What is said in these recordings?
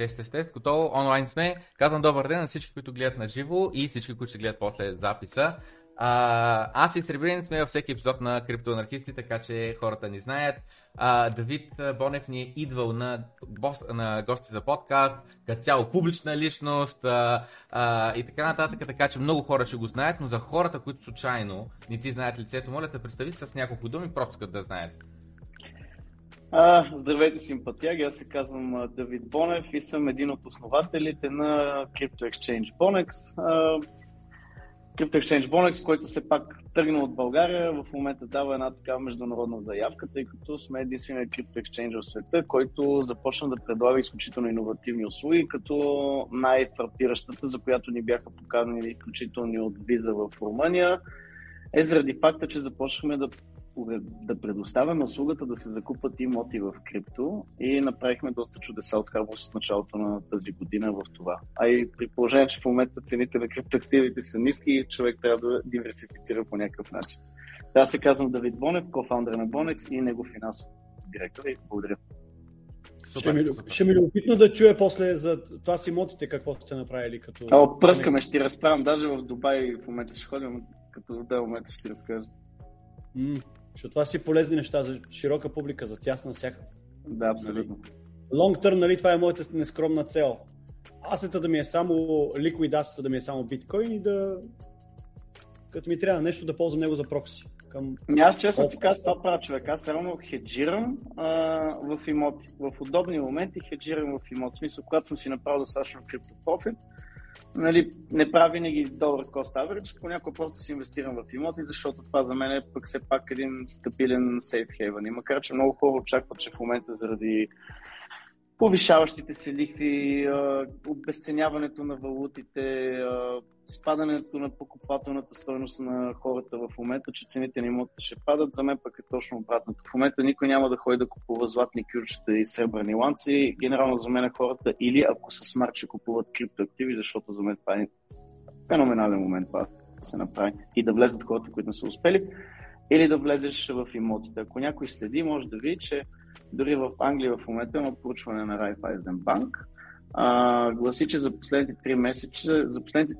Тест, тест, тест. Готово. Онлайн сме. Казвам добър ден на всички, които гледат на живо и всички, които ще гледат после записа. А, аз и Сребрин сме във всеки епизод на Криптоанархисти, така че хората ни знаят. А, Давид Бонев ни е идвал на, на гости за подкаст, като цяло публична личност а, а, и така нататък, така че много хора ще го знаят, но за хората, които случайно не ти знаят лицето, моля те представи с няколко думи, просто като да знаят. А, здравейте, симпатияги! Аз се казвам Давид Бонев и съм един от основателите на Crypto Exchange Bonex. Crypto Exchange Bonex, който се пак тръгна от България, в момента дава една такава международна заявка, тъй като сме единствения Crypto Exchange в света, който започна да предлага изключително иновативни услуги, като най-фрапиращата, за която ни бяха поканени изключително от виза в Румъния, е заради факта, че започнахме да да предоставяме услугата да се закупат имоти в крипто и направихме доста чудеса от Харбус от началото на тази година в това. А и при положение, че в момента цените на криптоактивите са ниски, човек трябва да диверсифицира по някакъв начин. Аз се казвам Давид Бонев, кофаундър на Bonex и негов финансов директор и благодаря. Супер, ще, ми, супер. ще ми любопитно да чуя после за това с имотите, какво сте направили като... О, пръскаме, ще ти разправям. Даже в Дубай в момента ще ходим, като да, момента ще ти разкажа. Защото това си полезни неща за широка публика, за тясна всяка. Да, абсолютно. Long term, нали, това е моята нескромна цел. Асета да ми е само ликвид, асета да ми е само биткоин и да като ми трябва нещо да ползвам него за прокси. Към... Аз честно ти казвам, това правя човек. Аз само хеджирам а, в имоти. В удобни моменти хеджирам в имот. В смисъл, когато съм си направил достатъчно криптопрофит, нали, не прави винаги добър cost average, понякога просто си инвестирам в имоти, защото това за мен е пък все пак един стабилен safe haven. И макар, че много хора очакват, че в момента заради повишаващите се лихви, обесценяването на валутите, спадането на покупателната стоеност на хората в момента, че цените на имотите ще падат, за мен пък е точно обратното. В момента никой няма да ходи да купува златни кюрчета и сребърни ланци. Генерално за мен хората или ако са смарт, ще купуват криптоактиви, защото за мен това е феноменален момент това да се направи и да влезат хората, които не са успели, или да влезеш в имотите. Ако някой следи, може да види, че дори в Англия в момента има проучване на Raiffeisen Bank, а, гласи, че за последните 3 месеца, за последните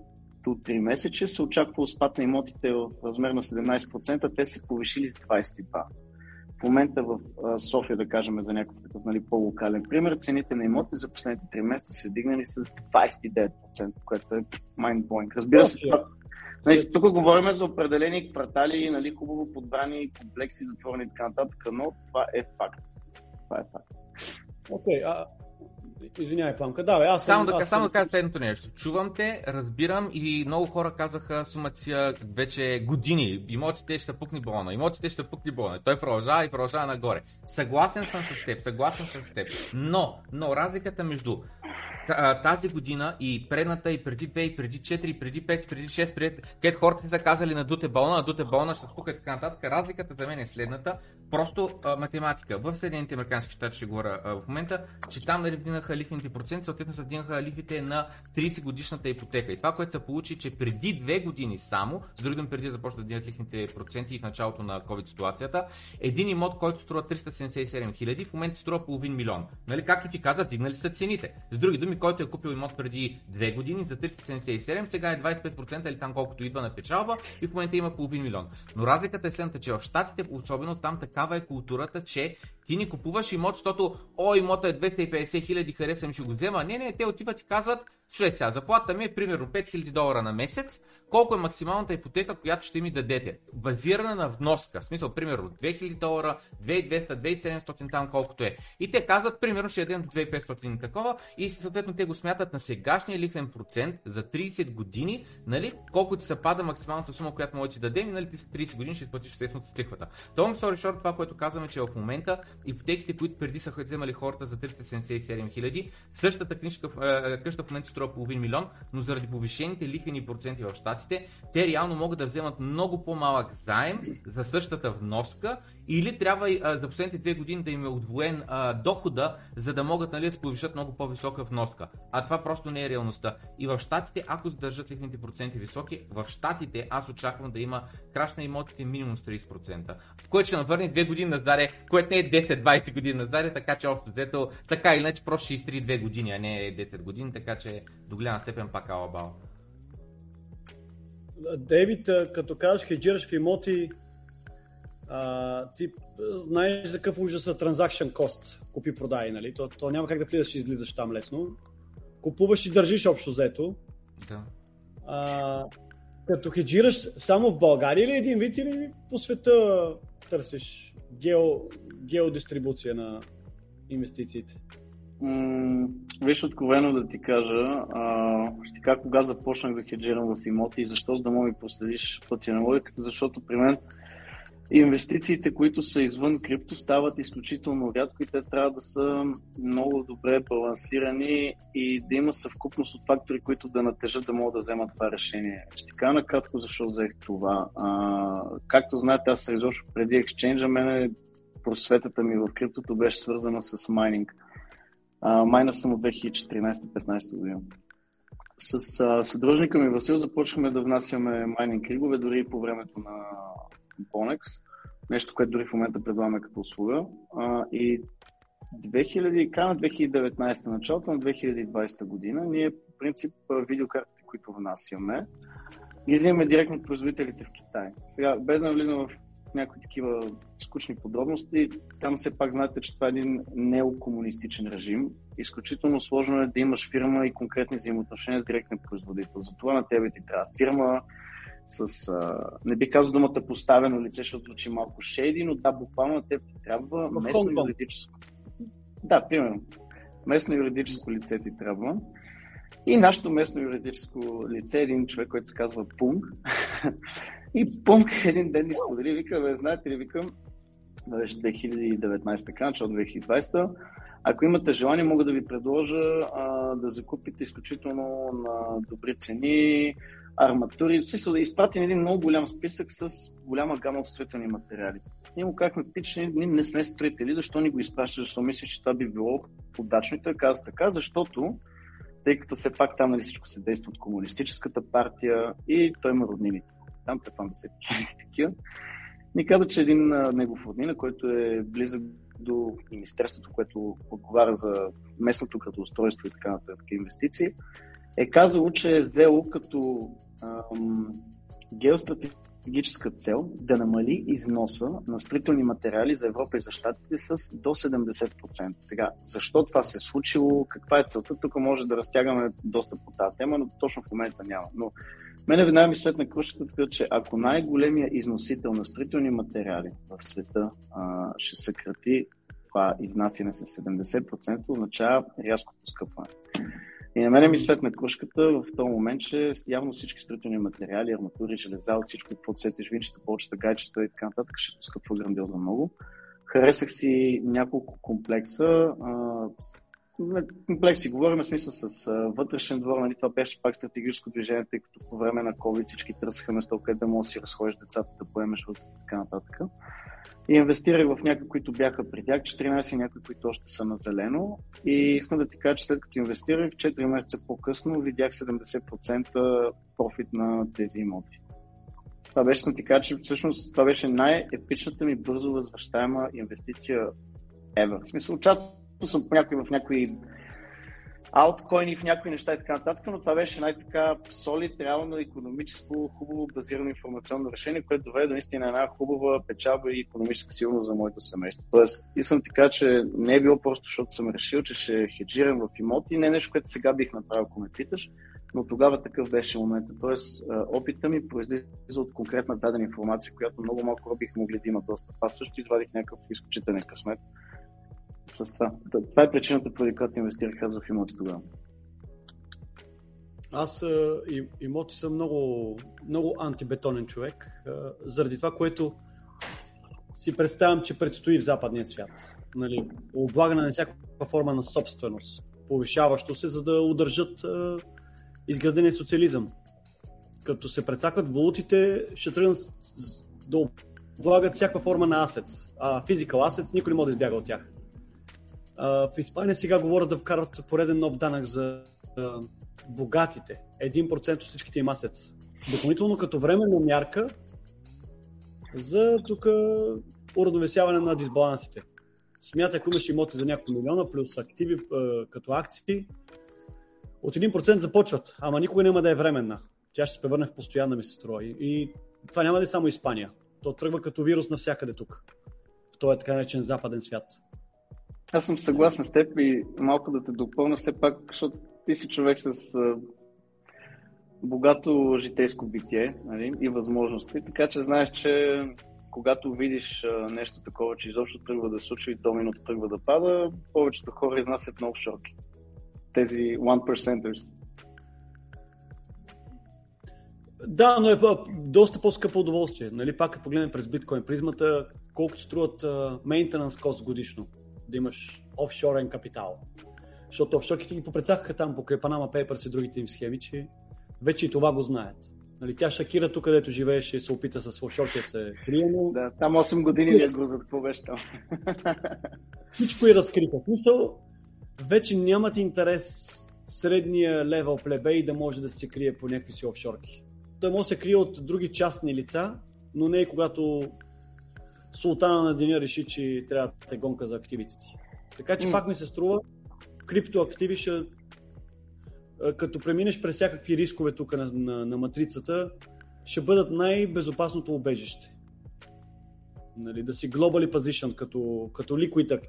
от 3 месеца се очаква спад на имотите в размер на 17%, те се повишили с 22%. В момента в София, да кажем за някакъв такъв нали, по-локален пример, цените на имоти за последните 3 месеца са дигнали с 29%, което е mind-blowing. Разбира се, това, Нали, тук говорим за определени квартали, нали, хубаво подбрани комплекси, затворени и така нататък, но това е факт. Това е факт. Окей, okay, а Извинявай, Пламка. Да, бе, аз само да, аз само да кажа следното нещо. Чувам те, разбирам и много хора казаха сумация вече години. Имотите ще пукни балона, имотите ще пукни балона. Той продължава и продължава нагоре. Съгласен съм с теб, съгласен съм с теб. Но, но разликата между тази година и предната, и преди 2, и преди 4, и преди 5, и преди 6, преди... където хората са казали на дуте балона, на дуте балона ще спука и така нататък. Разликата за мен е следната. Просто а, математика. В Съединените Американски щати ще говоря а, в момента, че там нали, вдигнаха лихвените проценти, съответно се вдигнаха лихвите на 30 годишната ипотека. И това, което се получи, че преди 2 години само, с други преди да започнат да вдигнат лихвените проценти и в началото на COVID ситуацията, един имот, който струва 377 хиляди, в момента струва половин милион. Нали, както ти каза, вдигнали са цените. С други думи, който е купил имот преди 2 години за 377, сега е 25% или там колкото идва на печалба и в момента има половин милион. Но разликата е следната, че в Штатите, особено там такава е културата, че ти не купуваш имот, защото о, имота е 250 хиляди, харесвам, ще го взема. Не, не, те отиват и казват, слушай сега, заплата ми е примерно 5000 долара на месец, колко е максималната ипотека, която ще ми дадете? Базирана на вноска, в смисъл, примерно 2000 долара, 2200, 2700 там колкото е. И те казват, примерно ще дадем до 2500 такова и съответно те го смятат на сегашния лихвен процент за 30 години, нали, колко ти се пада максималната сума, която може да дадем и нали, ти 30 години ще изплатиш естествено с лихвата. Том story short, това, което казваме, че в момента ипотеките, които преди са вземали хората за 377 хиляди, същата книжка, къща в момента струва половин милион, но заради повишените лихвени проценти в щатите, те реално могат да вземат много по-малък заем за същата вноска или трябва за последните две години да им е отвоен дохода, за да могат нали, да повишат много по-висока вноска. А това просто не е реалността. И в щатите, ако задържат лихвените проценти високи, в щатите аз очаквам да има краш на имотите минимум с 30%. В което ще навърне две години назаре, което не е 10-20 години назаре, така че общо взето, така или иначе просто ще изтри 2 години, а не 10 години, така че до голяма степен пак алабал. Дейвид, като казваш хеджираш в имоти, а, ти знаеш за какъв ужас са транзакшн кост, купи-продай, нали? То, то няма как да влизаш и излизаш там лесно. Купуваш и държиш общо взето. Да. А, като хеджираш само в България или един вид или по света търсиш гео, геодистрибуция на инвестициите? Виж откровено да ти кажа, а, кажа кога започнах да хеджирам в имоти и защо, за да мога да проследиш пътя на логиката, защото при мен инвестициите, които са извън крипто, стават изключително рядко и те трябва да са много добре балансирани и да има съвкупност от фактори, които да натежат да могат да вземат това решение. Ще кажа накратко защо взех това. А, както знаете, аз се изобщо преди екшенджа, мене просветата ми в криптото беше свързана с майнинг. Майна съм от 2014-15 година. С а, съдружника ми Васил започнахме да внасяме майнинг кригове, дори и по времето на Bonex, нещо, което дори в момента предлагаме като услуга. А, и 2000, края на 2019, началото на 2020 година, ние по принцип видеокартите, които внасяме, ги взимаме директно от производителите в Китай. Сега, без да навлизам в някои такива скучни подробности, там все пак знаете, че това е един неокомунистичен режим. Изключително сложно е да имаш фирма и конкретни взаимоотношения с директен производител. Затова на тебе ти трябва фирма, с, а, не би казал думата поставено лице, защото звучи малко шейди, но да, буквално на теб ти трябва местно юридическо. Да, примерно. Местно юридическо лице ти трябва. И нашето местно юридическо лице е един човек, който се казва Пунг. и Пунг един ден ни сподели, вика, бе, знаете ли, викам, беше 2019 края, начало 2020 ако имате желание, мога да ви предложа а, да закупите изключително на добри цени арматури. В смисъл да изпратим един много голям списък с голяма гама от строителни материали. Ние му казахме, пич, ние не сме строители, защо ни го изпращаш, защо мислиш, че това би било удачно. И той каза така, защото тъй като все пак там нали, всичко се действа от комунистическата партия и той има роднини. Там предполагам да се такива. Ни каза, че един негов роднина, който е близък до Министерството, което отговаря за местното като устройство и така нататък инвестиции, е казало, че е взело като ам, геостратегическа цел да намали износа на строителни материали за Европа и за Штатите с до 70%. Сега, защо това се е случило, каква е целта, тук може да разтягаме доста по тази тема, но точно в момента няма. Но мене веднага ми след на крушката, че ако най-големия износител на строителни материали в света а, ще съкрати това изнасяне с 70%, означава рязко поскъпване. И на мен ми светна кружката в този момент, че явно всички строителни материали, арматури, железа, от всичко, какво сетиш, винчета, полчета, гайчета и така нататък, ще поскъпва грандиозно много. Харесах си няколко комплекса. Комплекси, говорим смисъл с вътрешен двор, нали, това беше пак стратегическо движение, тъй като по време на COVID всички търсаха место, където да можеш да си разходиш децата, да поемеш от така нататък. И инвестирах в някои, които бяха при тях, 14 и някои, които още са на зелено. И искам да ти кажа, че след като инвестирах, 4 месеца по-късно видях 70% профит на тези имоти. Това беше, ти кажа, че всъщност това беше най-епичната ми бързо възвръщаема инвестиция ever. В смисъл, участвал съм по някой, в някои алткоини в някои неща и така нататък, но това беше най-така солид, реално економическо, хубаво базирано информационно решение, което доведе до наистина една хубава печалба и економическа сигурност за моето семейство. Тоест, искам ти кажа, че не е било просто, защото съм решил, че ще хеджирам в имоти, не е нещо, което сега бих направил, ако ме питаш, но тогава такъв беше момента. Тоест, опита ми произлиза от конкретна дадена информация, която много малко бих могли да има достъп. Аз също извадих някакъв изключителен късмет с това. Това е причината, поради която инвестирах аз в имоти тогава. Аз и, имоти съм много, много антибетонен човек, заради това, което си представям, че предстои в западния свят. Нали, облагане на всякаква форма на собственост. повишаващо се, за да удържат а, изградения социализъм. Като се прецакат валутите, ще тръгнат да облагат всяка форма на асец. А физикал асец никой не може да избяга от тях. В Испания сега говорят да вкарат пореден нов данък за богатите. 1% от всичките им асец. Допълнително като временна мярка за тук уравновесяване на дисбалансите. Смятай, ако имаш имоти за няколко милиона, плюс активи като акции, от 1% започват, ама никога няма да е временна. Тя ще се превърне в постоянна, ми се струва. И, и това няма да е само Испания. То тръгва като вирус навсякъде тук. В този така наречен западен свят. Аз съм съгласен с теб и малко да те допълна все пак, защото ти си човек с богато житейско битие нали, и възможности, така че знаеш, че когато видиш а, нещо такова, че изобщо тръгва да се случва и доминото тръгва да пада, повечето хора изнасят много шорки. Тези 1%ers. Да, но е доста по-скъпо удоволствие. Нали, пак погледнем през биткоин призмата, колко струват uh, maintenance cost годишно, да имаш офшорен капитал. Защото офшорките ги попрецакаха там покрай Panama Papers и другите им схеми, че вече и това го знаят. Нали, тя Шакира тук, където живееше и се опита с офшорки да се крие, но... Да, там 8 години ли е го там? Всичко е разкрита. В смисъл, вече нямат интерес средния левел плебей да може да се крие по някакви си офшорки. Той може да се крие от други частни лица, но не и когато султана на деня реши, че трябва да те гонка за активите ти. Така че mm. пак ми се струва, криптоактиви ще като преминеш през всякакви рискове тук на, на, на матрицата, ще бъдат най-безопасното убежище. Нали, да си globally position като, като liquid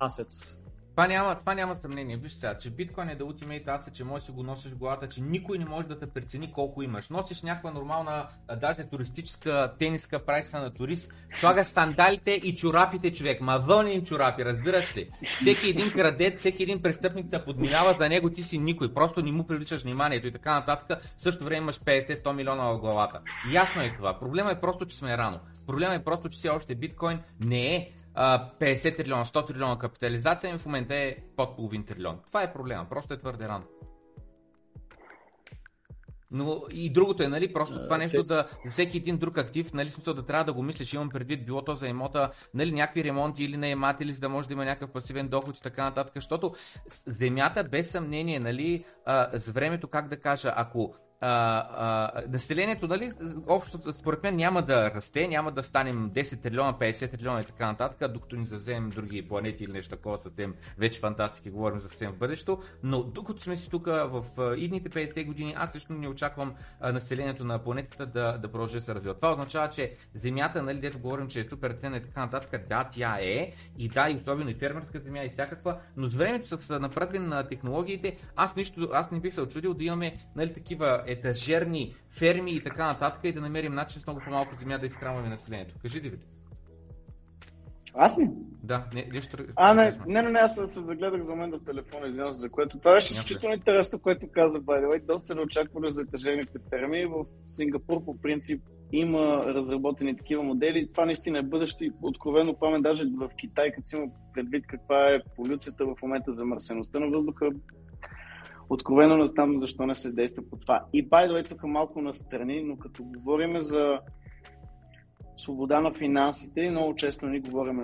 assets. Това няма, това няма съмнение. Виж сега, че биткоин е да ultimate asset, че можеш да го носиш в главата, че никой не може да те прецени колко имаш. Носиш някаква нормална, даже туристическа тениска прайса на турист, слагаш сандалите и чорапите, човек. Ма вълни чорапи, разбираш ли? Всеки един крадец, всеки един престъпник те подминава, за него ти си никой. Просто не му привличаш вниманието и така нататък. В същото време имаш 50-100 милиона в главата. Ясно е това. Проблема е просто, че сме рано. Проблема е просто, че все още биткоин не е 50 трилиона, 100 трилиона капитализация в момента е под половин трилион. Това е проблема, просто е твърде рано. Но и другото е, нали, просто това нещо да, за всеки един друг актив, нали, смисъл да трябва да го мислиш, имам предвид, било то за имота, нали, някакви ремонти или наематели, за да може да има някакъв пасивен доход и така нататък, защото земята без съмнение, нали, а, за времето, как да кажа, ако а, а, населението, нали, общо според мен няма да расте, няма да станем 10 трилиона, 50 трилиона и така нататък, докато ни завземем други планети или нещо такова, съвсем вече фантастики, говорим за съвсем в бъдещето, но докато сме си тук в идните 50 години, аз лично не очаквам населението на планетата да, да продължи да се развива. Това означава, че Земята, нали, дето говорим, че е супер ценна и така нататък, да, тя е, и да, и особено и фермерска земя и всякаква, но с времето с напредване на технологиите, аз, нищо, аз не бих се очудил да имаме нали, такива етажерни ферми и така нататък и да намерим начин с много по-малко земя да изхранваме населението. Кажи, Дивид. Аз ли? Да, не, нещо. А, не, не, не, не, аз се загледах за момент в телефона, извинявам се, за което. Това беше изключително интересно, което каза Байдевай. Доста не очаквали за етажерните ферми. В Сингапур по принцип има разработени такива модели. Това наистина е бъдеще и откровено памет, даже в Китай, като си има предвид каква е полюцията в момента за мърсеността на въздуха, Откровено не знам защо не се действа по това. И by the way, тук малко настрани, но като говорим за свобода на финансите, много често ни говорим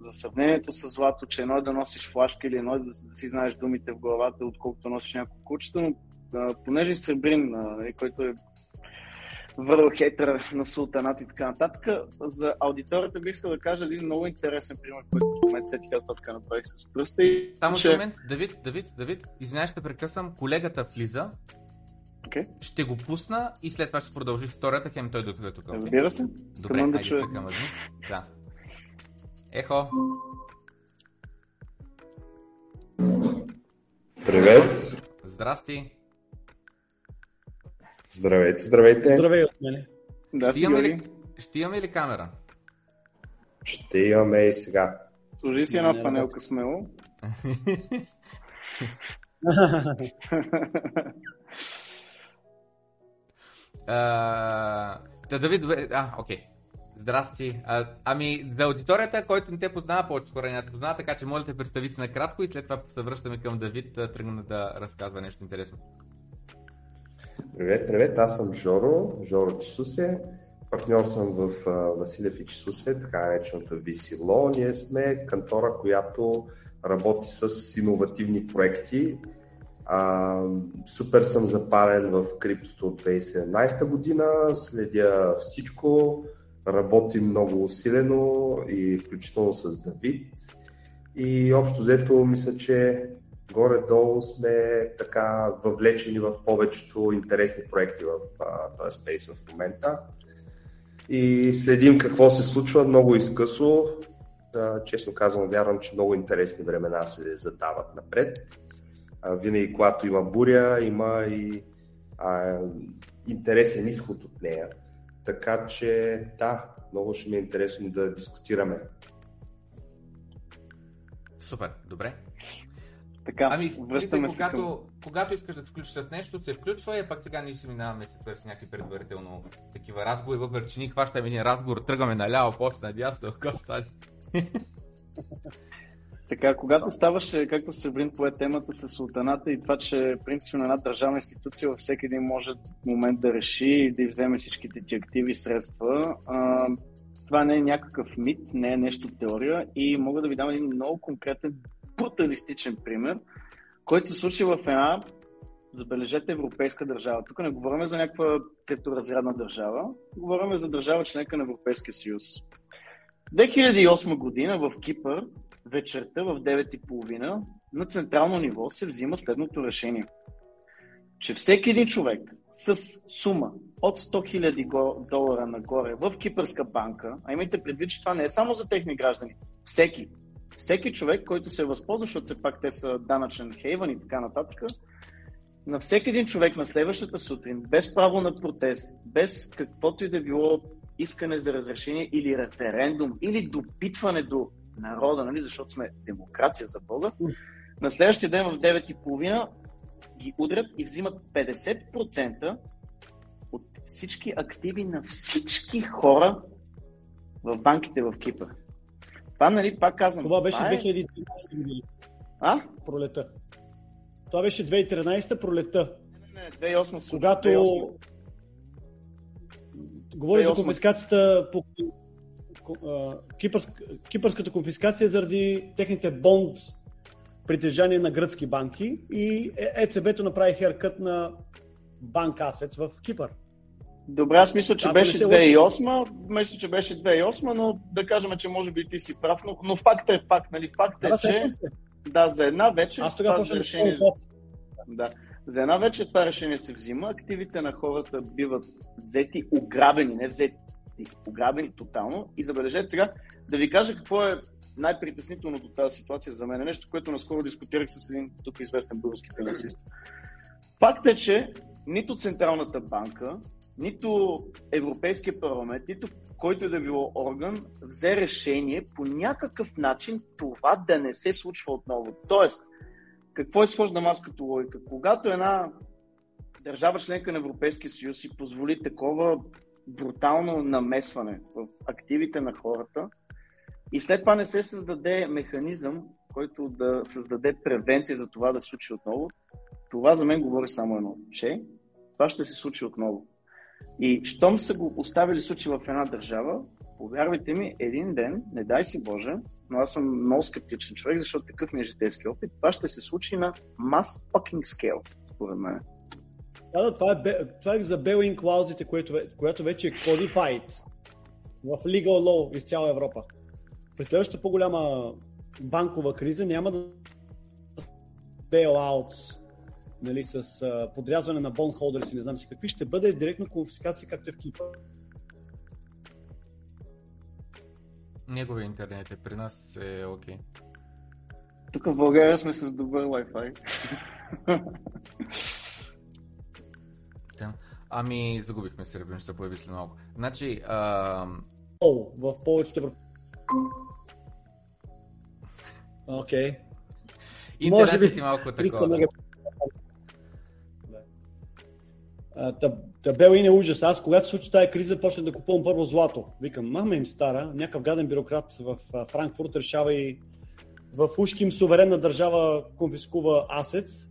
за сравнението с злато, че едно е да носиш флашка или едно е да, да си знаеш думите в главата, отколкото носиш няколко кучета, но понеже Сребрин, нали, който е върл хейтър на султанат и така нататък. За аудиторията бих искал да кажа един много интересен пример, който в момента сетих аз така направих с пръста. И, Само че... момент, Давид, Давид, Давид, извинявай, ще прекъсвам. Колегата влиза. Okay. Ще го пусна и след това ще продължи втората, хем той докато е тук. Разбира се. Добре, айде да чуя. Да. Ехо. Привет. Здрасти. Здравейте, здравейте. Здравей от мене. Да, ще, имаме ли, ще имаме ли камера? Ще имаме и сега. Служи си една панелка смело. Да, Давид, а, окей. здрасти. А, ами, за аудиторията, който не те познава, повече хора не те познава, така че моля те представи се накратко и след това се връщаме към Давид да тръгне да разказва нещо интересно. Привет, привет, аз съм Жоро, Жоро Чисусе. Партньор съм в Василев и Чисусе, така наречената Law. Ние сме кантора, която работи с иновативни проекти. А, супер съм запален в криптото от 2017 година, следя всичко, работим много усилено и включително с Давид. И общо взето мисля, че горе-долу сме така въвлечени в повечето интересни проекти в този спейс в момента. И следим какво се случва много изкъсо. Честно казвам, вярвам, че много интересни времена се задават напред. Винаги, когато има буря, има и а, интересен изход от нея. Така че, да, много ще ми е интересно да дискутираме. Супер, добре. Така, Ами, връщаме се, когато, към... когато искаш да се включиш с нещо, се включва и пак сега ние си минаваме след с някакви предварително такива разговори, въпреки че ние хващаме един разговор, тръгваме наляво, после надясно, какво стане. Така, когато ставаше, както Севрин пое темата с султаната и това, че принципно една държавна институция във всеки един може в момент да реши и да вземе всичките ти активи средства, а, това не е някакъв мит, не е нещо теория и мога да ви дам един много конкретен, бруталистичен пример, който се случи в една, забележете, европейска държава. Тук не говорим за някаква треторазрядна държава, говорим за държава членка на Европейския съюз. 2008 година в Кипър вечерта в 9.30 на централно ниво се взима следното решение. Че всеки един човек с сума от 100 000 долара нагоре в Кипърска банка, а имайте предвид, че това не е само за техни граждани, всеки, всеки човек, който се възползва, защото все пак те са данъчен хейван и така нататък, на всеки един човек на следващата сутрин, без право на протест, без каквото и да било искане за разрешение или референдум, или допитване до народа, нали, защото сме демокрация за Бога, на следващия ден в 9.30 ги удрят и взимат 50% от всички активи на всички хора в банките в Кипър. Това, нали, пак казвам. Това беше е... 2013 година. А? Пролета. Това беше 2013 пролета. Не, не, 2008 се Когато 2008. говори за 2008. конфискацията по кипърск, кипърската конфискация заради техните бонд притежание на гръцки банки и Е- ЕЦБ-то направи херкът на банк асец в Кипър. Добре, аз мисля, че не беше се лъжа. 2008, мисля, че беше 2008, но да кажем, че може би ти си прав, но, но факт е факт, нали? Факт е, Да, че да, за една вечер Аз това да решение, решение... да, за една вечер това решение се взима, активите на хората биват взети, ограбени, не взети, ограбени тотално. И забележете сега, да ви кажа какво е най-притеснителното от тази ситуация за мен. Нещо, което наскоро дискутирах с един тук известен български финансист. Факт е, че нито Централната банка, нито Европейския парламент, нито който да било орган, взе решение по някакъв начин това да не се случва отново. Тоест, какво изхожда аз като логика? Когато една държава членка на Европейския съюз си позволи такова брутално намесване в активите на хората и след това не се създаде механизъм, който да създаде превенция за това да се случи отново, това за мен говори само едно, че това ще се случи отново. И щом са го оставили случай в една държава, повярвайте ми, един ден, не дай си Боже, но аз съм много скептичен човек, защото такъв ми е житейски опит, това ще се случи на mass fucking scale, според мен. Да, да, това е, това е за bail-in клаузите, което, която вече е codified в legal law из цяла Европа. При следващата по-голяма банкова криза няма да bail-out нали, с а, подрязване на bondholders и не знам си какви, ще бъде директно конфискация, както е в Кипър. Неговия интернет е при нас е окей. Тук в България сме с добър Wi-Fi. Ами, загубихме се, Ребен, ще появи след малко. Значи, а, О, в повечето. Окей. Okay. Може интернетът би ти малко 300 такова. мега. Табел и не ужас. Аз, когато случи тази криза, почнах да купувам първо злато. Викам, мама им стара, някакъв гаден бюрократ в Франкфурт решава и в ушки суверенна държава конфискува асец.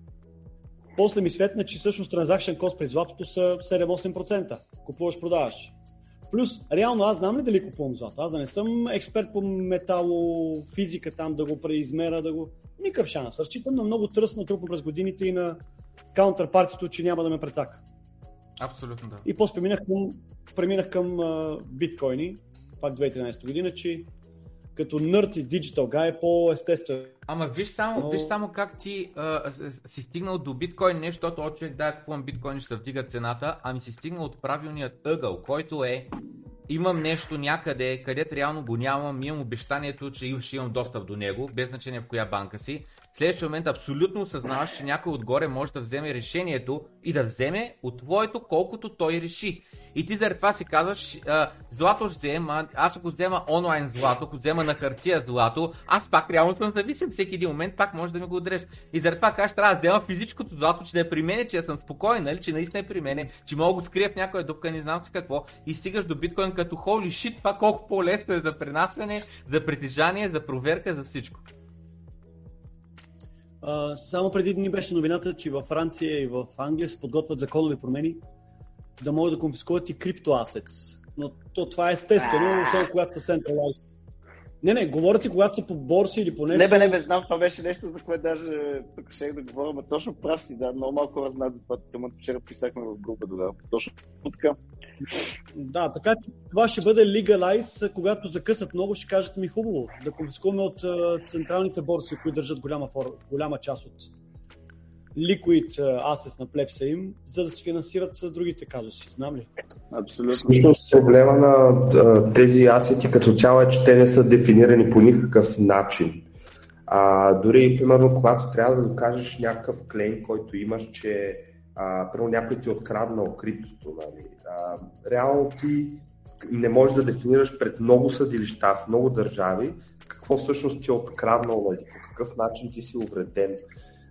После ми светна, че всъщност транзакшн кост при златото са 7-8%. Купуваш, продаваш. Плюс, реално аз знам ли дали купувам злато? Аз да не съм експерт по металофизика там, да го преизмера, да го... Никакъв шанс. Разчитам на много тръсно трупно през годините и на каунтерпартито, че няма да ме прецака. Абсолютно да. И после преминах към, преминах към а, биткоини, пак 2013 година, че като нърд и диджитал гай е по-естествено. Ама виж само, Но... виж само как ти а, си стигнал до биткоин, не защото от човек да купувам биткоин ще се вдига цената, ами си стигнал от правилният ъгъл, който е имам нещо някъде, където реално го нямам, имам обещанието, че ще имам достъп до него, без значение в коя банка си. Следващия момент абсолютно осъзнаваш, че някой отгоре може да вземе решението и да вземе от твоето колкото той реши. И ти заради това си казваш, злато ще взема, аз ако взема онлайн злато, ако взема на хартия злато, аз пак реално съм зависим, всеки един момент пак може да ми го отреш. И заради това кажеш, трябва да взема физическото злато, че да е при мен, че я съм спокоен, нали? че наистина е при мен, че мога да го скрия в някоя дупка, не знам си какво. И стигаш до биткоин като holy shit, това колко по-лесно е за пренасене, за притежание, за проверка, за всичко. Само преди дни беше новината, че във Франция и в Англия се подготвят законови промени, да могат да конфискуват и криптоасец. Но то, това е естествено, особено когато centralized. Не, не, говорите когато са по борси или по нещо. Не, бе, не, бе, знам, това беше нещо, за което даже тук ще да говоря, но точно прав си, да, много малко хора знаят за това, тема вчера писахме в група тогава, точно така. Да, така това ще бъде legalize, когато закъсат много, ще кажат ми хубаво, да конфискуваме от централните борси, които държат голяма, голяма част от ликвид асес на плепса им, за да се финансират другите казуси. Знам ли? Абсолютно. Всъщност проблема на тези асети като цяло е, че те не са дефинирани по никакъв начин. А, дори, примерно, когато трябва да докажеш някакъв клейм, който имаш, че а, примерно някой ти е откраднал криптото, нали? а, реално ти не можеш да дефинираш пред много съдилища в много държави какво всъщност ти е откраднал, нали? по какъв начин ти си увреден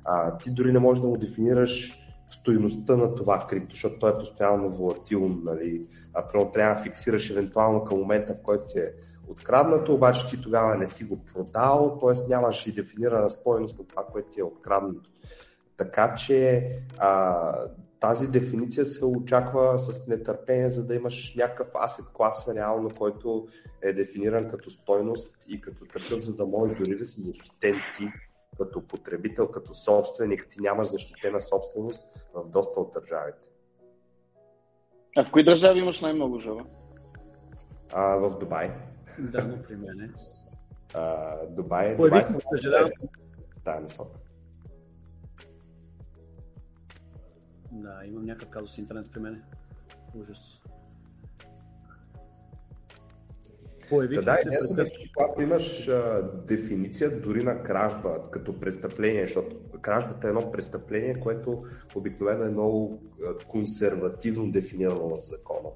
а, ти дори не можеш да му дефинираш стоеността на това крипто, защото той е постоянно волатилно, нали? а прямо трябва да фиксираш евентуално към момента, в който е откраднато, обаче ти тогава не си го продал, т.е. нямаш и дефинирана стоеност на това, което ти е откраднато. Така че а, тази дефиниция се очаква с нетърпение, за да имаш някакъв асет клас реално, който е дефиниран като стойност и като такъв, за да можеш дори да си защитен ти като потребител, като собственик, ти нямаш защитена собственост в доста от държавите. А в кои държави имаш най-много жава? А, в Дубай. Да, но при мен е. Дубай, Дубай съм съжалявам. Да, насока. Да, имам някакъв казус с интернет при мен. Ужас. Появих да, да, се пред... когато имаш а, дефиниция дори на кражба като престъпление, защото кражбата е едно престъпление, което обикновено е много консервативно дефинирано в закона.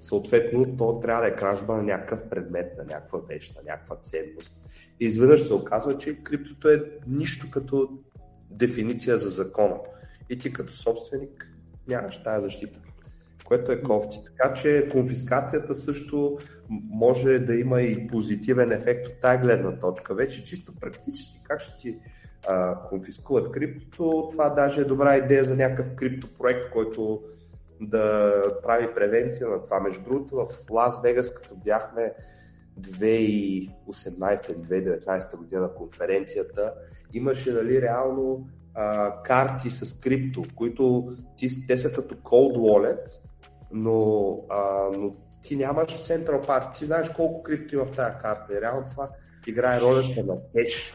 Съответно, то трябва да е кражба на някакъв предмет, на някаква вещ, на някаква ценност. И изведнъж се оказва, че криптото е нищо като дефиниция за закона. И ти като собственик нямаш тази защита което е кофти. Така че конфискацията също може да има и позитивен ефект от тази гледна точка. Вече чисто практически как ще ти а, конфискуват криптото, това даже е добра идея за някакъв криптопроект, който да прави превенция на това. Между другото, в Лас Вегас, като бяхме 2018-2019 година на конференцията, имаше нали, реално а, карти с крипто, които ти, те са като cold wallet, но, а, но ти нямаш Central Park, ти знаеш колко крипто има в тази карта и реално това играе ролята на кеш.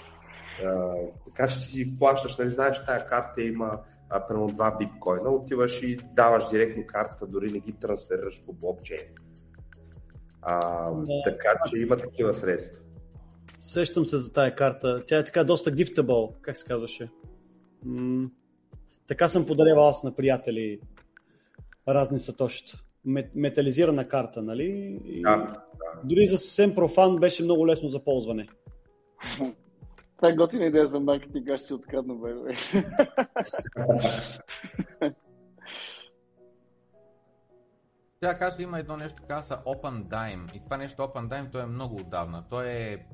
Така че си плащаш, нали знаеш, тази карта има а, примерно два биткоина, отиваш и даваш директно картата, дори не ги трансферираш по блокчейн. А, да. Така че има такива средства. Сещам се за тая карта. Тя е така доста giftable, как се казваше. М- така съм подарявал аз на приятели разни Метализирана карта, нали? И да, да. Дори за съвсем профан беше много лесно за ползване. Това е готина идея за маркетинг, аз ще си открадна, бе. Тя казва, има едно нещо, казва Open Dime. И това нещо Open Dime, то е много отдавна. То е,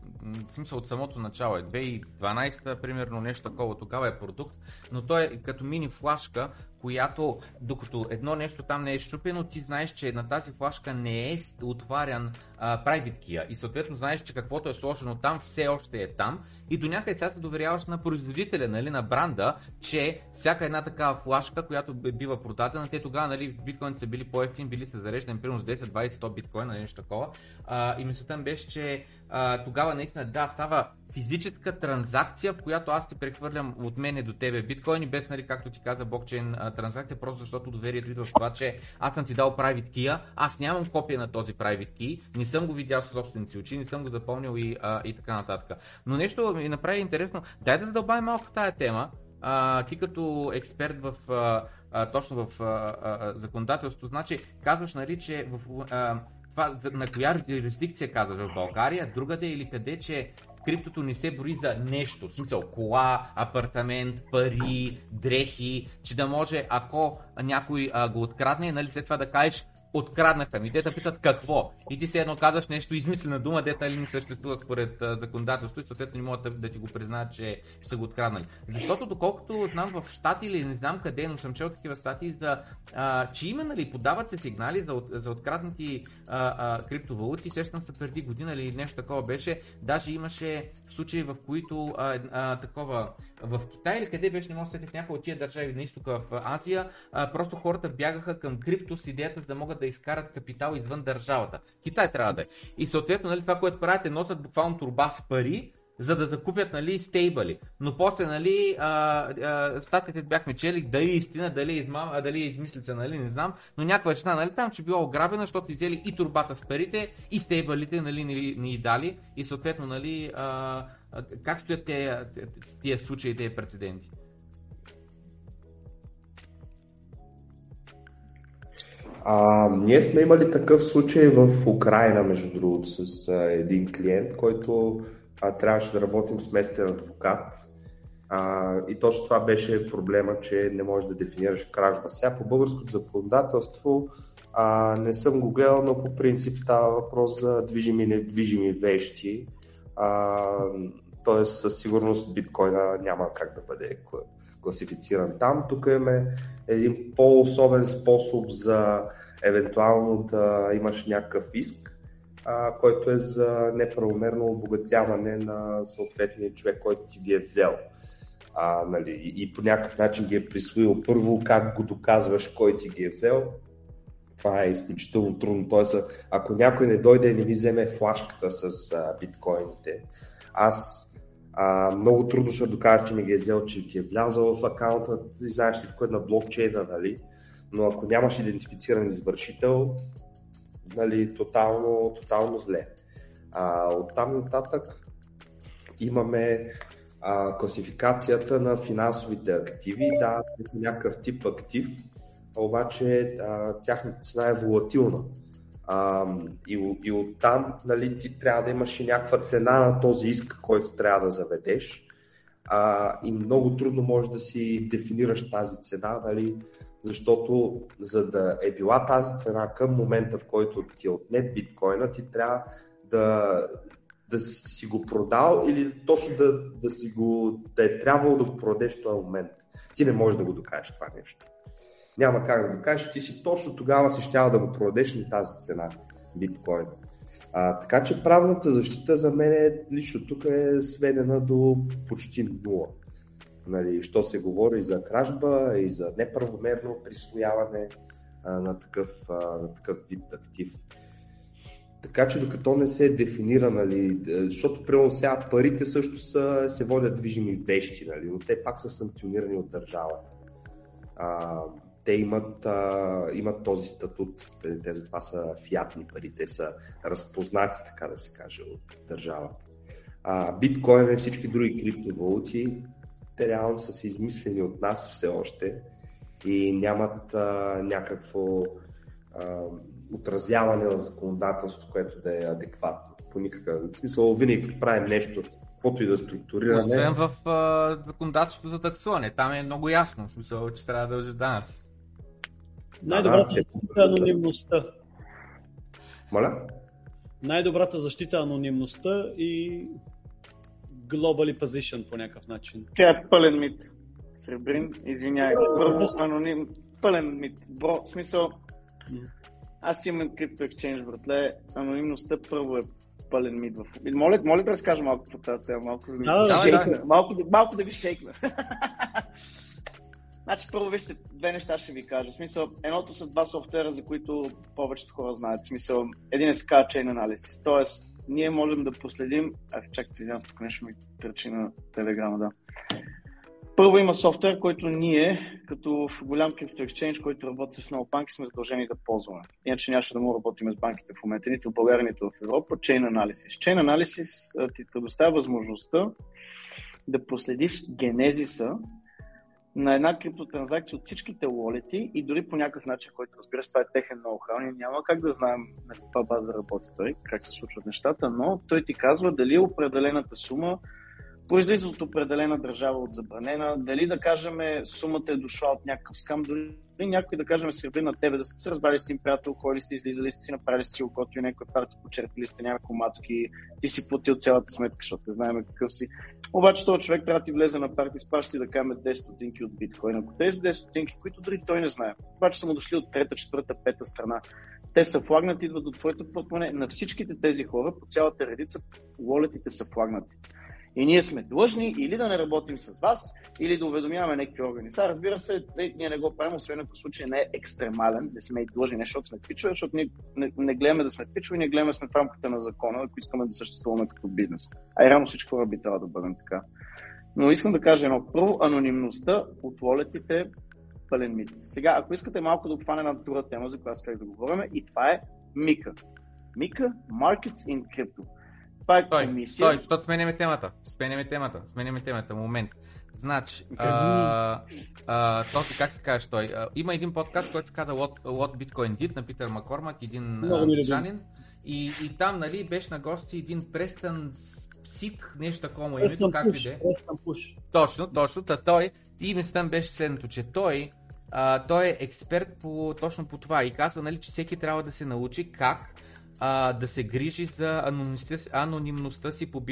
в смисъл от самото начало е 2012, примерно нещо такова, тогава е продукт, но то е като мини флашка, която докато едно нещо там не е щупено, ти знаеш, че на тази флашка не е отварян а, private key и съответно знаеш, че каквото е сложено там все още е там и до някъде сега се доверяваш на производителя, нали, на бранда, че всяка една такава флашка, която бива продадена, те тогава, нали, биткоините са били по-ефтини, били се зареждани примерно с 10, 20, 100 биткоина, нещо такова. А, и мисълта беше, че а, тогава наистина да, става физическа транзакция, в която аз ти прехвърлям от мене до тебе биткоини, без, нали, както ти каза, блокчейн транзакция, просто защото доверието идва в това, че аз съм ти дал private key, аз нямам копия на този private key, не съм го видял с собствените си очи, не съм го запомнил и, а, и така нататък. Но нещо ми направи интересно, дай да задълбавим малко тази тема, а, ти като експерт в, а, а, точно в а, а, законодателството, значи казваш, нали, че в, а, това, на коя юрисдикция казваш? В България, другата или къде, че криптото не се брои за нещо, в смисъл кола, апартамент, пари, дрехи, че да може ако някой а, го открадне, нали след това да кажеш откраднаха ми. Те питат какво. И ти се едно казваш нещо измислена дума, дета ли не съществува според законодателство и съответно не могат да ти го признаят, че са го откраднали. Защото доколкото знам в щати или не знам къде, но съм чел такива статии за, а, че има, нали, подават се сигнали за, за откраднати а, а, криптовалути. Сещам се преди година или нещо такова беше. Даже имаше случаи, в които а, а, такова в Китай или къде беше, не мога да се в някои от тия държави на изтока в Азия, а, просто хората бягаха към крипто с идеята за да могат да изкарат капитал извън държавата. Китай трябва да е. И съответно, нали, това, което правят е носят буквално турба с пари, за да закупят нали, стейбъли. Но после нали, а, а, статите бяхме чели дали е истина, дали е, измам, а, дали е измислица, нали, не знам. Но някаква жена нали, там, че била ограбена, защото изели и турбата с парите, и стейбълите нали, ни, ни дали. И съответно, нали, а, как стоят тия, тия случаи, тези прецеденти? А, ние сме имали такъв случай в Украина, между другото, с а, един клиент, който а, трябваше да работим с местен адвокат. А, и точно това беше проблема, че не можеш да дефинираш кражба. Сега по българското законодателство а, не съм го гледал, но по принцип става въпрос за движими и недвижими вещи. А, Тоест със сигурност биткоина няма как да бъде класифициран там. Тук имаме един по-особен способ за евентуално да имаш някакъв иск, а, който е за неправомерно обогатяване на съответния човек, който ти ги е взел. А, нали, и по някакъв начин ги е присвоил. Първо, как го доказваш кой ти ги е взел, това е изключително трудно. Тоест, ако някой не дойде и не ми вземе флашката с а, биткоините, аз а, много трудно ще докажа, че ми ги е взел, че ти е влязал в акаунта, знаеш ли е на блокчейна, нали? но ако нямаш идентифициран извършител, нали, тотално, тотално зле. А, оттам нататък имаме а, класификацията на финансовите активи. Да, някакъв тип актив, обаче а, тяхната цена е волатилна. А, и, и оттам нали, ти трябва да имаш и някаква цена на този иск, който трябва да заведеш. А, и много трудно можеш да си дефинираш тази цена, нали, защото за да е била тази цена към момента, в който ти е отнет биткоина, ти трябва да, да си го продал или точно да, да, си го, да е трябвало да го продадеш в този момент. Ти не можеш да го докажеш това нещо няма как да го кажеш, ти си точно тогава си щял да го продадеш на тази цена биткоин. А, така че правната защита за мен е, лично тук е сведена до почти нула. Нали, що се говори за кражба, и за неправомерно присвояване а, на, такъв, а, на такъв вид актив. Така че докато не се дефинира, нали, защото примерно сега парите също са, се водят движими вещи, нали, но те пак са санкционирани от държавата. А, те имат, а, имат този статут, те, те затова са фиатни пари, те са разпознати, така да се каже, от държавата. А, биткоин и всички други криптовалути, те реално са се измислени от нас все още и нямат а, някакво а, отразяване на законодателство, което да е адекватно. По никакъв смисъл, винаги като правим нещо, каквото и да структурираме. Освен в а, законодателството за таксуване, там е много ясно, в смисъл, че трябва да дължи данъци. Най-добрата защита е анонимността. Моля? Най-добрата защита е анонимността и globally position по някакъв начин. Тя е пълен мит. Сребрин, извинявай. Първо аноним, пълен мит. Бро, в смисъл, аз имам Crypto Exchange, братле. Анонимността първо е пълен мит. В... Моля, моля да разкажа малко по тази тема, малко, за да, Да, да, шейкна. да. Малко, да- малко да ви шейкна. Значи, първо вижте, две неща ще ви кажа. В смисъл, едното са два софтуера, за които повечето хора знаят. В смисъл, един е Scar Chain Analysis. Тоест, ние можем да последим... А, чакайте, извинявам се, тук нещо ми тръчи на телеграма, да. Първо има софтуер, който ние, като в голям крипто екшенж, който работи с много банки, сме задължени да ползваме. Иначе нямаше да му работим с банките в момента, нито в България, нито в Европа. Chain Analysis. Chain Analysis ти предоставя възможността да проследиш генезиса на една криптотранзакция от всичките уолети и дори по някакъв начин, който разбира се, това е техен ноу-хау, ние няма как да знаем на каква база работи той, как се случват нещата, но той ти казва дали определената сума произлиза от определена държава от забранена, дали да кажем сумата е дошла от някакъв скам, дори някой да кажем се на тебе, да сте се разбрали с един приятел, ходили сте, излизали сте си, направили сте си окото и някой парти, почерпили сте някакво мацки, ти си платил цялата сметка, защото не знаем какъв си. Обаче този човек трябва да ти влезе на парти, спращи да кажем 10 стотинки от биткоин. Ако тези 10 стотинки, които дори той не знае, обаче са му дошли от трета, четвърта, пета страна, те са флагнати, идват до твоето портмоне. На всичките тези хора по цялата редица уолетите са флагнати. И ние сме длъжни или да не работим с вас, или да уведомяваме някакви органи. Сега, разбира се, ние не го правим, освен ако случай не е екстремален, не сме и длъжни, не защото сме пичове, защото ние не, не гледаме да сме пичове, ние гледаме да сме в рамките на закона, ако искаме да съществуваме като бизнес. А и реално всички хора би трябвало да бъдем така. Но искам да кажа едно. Първо, анонимността от волетите пълен мит. Сега, ако искате малко да обхване на друга тема, за която исках да говорим, и това е Мика. Мика Markets in Crypto. Е Стой, комисия. стой, защото сменяме темата. Сменяме темата. Сменяме темата. Момент. Значи, а, а, този как се каже той? А, има един подкаст, който се казва What, What Bitcoin Did на Питър Маккормак, един англичанин. И, и там, нали, беше на гости един Престън Сик, нещо такова му е името, Престън както и пуш. да е. Престън пуш. Точно, точно. Та той, и мислям беше следното, че той, а, той е експерт по, точно по това и казва, нали, че всеки трябва да се научи как а, да се грижи за анонимността, си- по,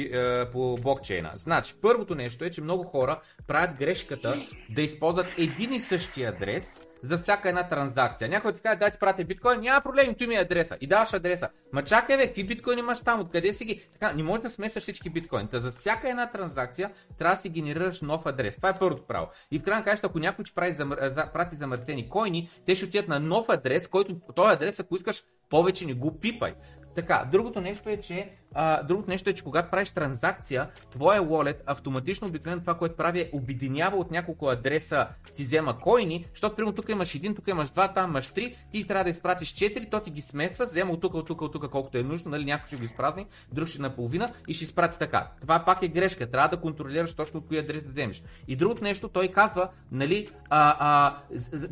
по блокчейна. Значи, първото нещо е, че много хора правят грешката да използват един и същи адрес за всяка една транзакция. Някой ти каже, дай ти пратя биткоин, няма проблем, той ми е адреса. И даваш адреса. Ма чакай бе, какви биткоини имаш там, откъде си ги? Така, не можеш да смесваш всички биткоини. Та за всяка една транзакция трябва да си генерираш нов адрес. Това е първото право. И в крайна краща, ако някой ти прави замър... за- прати замърсени койни, те ще отидат на нов адрес, който този адрес, ако искаш, повече не го пипай. Така, другото нещо е, че а, другото нещо е, че когато правиш транзакция, твоя wallet автоматично обикновено това, което прави е обединява от няколко адреса ти взема койни, защото примерно тук имаш един, тук имаш два, там имаш три, ти трябва да изпратиш четири, то ти ги смесва, взема от тук, от тук, от тук, колкото е нужно, нали, някой ще го изпразни, друг ще наполовина и ще изпрати така. Това пак е грешка, трябва да контролираш точно от кои адрес да вземеш. И другото нещо, той казва, нали, а, а,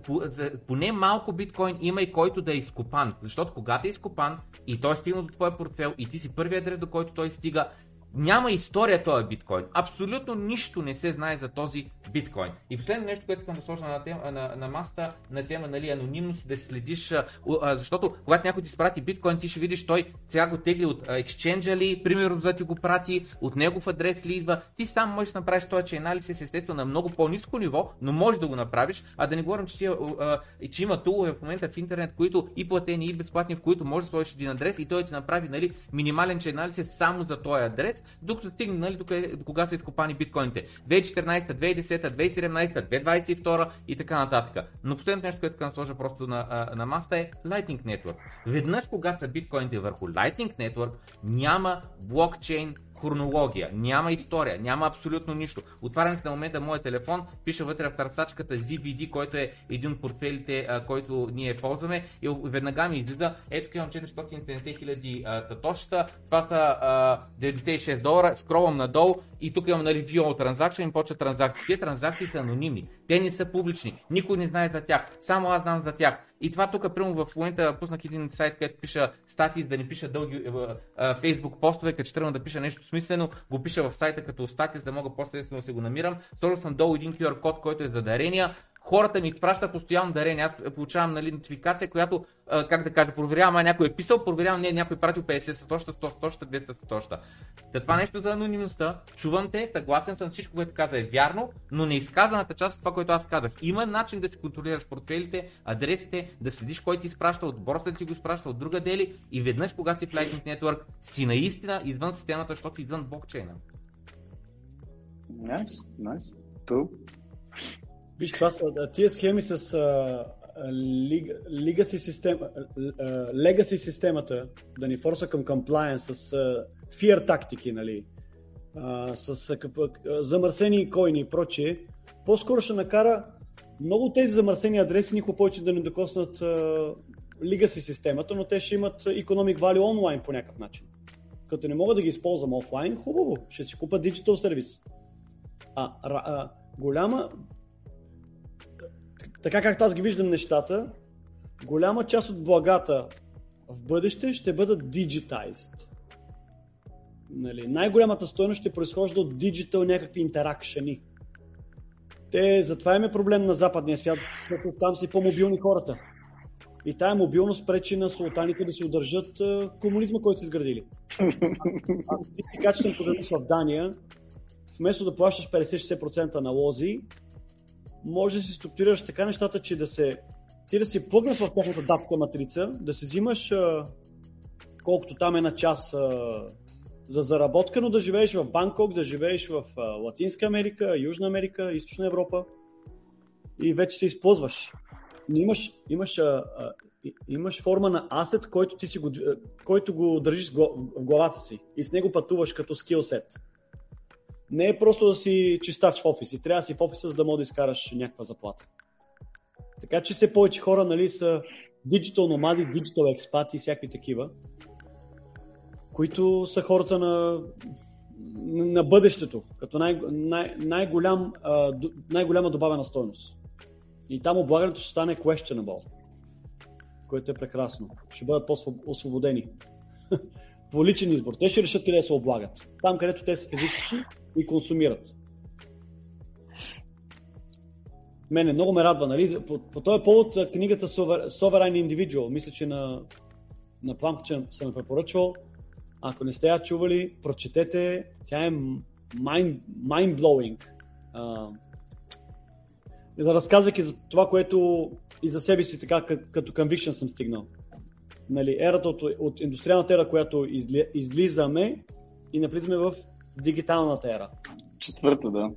по, за, поне малко биткоин има и който да е изкопан, защото когато е изкопан и той е стигнал до твоя портфел и ти си първият адрес, до който той стига, няма история този биткоин. Абсолютно нищо не се знае за този биткоин. И последно нещо, което искам да сложа на, тема, на, на масата, на тема нали, анонимност, да следиш, а, а, защото когато някой ти спрати биткоин, ти ще видиш той сега го тегли от екшенджа ли, примерно за да ти го прати, от негов адрес ли идва. Ти сам можеш да направиш този chain analysis естествено на много по-низко ниво, но можеш да го направиш, а да не говорим, че, ти, а, че има тулове в момента в интернет, които и платени, и безплатни, в които можеш да сложиш един адрес и той ти направи нали, минимален chain analysis само за този адрес, докато стигне нали, до, до кога са изкопани биткоините. 2014, 2010, 2017, 2022 и така нататък. Но последното нещо, което искам да сложа просто на, на маста е Lightning Network. Веднъж, когато са биткоините върху Lightning Network, няма блокчейн хронология, няма история, няма абсолютно нищо. Отварям си на момента моят телефон, пиша вътре в търсачката ZBD, който е един от портфелите, а, който ние ползваме. И веднага ми излиза, ето имам 470 хиляди татошата, това са а, 96 долара, скровам надолу и тук имам нали view транзакция и почва транзакции. Тези транзакции са анонимни, те не са публични, никой не знае за тях, само аз знам за тях. И това тук, примерно в момента пуснах един сайт, където пиша статии, за да не пиша дълги е, е, фейсбук постове, като ще тръгна да пиша нещо смислено, го пиша в сайта като статия, за да мога после да се го намирам. Второ съм долу един QR код, който е за дарения. Хората ми изпращат постоянно дарения. Аз получавам нали, нотификация, която, как да кажа, проверявам, а някой е писал, проверявам, не, някой е пратил 50 сатоща, 100 сатоща, 200 сатоща. Та това нещо за анонимността, чувам те, съгласен съм всичко, което каза е вярно, но не изказаната част от това, което аз казах. Има начин да си контролираш портфелите, адресите, да следиш кой ти изпраща, от борста ти го изпраща, от друга дели и веднъж, когато си в Lightning Network, си наистина извън системата, защото си извън блокчейна. Найс. True. Виж, това са тия схеми с legacy, система, legacy системата, да ни форса към compliance, с uh, fear тактики, нали, uh, с uh, замърсени койни и прочие, по-скоро ще накара много тези замърсени адреси никога повече да не докоснат uh, legacy системата, но те ще имат economic value онлайн по някакъв начин. Като не мога да ги използвам офлайн, хубаво, ще си купа digital сервис. А, а, голяма, така както аз ги виждам нещата, голяма част от благата в бъдеще ще бъдат digitized. Нали, най-голямата стоеност ще произхожда от диджитал някакви интеракшени. Те, затова имаме проблем на западния свят, защото там си по-мобилни хората. И тая мобилност пречи на султаните да си удържат комунизма, който са изградили. Ако ти си качествен програмист в Дания, вместо да плащаш 50-60% налози, може да си структурираш така нещата, че да се ти да си плъгнат в тяхната датска матрица, да си взимаш колкото там е на час за заработка, но да живееш в Банкок, да живееш в Латинска Америка, Южна Америка, Източна Европа и вече се използваш. Но имаш, имаш, а, а, имаш форма на асет, който, ти си го, който го държиш в главата си и с него пътуваш като скилсет не е просто да си чистач в офис и трябва да си в офиса, за да можеш да изкараш някаква заплата. Така че все повече хора нали, са диджитал номади, диджитал експати и всякакви такива, които са хората на, на бъдещето, като най, най, най-голям, най-голяма добавена стойност. И там облагането ще стане questionable, което е прекрасно. Ще бъдат по-освободени. По личен избор. Те ще решат къде се облагат. Там, където те са физически, и консумират. Мене много ме радва, нали? По, по този повод книгата Sovereign Individual, мисля, че на, на Плампчен съм препоръчвал. Ако не сте я чували, прочетете. Тя е mind, mind-blowing. Uh, за разказвайки за това, което и за себе си така като conviction съм стигнал. Нали, ерата от, от индустриалната ера, която изли, излизаме и навлизаме в дигиталната ера. Четвърта, да.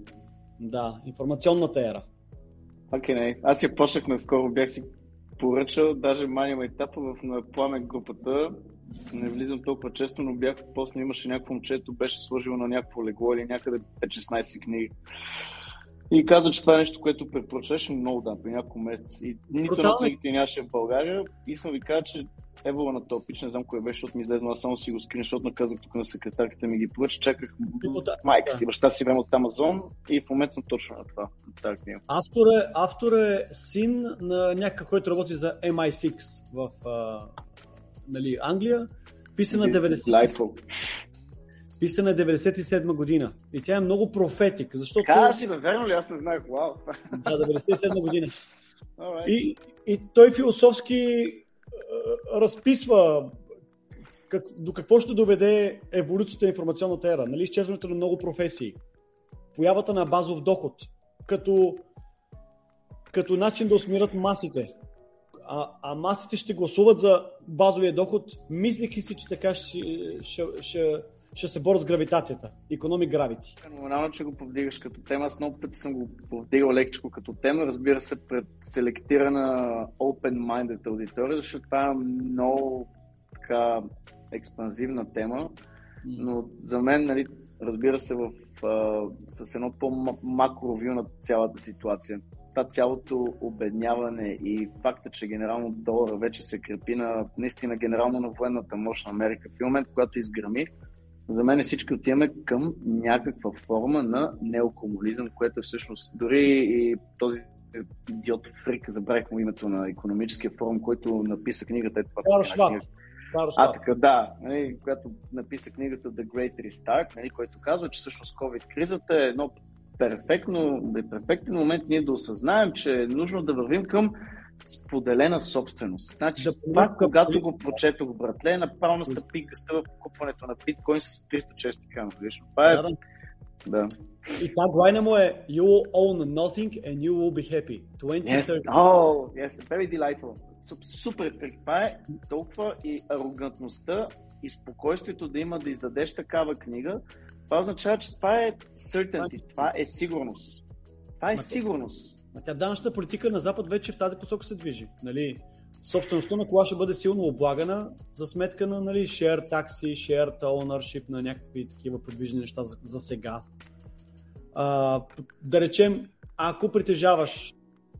Да, информационната ера. Окей, okay, не. Аз я почнах наскоро, бях си поръчал, даже мания етапа в на пламен групата. Не влизам толкова често, но бях после имаше някакво момче, беше сложило на някакво легло или някъде 5-16 книги. И каза, че това е нещо, което препоръчваше много да, при няколко месец. И нито на книгите нямаше в България. И съм ви казал, че Евола на топич, не знам кой беше, защото ми излезе, аз само си го скриншот наказах тук на секретарката ми ги поръча, чаках майка си, баща си време от Амазон и в момента съм точно на това. На автор, е, автор е син на някакъв, който работи за MI6 в а, нали, Англия, писан на 90 Писана 97 година. И тя е много профетик, защото... Кажи, бе, верно ли? Аз не знаех. Вау. Да, 97 година. Right. И, и той философски разписва как, до какво ще доведе еволюцията на информационната ера. Нали, изчезването на много професии. Появата на базов доход. Като, като начин да усмират масите. А, а масите ще гласуват за базовия доход, мислейки си, че така ще, ще, ще, ще се борят с гравитацията. Economic Gravity. Феноменално, че го повдигаш като тема. Аз много пъти съм го повдигал лекчко като тема. Разбира се, пред селектирана open-minded аудитория, защото това е много така експанзивна тема. Но за мен, нали, разбира се, в, а, с едно по-макровю на цялата ситуация. Това цялото обедняване и факта, че генерално долара вече се крепи на наистина генерално на военната мощ на Америка. В момент, когато изграми, за мен всички отиваме към някаква форма на неокомунизъм, което е всъщност дори и този идиот Фрик, забравих му името на економическия форум, който написа книгата. Е това, а, така, да, нали, когато написа книгата The Great Restart, нали, който казва, че всъщност COVID-кризата е едно перфектно, е перфектен момент ние да осъзнаем, че е нужно да вървим към споделена собственост. Значи, Да това, помогна когато го прочетох, братле, направо настъпи гъста в покупването на биткоин с 300 чести крана годишно. Това е... Да, да. Да. И таглайна му е You will own nothing and you will be happy. 20, Yes. 30. Oh, yes. Very delightful. Суп- Супер. Това е толкова и арогантността и спокойствието да има да издадеш такава книга. Това означава, че това е certainty. Това е сигурност. Това е сигурност. Тя данъчната политика на Запад вече в тази посока се движи. Нали? Собствеността на кола ще бъде силно облагана за сметка на нали, share такси, share ownership на някакви такива подвижни неща за, за сега. А, да речем, ако притежаваш,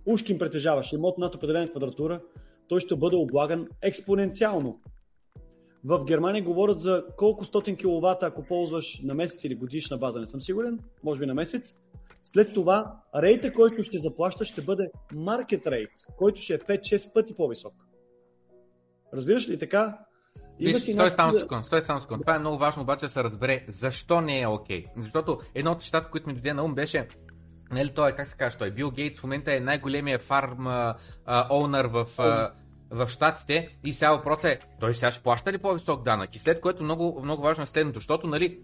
ушким притежаваш имот над определена квадратура, той ще бъде облаган експоненциално. В Германия говорят за колко стотин киловата, ако ползваш на месец или годишна база, не съм сигурен, може би на месец. След това рейта, който ще заплащаш, ще бъде market rate, който ще е 5-6 пъти по-висок. Разбираш ли така? Виж, стой някакви- само секунд, стой само секунд. Това е много важно обаче да се разбере защо не е окей. Защото едно от нещата, които ми дойде на ум беше Нали, той, е, как се казва, той Бил Гейтс в момента е най-големия фарм а, а, оунър в, а, в Штатите и сега въпросът е, той сега ще плаща ли по-висок данък? И след което много, много важно е следното, защото нали,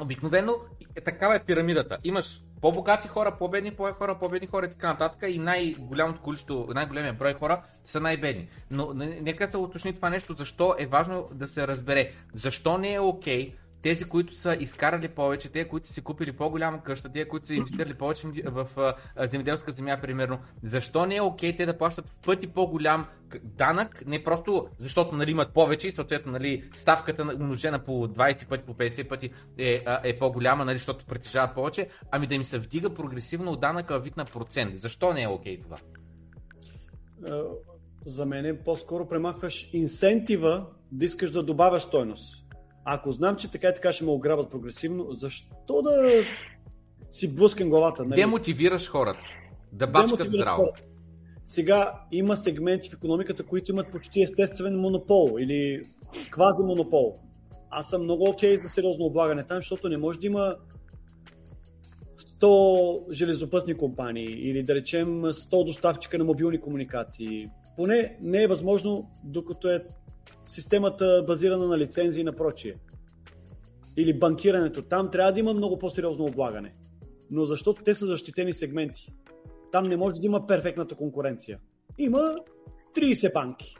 обикновено е, такава е пирамидата. Имаш по-богати хора, по-бедни хора, по-бедни хора и така нататък и най-голямото количество, най-големия брой хора са най-бедни. Но нека се уточни това нещо, защо е важно да се разбере. Защо не е окей тези, които са изкарали повече, те, които са си купили по-голяма къща, те, които са инвестирали повече в, земеделска земя, примерно, защо не е окей те да плащат в пъти по-голям данък, не просто защото нали, имат повече и съответно нали, ставката на- умножена по 20 пъти, по 50 пъти е, е по-голяма, нали, защото притежават повече, ами да им се вдига прогресивно от данъка вид на процент. Защо не е окей това? За мен е по-скоро премахваш инсентива да искаш да добавяш стойност. Ако знам, че така и така ще ме ограбят прогресивно, защо да си блъскам главата? Нали? Демотивираш хората да бачкат здраво. хората. Сега има сегменти в економиката, които имат почти естествен монопол или квази монопол. Аз съм много окей за сериозно облагане там, защото не може да има 100 железопътни компании или да речем 100 доставчика на мобилни комуникации. Поне не е възможно, докато е системата базирана на лицензии и на прочие. Или банкирането. Там трябва да има много по-сериозно облагане. Но защото те са защитени сегменти. Там не може да има перфектната конкуренция. Има 30 банки.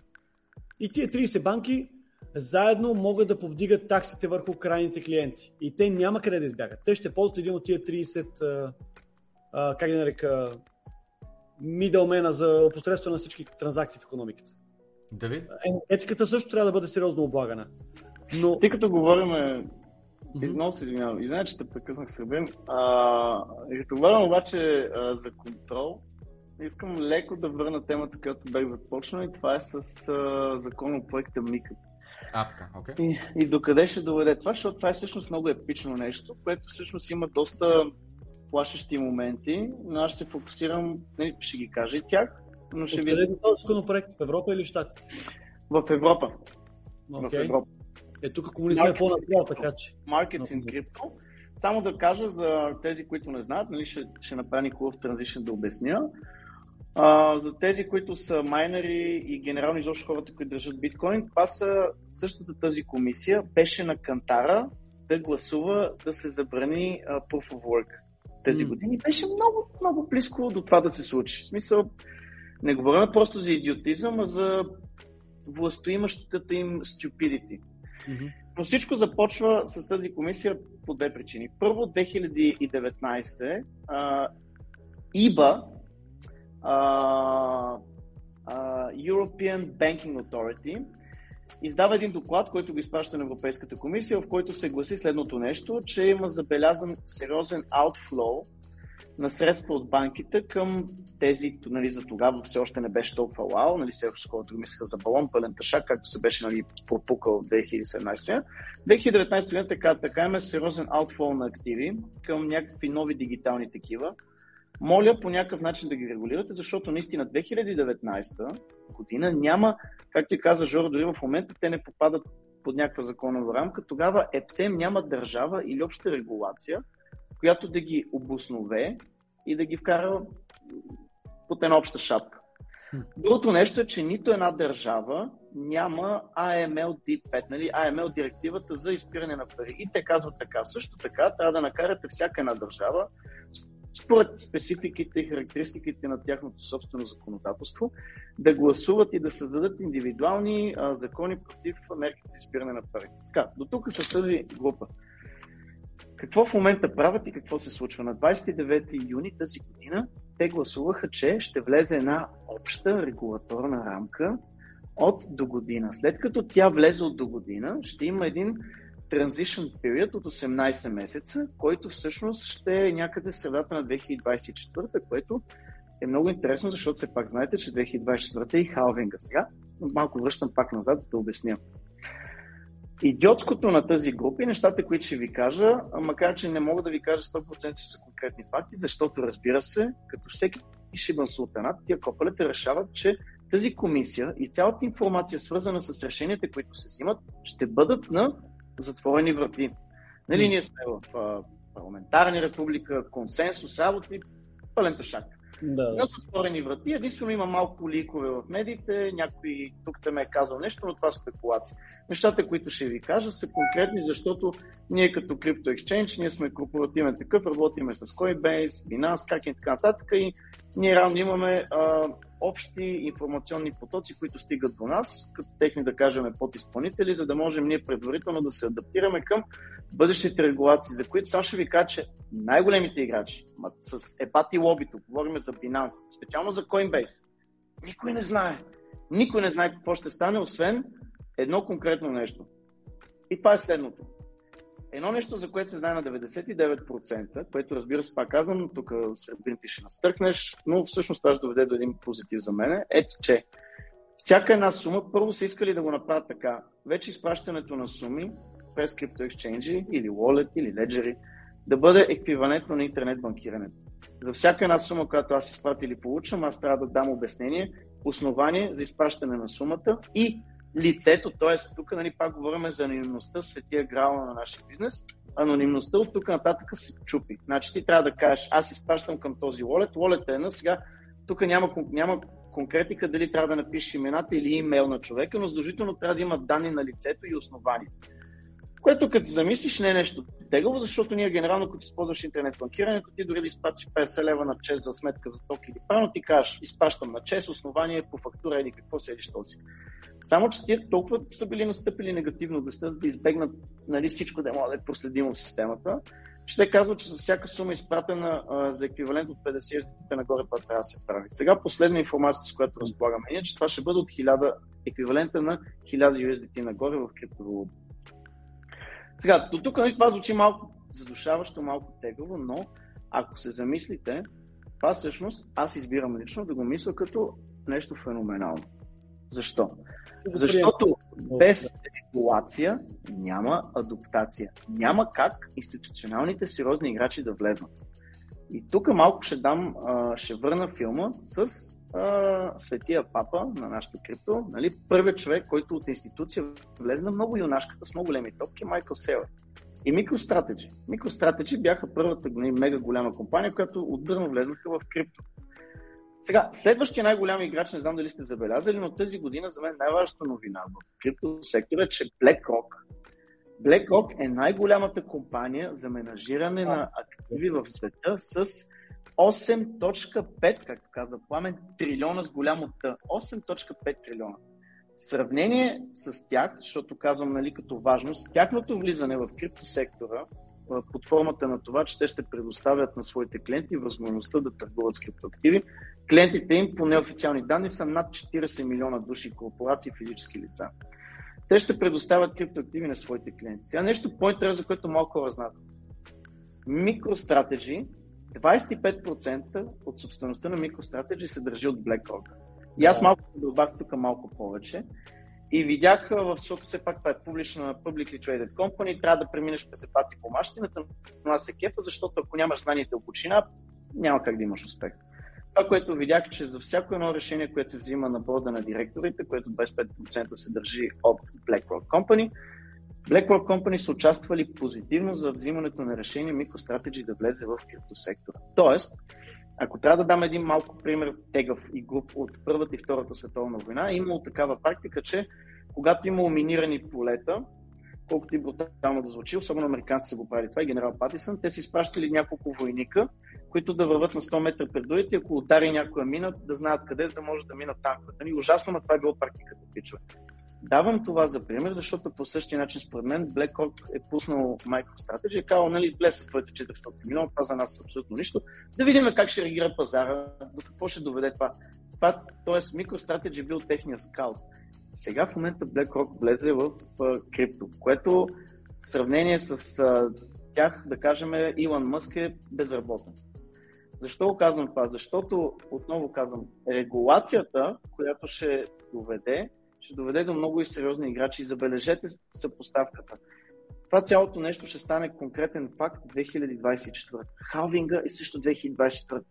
И тия 30 банки заедно могат да повдигат таксите върху крайните клиенти. И те няма къде да избягат. Те ще ползват един от тия 30, а, как да нарека, мидълмена за опосредстване на всички транзакции в економиката. Давид? Е, Етиката също трябва да бъде сериозно облагана. Но Тъй като говорим, Мгм. много се извинявам, извинявай, че те прекъснах Сърбен. Говорим обаче а, за контрол, искам леко да върна темата, която бях започнал и това е с а, законопроекта МИКА. А, така, окей. И, и докъде ще доведе това, защото това е всъщност много епично нещо, което всъщност има доста плашещи моменти, но аз ще се фокусирам, не, ще ги кажа и тях, но ще ви... откъде е този законопроект? В Европа или в Штатите? В Европа. В Окей. Европа. Е, тук комунизма е по-настрял, така че. Markets in Crypto. Само да кажа за тези, които не знаят, нали, ще, ще направя хубав транзишн да обясня. А, за тези, които са майнери и генерално изобщо хората, които държат биткоин, това са същата тази комисия, беше на Кантара да гласува да се забрани а, Proof of Work тези М. години. Беше много, много близко до това да се случи. В смисъл, не говорим просто за идиотизъм, а за властоимащата им. Мгм. Но всичко започва с тази комисия по две причини. Първо, 2019 а, ИБА, а, а, European Banking Authority, издава един доклад, който го изпраща на Европейската комисия, в който се гласи следното нещо, че има забелязан сериозен outflow на средства от банките към тези, нали, за тогава все още не беше толкова вау, нали, още хората мислеха за балон, пълен тъшак, както се беше нали, пропукал 2017 година. 2019 година така, така има сериозен outflow на активи към някакви нови дигитални такива. Моля по някакъв начин да ги регулирате, защото наистина 2019 година няма, както и каза Жоро, дори в момента те не попадат под някаква законова рамка, тогава ептем няма държава или обща регулация, която да ги обоснове и да ги вкара под една обща шапка. Другото нещо е, че нито една държава няма AML D5, нали? AML директивата за изпиране на пари. И те казват така. Също така трябва да накарате всяка една държава според спецификите и характеристиките на тяхното собствено законодателство, да гласуват и да създадат индивидуални а, закони против мерките за изпиране на пари. Така, до тук с тази група. Какво в момента правят и какво се случва? На 29 юни тази година те гласуваха, че ще влезе една обща регулаторна рамка от до година. След като тя влезе от до година, ще има един transition period от 18 месеца, който всъщност ще е някъде в средата на 2024, което е много интересно, защото все пак знаете, че 2024 е и халвинга. Сега малко връщам пак назад, за да обясня. Идиотското на тази група и нещата, които ще ви кажа, макар че не мога да ви кажа 100% че са конкретни факти, защото разбира се, като всеки шибан султанат, тия копалите решават, че тази комисия и цялата информация, свързана с решенията, които се взимат, ще бъдат на затворени врати. Нали, ние сме в а, парламентарни република, консенсус, работи, пълен тъшак. Да. На затворени врати. Единствено има малко ликове в медиите, някой тук те ме е казал нещо, но това спекулация. Нещата, които ще ви кажа, са конкретни, защото ние като Crypto Exchange, ние сме корпоративен такъв, работиме с Coinbase, Binance, как и така нататък и ние равно имаме а, общи информационни потоци, които стигат до нас, като техни, да кажем, подизпълнители, за да можем ние предварително да се адаптираме към бъдещите регулации, за които сега ще ви кажа, че най-големите играчи, с епати лобито, говорим за Binance, специално за Coinbase, никой не знае. Никой не знае какво ще стане, освен едно конкретно нещо. И това е следното. Едно нещо, за което се знае на 99%, което разбира се, пак казвам, тук сред ти ще настъркнеш, но всъщност това ще доведе до един позитив за мен, е, че всяка една сума, първо са искали да го направят така. Вече изпращането на суми през крипто exchange или wallet или ledger да бъде еквивалентно на интернет банкирането. За всяка една сума, която аз изпратя или получам, аз трябва да дам обяснение, основание за изпращане на сумата и лицето, т.е. тук нали, пак говорим за анонимността, светия грал на нашия бизнес, анонимността от тук нататък се чупи. Значи ти трябва да кажеш, аз изпращам към този wallet, wallet е на сега, тук няма, няма конкретика дали трябва да напишеш имената или имейл на човека, но задължително трябва да има данни на лицето и основание. Което като замислиш не е нещо тегаво, защото ние генерално, като използваш интернет банкирането, ти дори да изпратиш 50 лева на чест за сметка за ток или правилно ти кажеш, изпращам на чест, основание по фактура или какво си едиш този. Само, че тия толкова са били настъпили негативно да за да избегнат нали, всичко да може да е проследимо в системата, че те казват, че за всяка сума изпратена а, за еквивалент от 50 USDT нагоре, това трябва да се прави. Сега последна информация, с която разполагаме, е, че това ще бъде от 1000, еквивалента на 1000 USDT нагоре в криптовалута. Сега, до тук нали, това звучи малко задушаващо, малко тегаво, но ако се замислите, това всъщност аз избирам лично да го мисля като нещо феноменално. Защо? Защото без регулация няма адаптация. Няма как институционалните сериозни играчи да влезнат. И тук малко ще дам, ще върна филма с светия папа на нашото крипто, нали, първият човек, който от институция влезна много юнашката с много големи топки, Майкъл Селър. И MicroStrategy. MicroStrategy бяха първата нали, мега голяма компания, която отдърно влезнаха в крипто. Сега, следващия най-голям играч, не знам дали сте забелязали, но тази година за мен най-важната новина в крипто сектора е, че BlackRock, BlackRock е най-голямата компания за менажиране на активи в света с 8.5, както каза Пламен, трилиона с голямо Т. 8.5 трилиона. В сравнение с тях, защото казвам нали, като важност, тяхното влизане в криптосектора под формата на това, че те ще предоставят на своите клиенти възможността да търгуват с криптоактиви. Клиентите им по неофициални данни са над 40 милиона души корпорации физически лица. Те ще предоставят криптоактиви на своите клиенти. Сега нещо по-интересно, което малко хора знаят. MicroStrategy 25% от собствеността на MicroStrategy се държи от BlackRock. И аз малко добавих тук малко повече. И видях, защото все пак това е публична, publicly traded company, трябва да преминеш през пати по машината, но аз се кефа, защото ако нямаш знание и дълбочина, няма как да имаш успех. Това, което видях, че за всяко едно решение, което се взима на борда на директорите, което 25% се държи от BlackRock Company, BlackRock Company са участвали позитивно за взимането на решение MicroStrategy да влезе в криптосектора. Тоест, ако трябва да дам един малко пример тегъв и груп от Първата и Втората световна война, е имало такава практика, че когато има минирани полета, колкото и брутално да звучи, особено американците са го правили това и генерал Патисън, те си изпращали няколко войника, които да върват на 100 метра пред другите, ако удари някоя мина, да знаят къде, за да може да минат танковете. Ужасно, но това е било практиката, пичове. Давам това за пример, защото по същия начин, според мен, BlackRock е пуснал MicroStrategy и е казал, нали, влез с твоите 400 милиона, това за нас е абсолютно нищо. Да видим как ще реагира пазара, до какво ще доведе това. това тоест, MicroStrategy е бил техния скаут. Сега в момента BlackRock влезе в крипто, което в сравнение с а, тях, да кажем, Илон Мъск е безработен. Защо го казвам това? Защото, отново казвам, регулацията, която ще доведе, ще доведе до много и сериозни играчи. И забележете съпоставката. Това цялото нещо ще стане конкретен факт 2024. Халвинга е също 2024.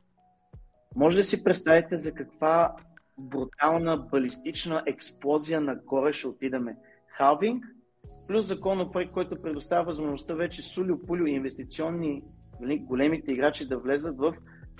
Може ли си представите за каква брутална балистична експлозия нагоре ще отидеме? Халвинг плюс законопроект, който предоставя възможността вече сулю, пулю и инвестиционни нали, големите играчи да влезат в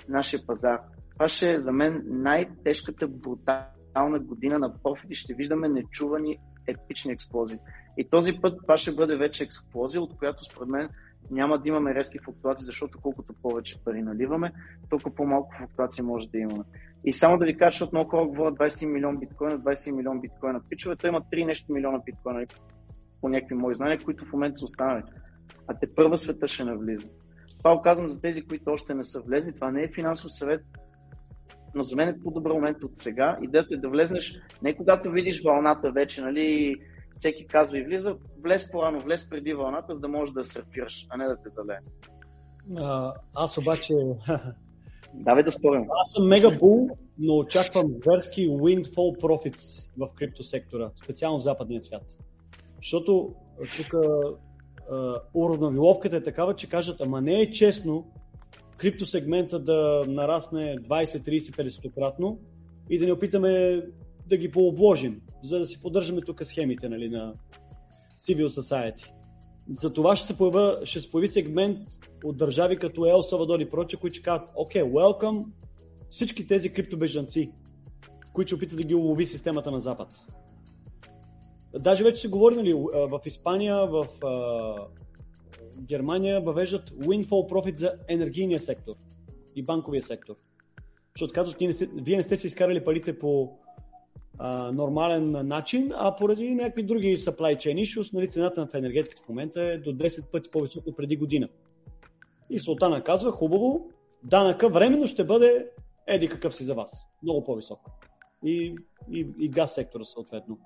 нашия пазар. Това ще е за мен най-тежката брутална финална година на профити ще виждаме нечувани епични експлозии. И този път това ще бъде вече експлозия, от която според мен няма да имаме резки флуктуации, защото колкото повече пари наливаме, толкова по-малко флуктуации може да имаме. И само да ви кажа, защото много хора говорят 20 милион биткоина, 20 милион биткоина. Пичовете имат 3 нещо милиона биткоина по някакви мои знания, които в момента са останали. А те първа света ще навлиза. Това оказвам за тези, които още не са влезли. Това не е финансов съвет, но за мен е по-добър момент от сега. Идеята е да влезнеш, не когато видиш вълната вече, нали, всеки казва и влиза, влез по-рано, влез преди вълната, за да можеш да сърфираш, а не да те залее. аз обаче... Давай да спорим. Аз съм мега бул, но очаквам верски windfall profits в криптосектора, специално в западния свят. Защото тук уравновиловката е такава, че кажат, ама не е честно криптосегмента да нарасне 20, 30, 50 кратно и да не опитаме да ги пообложим, за да си поддържаме тук схемите нали, на Civil Society. За това ще се, поява, ще се появи сегмент от държави като Ел Савадор и проче, които ще кажат, окей, okay, welcome всички тези криптобежанци, които ще опитат да ги улови системата на Запад. Даже вече се говори, нали, в Испания, в Германия въвеждат windfall profit за енергийния сектор и банковия сектор. Защото казват, вие не сте, вие си изкарали парите по а, нормален начин, а поради някакви други supply chain issues, нали, цената в енергетиката в момента е до 10 пъти по-висока преди година. И Султана казва, хубаво, данъка временно ще бъде еди какъв си за вас. Много по-висок. И, и, и газ сектора съответно.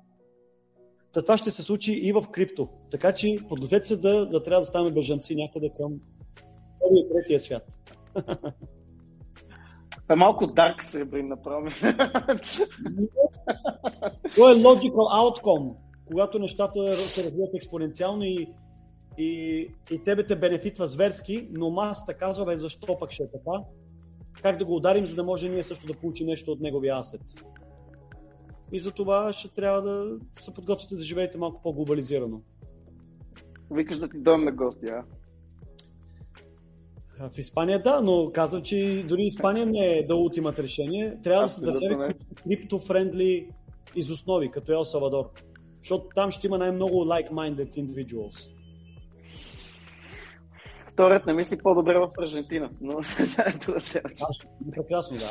Та това ще се случи и в крипто. Така че подгответе се да, да трябва да ставаме бежанци някъде към и третия свят. Е малко дарк сребрин направо. То е logical outcome, когато нещата се развиват експоненциално и, и, и тебе те бенефитва зверски, но масата казва, бе, защо пък ще е така? Как да го ударим, за да може ние също да получим нещо от неговия асет? И за това ще трябва да се подготвите да живеете малко по-глобализирано. Викаш да ти дойдем на гости, а? В Испания да, но казвам, че дори Испания не е да ултимат решение. Трябва Абсолютно да се държави крипто-френдли из основи, като Ел Савадор. Защото там ще има най-много like-minded individuals. Вторият не мисли по-добре в Аржентина, но това е Прекрасно, да.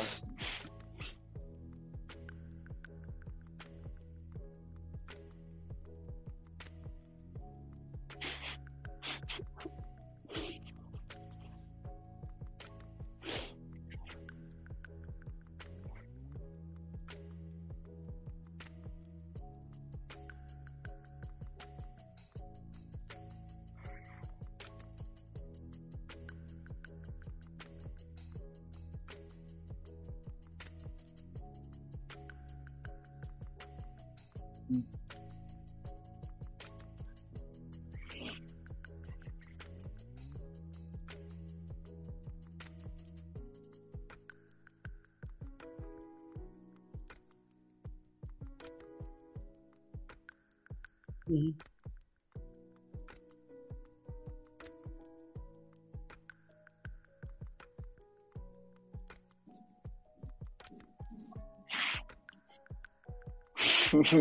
Те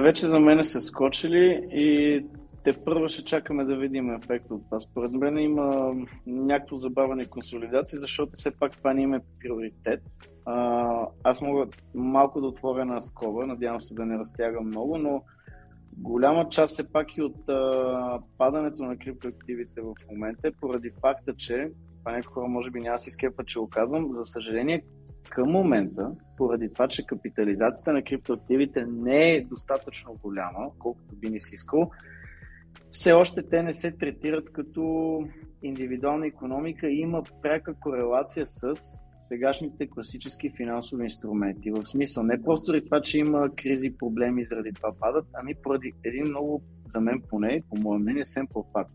вече за мен са скочили и те първо ще чакаме да видим ефект от това. Според мен има някакво забавяне и консолидация, защото все пак това не има приоритет. А, аз мога малко да отворя на скоба, надявам се да не разтягам много, но голяма част все пак и от а, падането на криптоактивите в момента е поради факта, че това някои хора може би няма си скепа, че го казвам, за съжаление към момента, поради това, че капитализацията на криптоактивите не е достатъчно голяма, колкото би ни си искал, все още те не се третират като индивидуална економика и има пряка корелация с сегашните класически финансови инструменти. В смисъл, не просто заради това, че има кризи, проблеми, заради това падат, ами поради един много, за мен поне, по мое мнение, семпл факт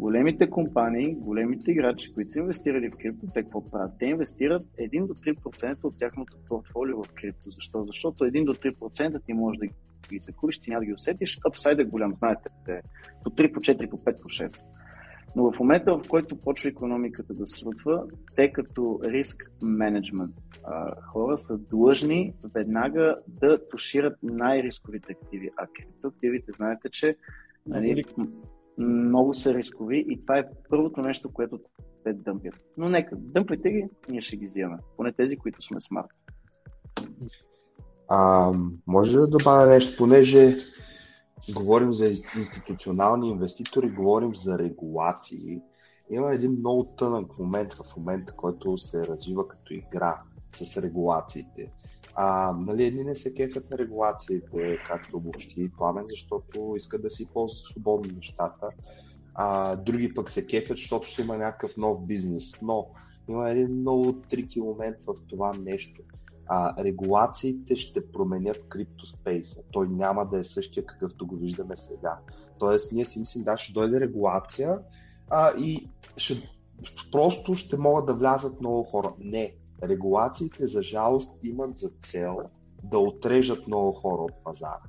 големите компании, големите играчи, които са инвестирали в крипто, те какво правят? Те инвестират 1 до 3% от тяхното портфолио в крипто. Защо? Защото 1 до 3% ти можеш да ги закупиш, ти няма да ги усетиш. Апсайд е голям, знаете, по 3, по 4, по 5, по 6. Но в момента, в който почва економиката да срутва, те като риск менеджмент хора са длъжни веднага да тушират най-рисковите активи. А криптоактивите, знаете, че нали, много са рискови и това е първото нещо, което те дъмпят. Но нека, дъмпайте ги, ние ще ги взимаме. Поне тези, които сме смарт. А, може да добавя нещо, понеже говорим за институционални инвеститори, говорим за регулации. Има един много тънък момент в момента, който се развива като игра с регулациите. А, нали, едни не се кефят на регулациите, както обобщи Пламен, защото искат да си ползват свободно нещата. А, други пък се кефят, защото ще има някакъв нов бизнес. Но има един много трики момент в това нещо. А, регулациите ще променят криптоспейса. Той няма да е същия какъвто го виждаме сега. Тоест, ние си мислим, да, ще дойде регулация а, и ще, просто ще могат да влязат много хора. Не, регулациите за жалост имат за цел да отрежат много хора от пазара.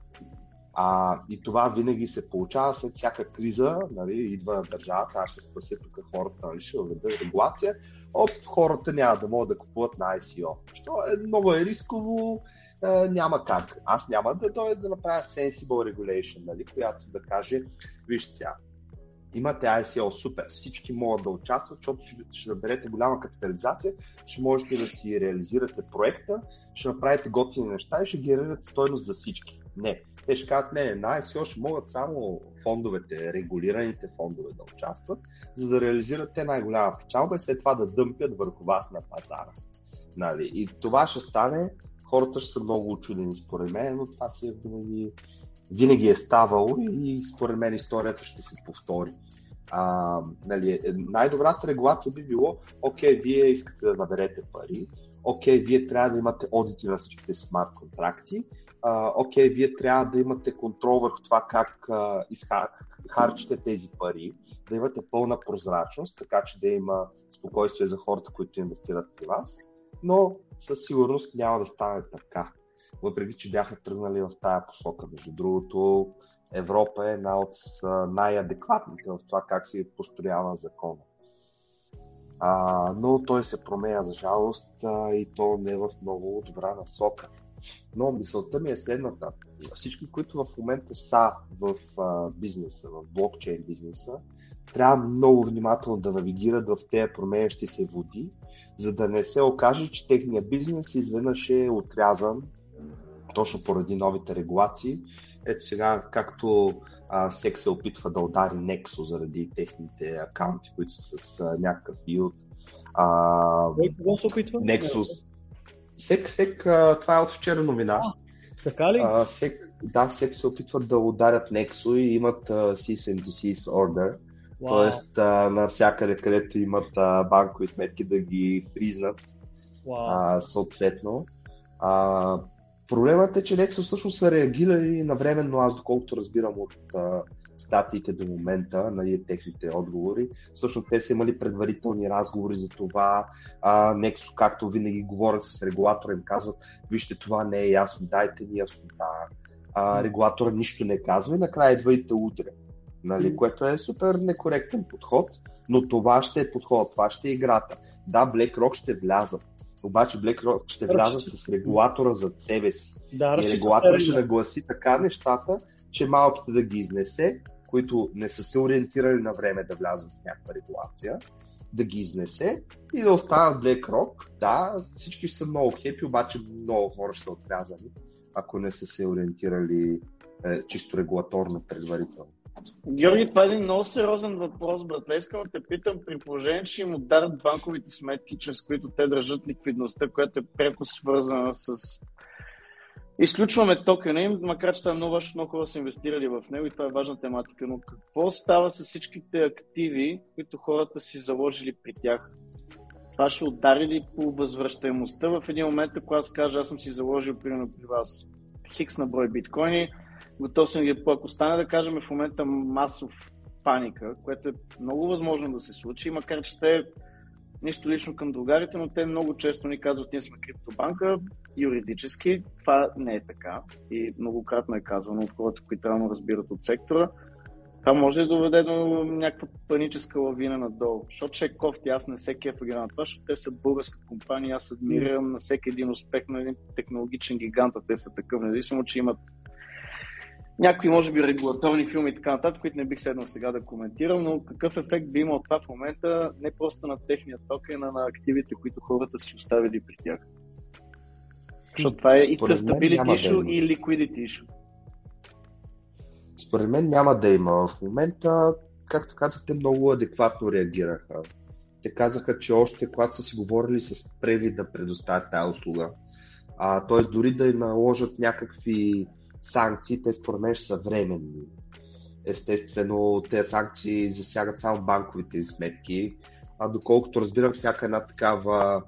А, и това винаги се получава след всяка криза, нали, идва държавата, аз ще спася тук хората, нали, ще въведа регулация, оп, хората няма да могат да купуват на ICO. Що е много е рисково, е, няма как. Аз няма да дойда да направя sensible regulation, нали, която да каже, вижте сега, имате ICO, супер, всички могат да участват, защото ще, ще наберете голяма капитализация, ще можете да си реализирате проекта, ще направите готини неща и ще генерирате стойност за всички. Не. Те ще кажат, не, на ICO ще могат само фондовете, регулираните фондове да участват, за да реализират те най-голяма печалба и след това да дъмпят върху вас на пазара. Нали? И това ще стане, хората ще са много очудени според мен, но това си е винаги винаги е ставало и според мен историята ще се повтори. А, нали, най-добрата регулация би било, окей, вие искате да наберете пари, окей, вие трябва да имате одити на всичките смарт контракти, окей, вие трябва да имате контрол върху това как а, тези пари, да имате пълна прозрачност, така че да има спокойствие за хората, които инвестират при вас, но със сигурност няма да стане така въпреки че бяха тръгнали в тая посока. Между другото, Европа е една от най-адекватните в това как се построява закона. А, но той се променя за жалост а, и то не е в много добра насока. Но мисълта ми е следната. Всички, които в момента са в а, бизнеса, в блокчейн бизнеса, трябва много внимателно да навигират в тези променящи се води, за да не се окаже, че техният бизнес изведнъж е отрязан точно поради новите регулации. Ето сега, както а, SEC се опитва да удари Nexo заради техните акаунти, които са с а, някакъв yield. Кой кого се опитва? Nexus. SEC, SEC а, това е от вчера новина. А, така ли? А, SEC, да, SEC се опитват да ударят Nexo и имат uh, cease and desist order. Wow. Тоест, а, навсякъде, където имат а, банкови сметки да ги фризнат. Wow. А, съответно. А, Проблемът е, че Nexus всъщност са реагирали навременно, аз доколкото разбирам от а, статиите до момента, нали, техните отговори. Всъщност те са имали предварителни разговори за това. А, Nexo, както винаги говорят с регулатора, им казват, вижте, това не е ясно, дайте ни яснота. А, регулатора нищо не казва и накрая идва и те утре. Нали, което е супер некоректен подход, но това ще е подход, това ще е играта. Да, BlackRock ще влязат, обаче BlackRock ще влязат с регулатора зад себе си. Да, и регулатора ще нагласи така нещата, че малките да ги изнесе, които не са се ориентирали на време да влязат в някаква регулация, да ги изнесе и да останат BlackRock. Да, всички ще са много хепи, обаче много хора ще са отрязани, ако не са се ориентирали е, чисто регулаторно предварително. Георги, това е един много сериозен въпрос, братле. Искам да те питам, при положение, че им ударят банковите сметки, чрез които те държат ликвидността, която е преко свързана с изключваме токена им, макар че това е много важно, много хора са инвестирали в него и това е важна тематика, но какво става с всичките активи, които хората си заложили при тях? Това ще удари ли по възвръщаемостта в един момент, ако аз кажа, аз съм си заложил примерно при вас хикс на брой биткоини, готов съм ги, ако стане да кажем в момента масов паника, което е много възможно да се случи, макар че те нищо лично към другарите, но те много често ни казват, ние сме криптобанка, юридически това не е така и многократно е казвано от хората, които реално разбират от сектора. Това може да доведе до някаква паническа лавина надолу. Защото ще е кофти, аз не се кефа ги на това, защото те са българска компания, аз адмирирам на всеки един успех на един технологичен гигант, а те са такъв, независимо, че имат някои, може би, регулаторни филми и така нататък, които не бих седнал сега да коментирам, но какъв ефект би имал това в момента, не просто на техния токен, а на активите, които хората си оставили при тях. Защото това е и stability issue да и liquidity issue. Според мен няма да има. В момента, както казахте, много адекватно реагираха. Те казаха, че още когато са си говорили с Преви да предоставят тази услуга, т.е. дори да наложат някакви санкции, те според мен са временни. Естествено, тези санкции засягат само банковите сметки, а доколкото разбирам, всяка една такава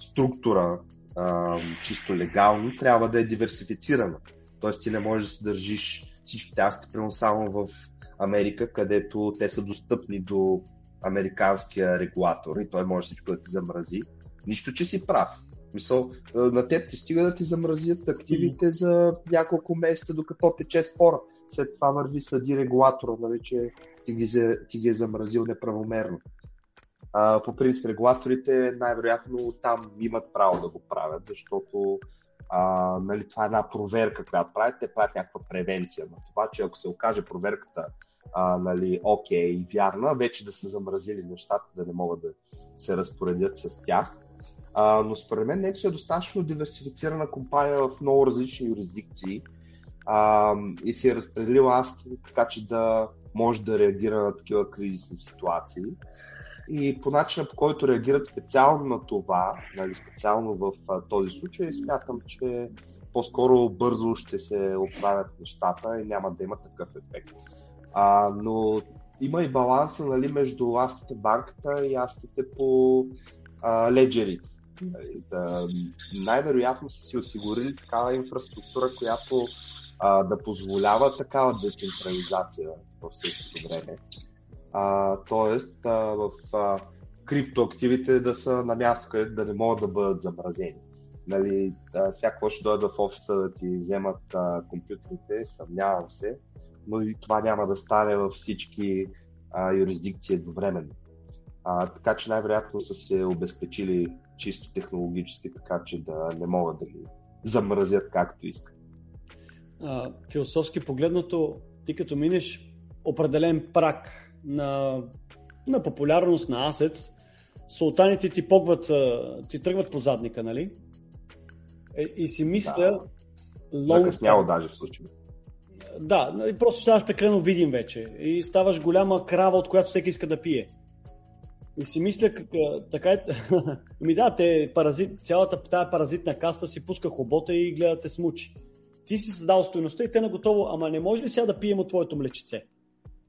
структура, а, чисто легално, трябва да е диверсифицирана. Тоест ти не можеш да се държиш всичките асти, примерно само в Америка, където те са достъпни до американския регулатор и той може всичко да ти замрази. Нищо, че си прав. Мисъл, на теб ти стига да ти замразят активите за няколко месеца, докато тече спора. След това върви съди регулатора, нали, че ти ги, ти ги е замразил неправомерно. А, по принцип, регулаторите най-вероятно там имат право да го правят, защото а, нали, това е една проверка, която правят. Те правят някаква превенция на това, че ако се окаже проверката а, нали, окей и вярна, вече да са замразили нещата, да не могат да се разпоредят с тях. А, но според мен Nexo е достатъчно диверсифицирана компания в много различни юрисдикции а, и се е разпределила аз така, че да може да реагира на такива кризисни ситуации. И по начина по който реагират специално на това, нали, специално в а, този случай, смятам, че по-скоро бързо ще се оправят нещата и няма да има такъв ефект. А, но има и баланса нали, между астите банката и астите по а, леджерите. Нали, да, най-вероятно са си осигурили такава инфраструктура, която а, да позволява такава децентрализация в същото време. А, тоест, а, в а, криптоактивите да са на място, където да не могат да бъдат замразени. Нали, да, всяко ще дойде в офиса да ти вземат а, компютрите, съмнявам се, но и това няма да стане във всички а, юрисдикции едновременно. А, така че най-вероятно са се обезпечили чисто технологически, така че да не могат да ги замразят както искат. А, философски погледнато, ти като минеш определен прак на, на популярност на асец, султаните ти погват, ти тръгват по задника, нали? И, е, и си мисля... Да. Закъсняло даже в случая. Да, нали, просто ставаш прекалено видим вече и ставаш голяма крава, от която всеки иска да пие. И си мисля, как, така е... Ми да, те паразит, цялата тая паразитна каста си пуска хобота и гледате смучи. Ти си създал стоеността и те на готово, ама не може ли сега да пием от твоето млечице?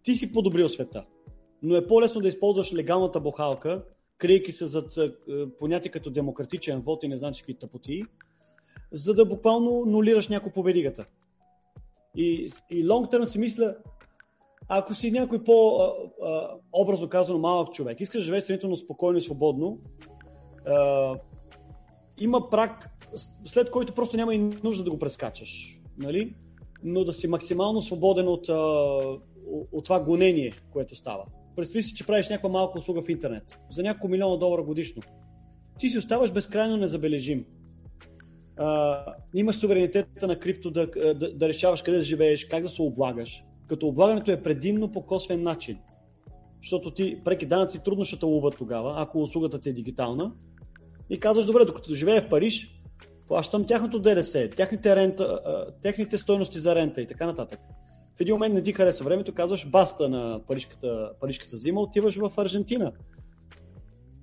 Ти си подобрил света. Но е по-лесно да използваш легалната бухалка, крийки се зад понятие като демократичен вод и не знам какви тъпоти, за да буквално нулираш някой по веригата. И, и long term си мисля, ако си някой по, а, а, образно казано, малък човек, искаш да живееш сравнително спокойно и свободно, а, има прак, след който просто няма и нужда да го прескачаш. Нали? Но да си максимално свободен от, а, от това гонение, което става. Представи си, че правиш някаква малка услуга в интернет за няколко милиона долара годишно. Ти си оставаш безкрайно незабележим. А, имаш суверенитета на крипто да, да, да решаваш къде да живееш, как да се облагаш. Като облагането е предимно по косвен начин. Защото ти преки данъци трудно ще те луват тогава, ако услугата ти е дигитална. И казваш, добре, докато живея в Париж, плащам тяхното ДДС, тяхните, рента, техните стойности за рента и така нататък. В един момент не ти харесва времето, казваш баста на парижката, парижката зима, отиваш в Аржентина.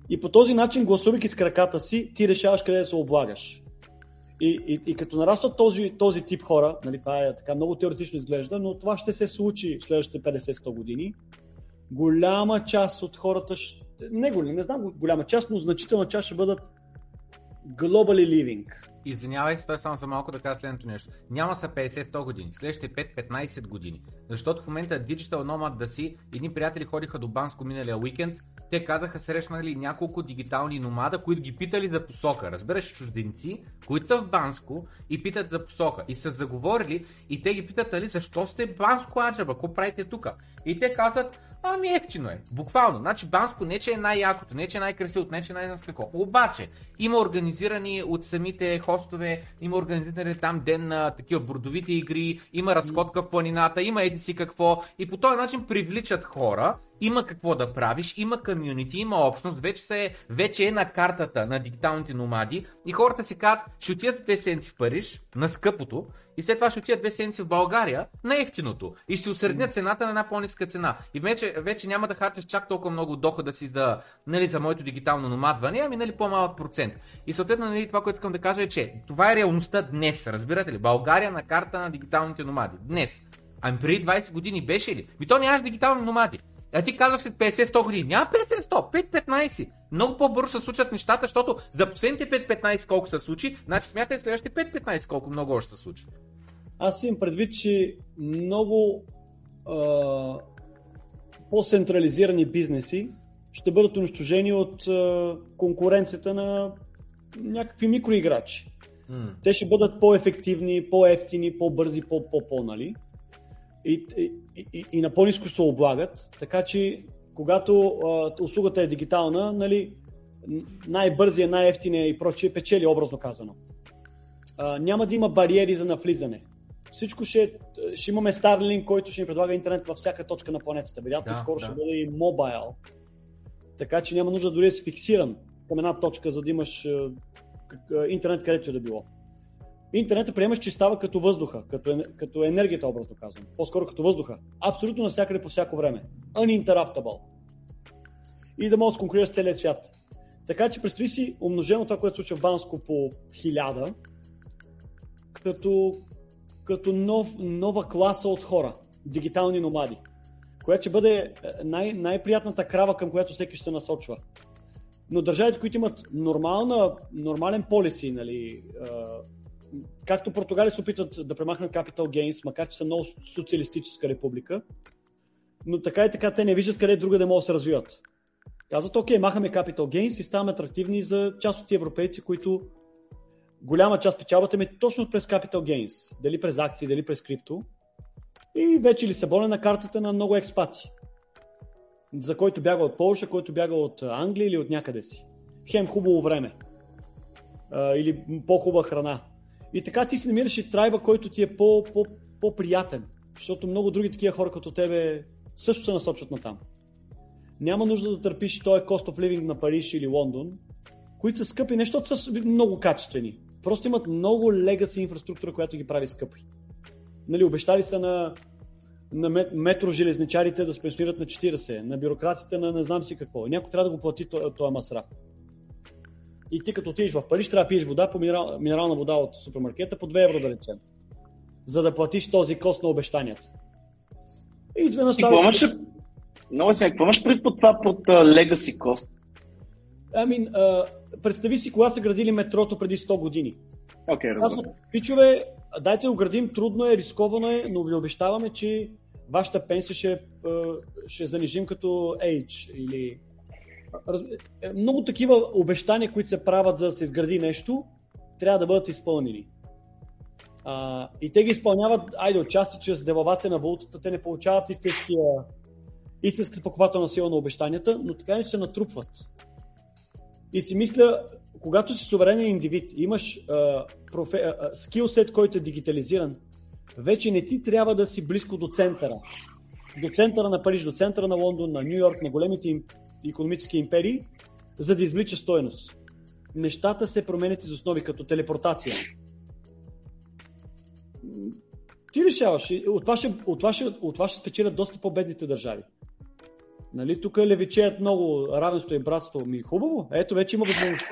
И по този начин, гласувайки с краката си, ти решаваш къде да се облагаш. И, и, и като нарастват този, този тип хора, нали, това е така много теоретично изглежда, но това ще се случи в следващите 50-100 години, голяма част от хората, не, голям, не знам голяма част, но значителна част ще бъдат globally living. Извинявай се, само за малко да кажа следното нещо. Няма са 50-100 години, следващите 5-15 години. Защото в момента Digital Nomad да си, едни приятели ходиха до Банско миналия уикенд, те казаха срещнали няколко дигитални номада, които ги питали за посока. Разбираш, чужденци, които са в Банско и питат за посока. И са заговорили и те ги питат, нали, защо сте Банско Аджаба, какво правите тук? И те казват, Ами ефтино е. Буквално. Значи Банско не че е най-якото, не че е най-красивото, не че е какво. Обаче, има организирани от самите хостове, има организирани там ден на такива бордовите игри, има разходка в планината, има еди си какво. И по този начин привличат хора, има какво да правиш, има комьюнити, има общност, вече, се, вече е на картата на дигиталните номади и хората си казват, ще отидат две седмици в Париж, на скъпото, и след това ще отидат две седмици в България, на ефтиното. И ще усреднят цената на една по-ниска цена. И вече, вече няма да харчаш чак толкова много дохода си за, нали, за моето дигитално номадване, ами нали, по-малък процент. И съответно нали, това, което искам да кажа е, че това е реалността днес, разбирате ли? България на карта на дигиталните номади. Днес. Ами преди 20 години беше ли? Ми то нямаш дигитални номади. А ти казваш след 50-100 години. Няма 50-100, 5-15. Много по-бързо се случат нещата, защото за последните 5-15 колко се случи, значи смятай следващите 5-15 колко много още се случи. Аз имам предвид, че много а, по-централизирани бизнеси ще бъдат унищожени от а, конкуренцията на някакви микроиграчи. Mm. Те ще бъдат по-ефективни, по-ефтини, по-бързи, по-по-по, нали? и, и, и, и на по-низко ще се облагат, така че когато а, услугата е дигитална, нали, най-бързия, най-ефтиния и прочие печели, образно казано. А, няма да има бариери за навлизане. Всичко ще, ще имаме Starlink, който ще ни предлага интернет във всяка точка на планетата. Вероятно да, скоро да. ще бъде и мобайл. Така че няма нужда дори да си фиксиран към една точка, за да имаш интернет където е да било интернета приемаш, че става като въздуха, като, като енергията, образно казвам. По-скоро като въздуха. Абсолютно навсякъде по всяко време. Uninterruptible. И да можеш да конкурираш целия свят. Така че представи си умножено това, което случва в Банско по хиляда, като, като нов, нова класа от хора, дигитални номади, която ще бъде е, най- най-приятната крава, към която всеки ще насочва. Но държавите, които имат нормална, нормален полиси, нали, както Португалия се опитват да премахнат Capital Gains, макар че са много социалистическа република, но така и така те не виждат къде друга да могат да се развиват. Казват, окей, махаме Capital Gains и ставаме атрактивни за част от европейци, които голяма част печалбата ми точно през Capital Gains. Дали през акции, дали през крипто. И вече Лисабон е на картата на много експати. За който бяга от Полша, който бяга от Англия или от някъде си. Хем хубаво време. А, или по-хубава храна. И така ти си намираш и трайба, който ти е по, по, по-приятен. Защото много други такива хора като тебе също се насочват на там. Няма нужда да търпиш този cost of living на Париж или Лондон, които са скъпи, не защото са много качествени. Просто имат много legacy инфраструктура, която ги прави скъпи. Нали, обещали са на, на метро железничарите да се пенсионират на 40, на бюрократите на не знам си какво. Някой трябва да го плати този масраф. И ти като отидеш в Париж, трябва да пиеш вода по минерал, минерална вода от супермаркета по 2 евро да речем. За да платиш този кост на обещанията. И изведнъж става... Какво имаш, много сега, какво имаш пред под това под uh, legacy cost? Ами, mean, uh, представи си кога са градили метрото преди 100 години. Окей, okay, Казват, пичове, дайте го градим, трудно е, рисковано е, но ви обещаваме, че вашата пенсия ще, а, ще занижим като age или е, много такива обещания, които се правят за да се изгради нещо, трябва да бъдат изпълнени. А, и те ги изпълняват, айде, отчасти чрез девалвация на валутата, те не получават истинския, истинска покупателна сила на обещанията, но така не се натрупват. И си мисля, когато си суверенен индивид, имаш а, профе, скилсет, който е дигитализиран, вече не ти трябва да си близко до центъра. До центъра на Париж, до центъра на Лондон, на Нью Йорк, на големите им економически империи, за да извлича стойност. Нещата се променят из основи, като телепортация. Ти решаваш. От това ще, от това ще, от това ще спечелят доста по-бедните държави. Нали, тук левичеят много равенство и братство. Ми хубаво. Ето вече има възможност.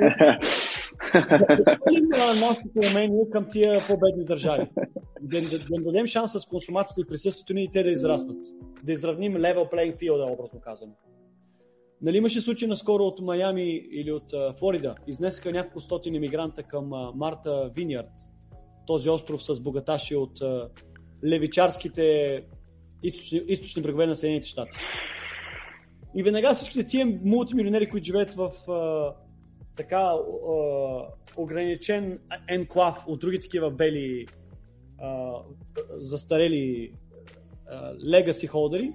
има нашето умение към тия по-бедни държави. Да, да, да дадем шанс с консумацията и присъствието ни и те да израснат. Да изравним level playing field, образно казано. Нали имаше случай наскоро от Майами или от uh, Флорида. Изнесаха няколко стотин иммигранта към uh, Марта Виньярд, този остров с богаташи от uh, левичарските източни, източни брегове на Съединените щати. И веднага всичките тия мултимилионери, които живеят в uh, така uh, ограничен енклав от други такива бели uh, застарели легаси холдери,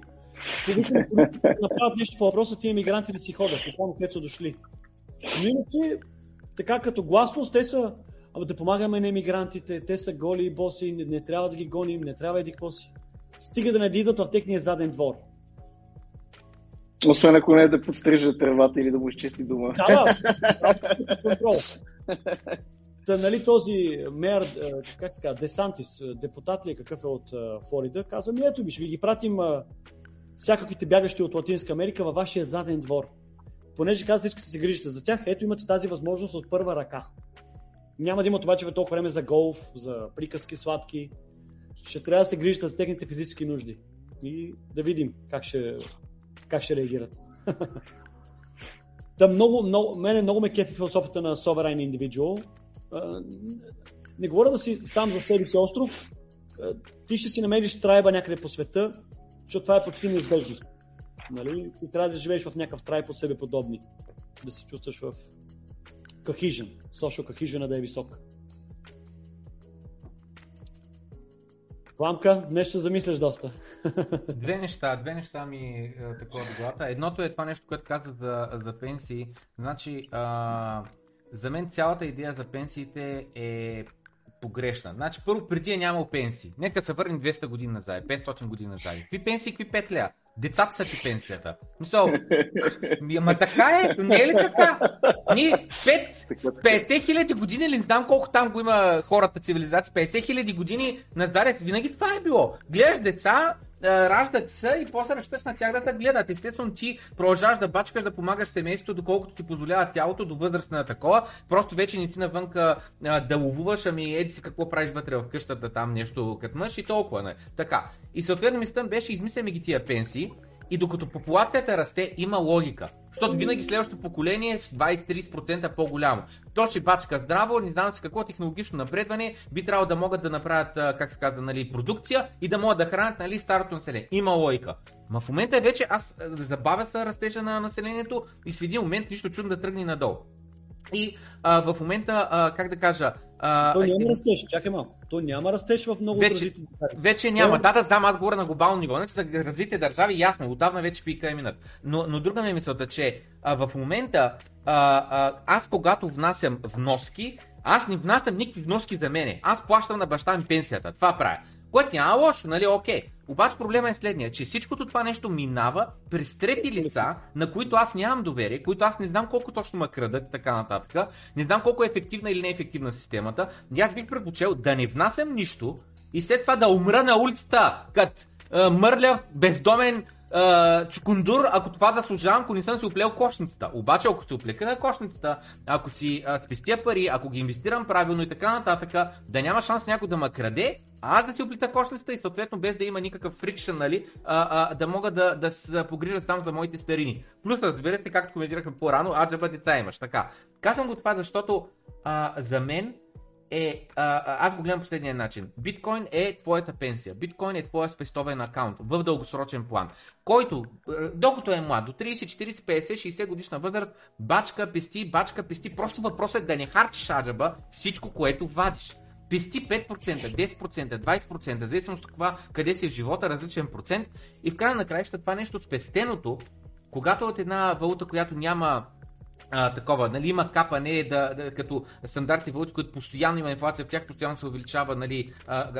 направят нещо по въпроса, тия мигранти да си ходят, буквално където са дошли. Но иначе, така като гласност, те са Ама да помагаме на емигрантите, те са голи и боси, не, не трябва да ги гоним, не трябва еди какво си. Стига да не дидат в техния заден двор. Освен ако не е да подстрижат тревата или да му изчисти дома. Да, да, контрол. Та, нали, този мер, как се казва, Десантис, депутат ли е какъв е от Флорида, казва ми, ето ви, ще ви ги пратим всякаквите бягащи от Латинска Америка във вашия заден двор. Понеже казвате, искате да се грижите за тях, ето имате тази възможност от първа ръка. Няма да имат обаче толкова време за голф, за приказки сладки. Ще трябва да се грижите за техните физически нужди. И да видим как ще, как ще реагират. Та много, много, мене много ме кефи философията на Sovereign Individual. Не говоря да си сам за себе си остров. Ти ще си намериш трайба някъде по света, защото това е почти неизбежно. Нали? Ти трябва да живееш в някакъв трай по себе подобни. Да се чувстваш в cohesion. Social cohesion да е висок. Пламка, нещо замисляш доста. Две неща, две неща ми е, такова до главата. Едното е това нещо, което каза за, за пенсии. Значи, а, за мен цялата идея за пенсиите е погрешна. Значи, първо, преди е нямал пенсии. Нека се върнем 200 години назад, 500 години назад. Какви пенсии, какви 5 лея? Децата са ти пенсията. Мисъл, ама така е, не е ли така? Ние 5, 50 хиляди години, или не знам колко там го има хората цивилизация, 50 хиляди години на здарец, винаги това е било. Гледаш деца, раждат се и после разчиташ на тях да те гледат. Естествено, ти продължаваш да бачкаш, да помагаш семейството, доколкото ти позволява тялото до възраст на такова. Просто вече не си навънка а, да ловуваш, ами еди си какво правиш вътре в къщата, там нещо като мъж и толкова. Не. Така. И съответно мисля беше, измисляме ги тия пенсии, и докато популацията расте, има логика. Защото винаги следващото поколение е с 20-30% по-голямо. То ще бачка здраво, не знам си какво технологично напредване, би трябвало да могат да направят, как се казва, нали, продукция и да могат да хранят нали, старото население. Има логика. Ма в момента вече аз забавя се растежа на населението и в един момент нищо чудно да тръгне надолу. И а, в момента, а, как да кажа... А, То няма растеж, чакай малко. То няма растеж в много вече, развити държави. Вече няма. Да, да, знам, аз говоря на глобално ниво. Значи за развитите държави, ясно, отдавна вече пика е минат. Но, но друга ми е мисълта, че а, в момента а, а, аз когато внасям вноски, аз не внасям никакви вноски за мене. Аз плащам на баща ми пенсията. Това правя. Което няма лошо, нали, окей. Обаче проблема е следния, че всичкото това нещо минава през трети лица, на които аз нямам доверие, които аз не знам колко точно ме крадат и така нататък, не знам колко е ефективна или неефективна системата. И аз бих предпочел да не внасям нищо и след това да умра на улицата, като мърляв, бездомен, Uh, чукундур, ако това да служавам, ако не съм си оплел кошницата. Обаче, ако се оплека на кошницата, ако си uh, спестя пари, ако ги инвестирам правилно и така нататък, да няма шанс някой да ме краде, а аз да си оплита кошницата и съответно без да има никакъв фрикшен, нали, а, а, да мога да, да се погрижа само за моите старини. Плюс, разбира се, както коментирахме по-рано, аджаба деца имаш. Така. Казвам го това, защото а, за мен е, а, аз го гледам последния начин. Биткоин е твоята пенсия. Биткоин е твоя спестовен акаунт в дългосрочен план. Който, докато е млад, до 30, 40, 50, 60 годишна възраст, бачка, пести, бачка, пести. Просто въпросът е да не харчиш аджаба всичко, което вадиш. Пести 5%, 10%, 20%, в зависимост от това къде си в живота, различен процент. И в края на краища това нещо спестеното, когато от една валута, която няма а, такова, нали, има капа, не е да, да, като стандартни валути, които постоянно има инфлация, в тях постоянно се увеличава нали,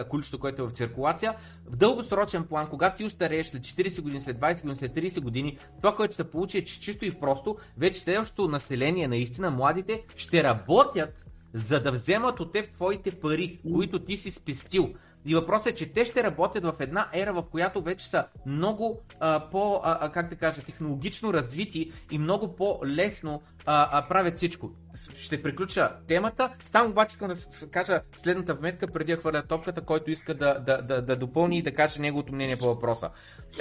количеството, което е в циркулация. В дългосрочен план, когато ти устарееш след 40 години, след 20 години, след 30 години, това, което се получи е, че чисто и просто, вече следващото население, наистина, младите, ще работят за да вземат от теб твоите пари, които ти си спестил. И въпросът е, че те ще работят в една ера, в която вече са много а, по, а, как да кажа, технологично развити и много по-лесно а, а, правят всичко. Ще приключа темата. Само обаче искам да кажа следната вметка, преди да хвърля топката, който иска да, да, да, да допълни и да каже неговото мнение по въпроса.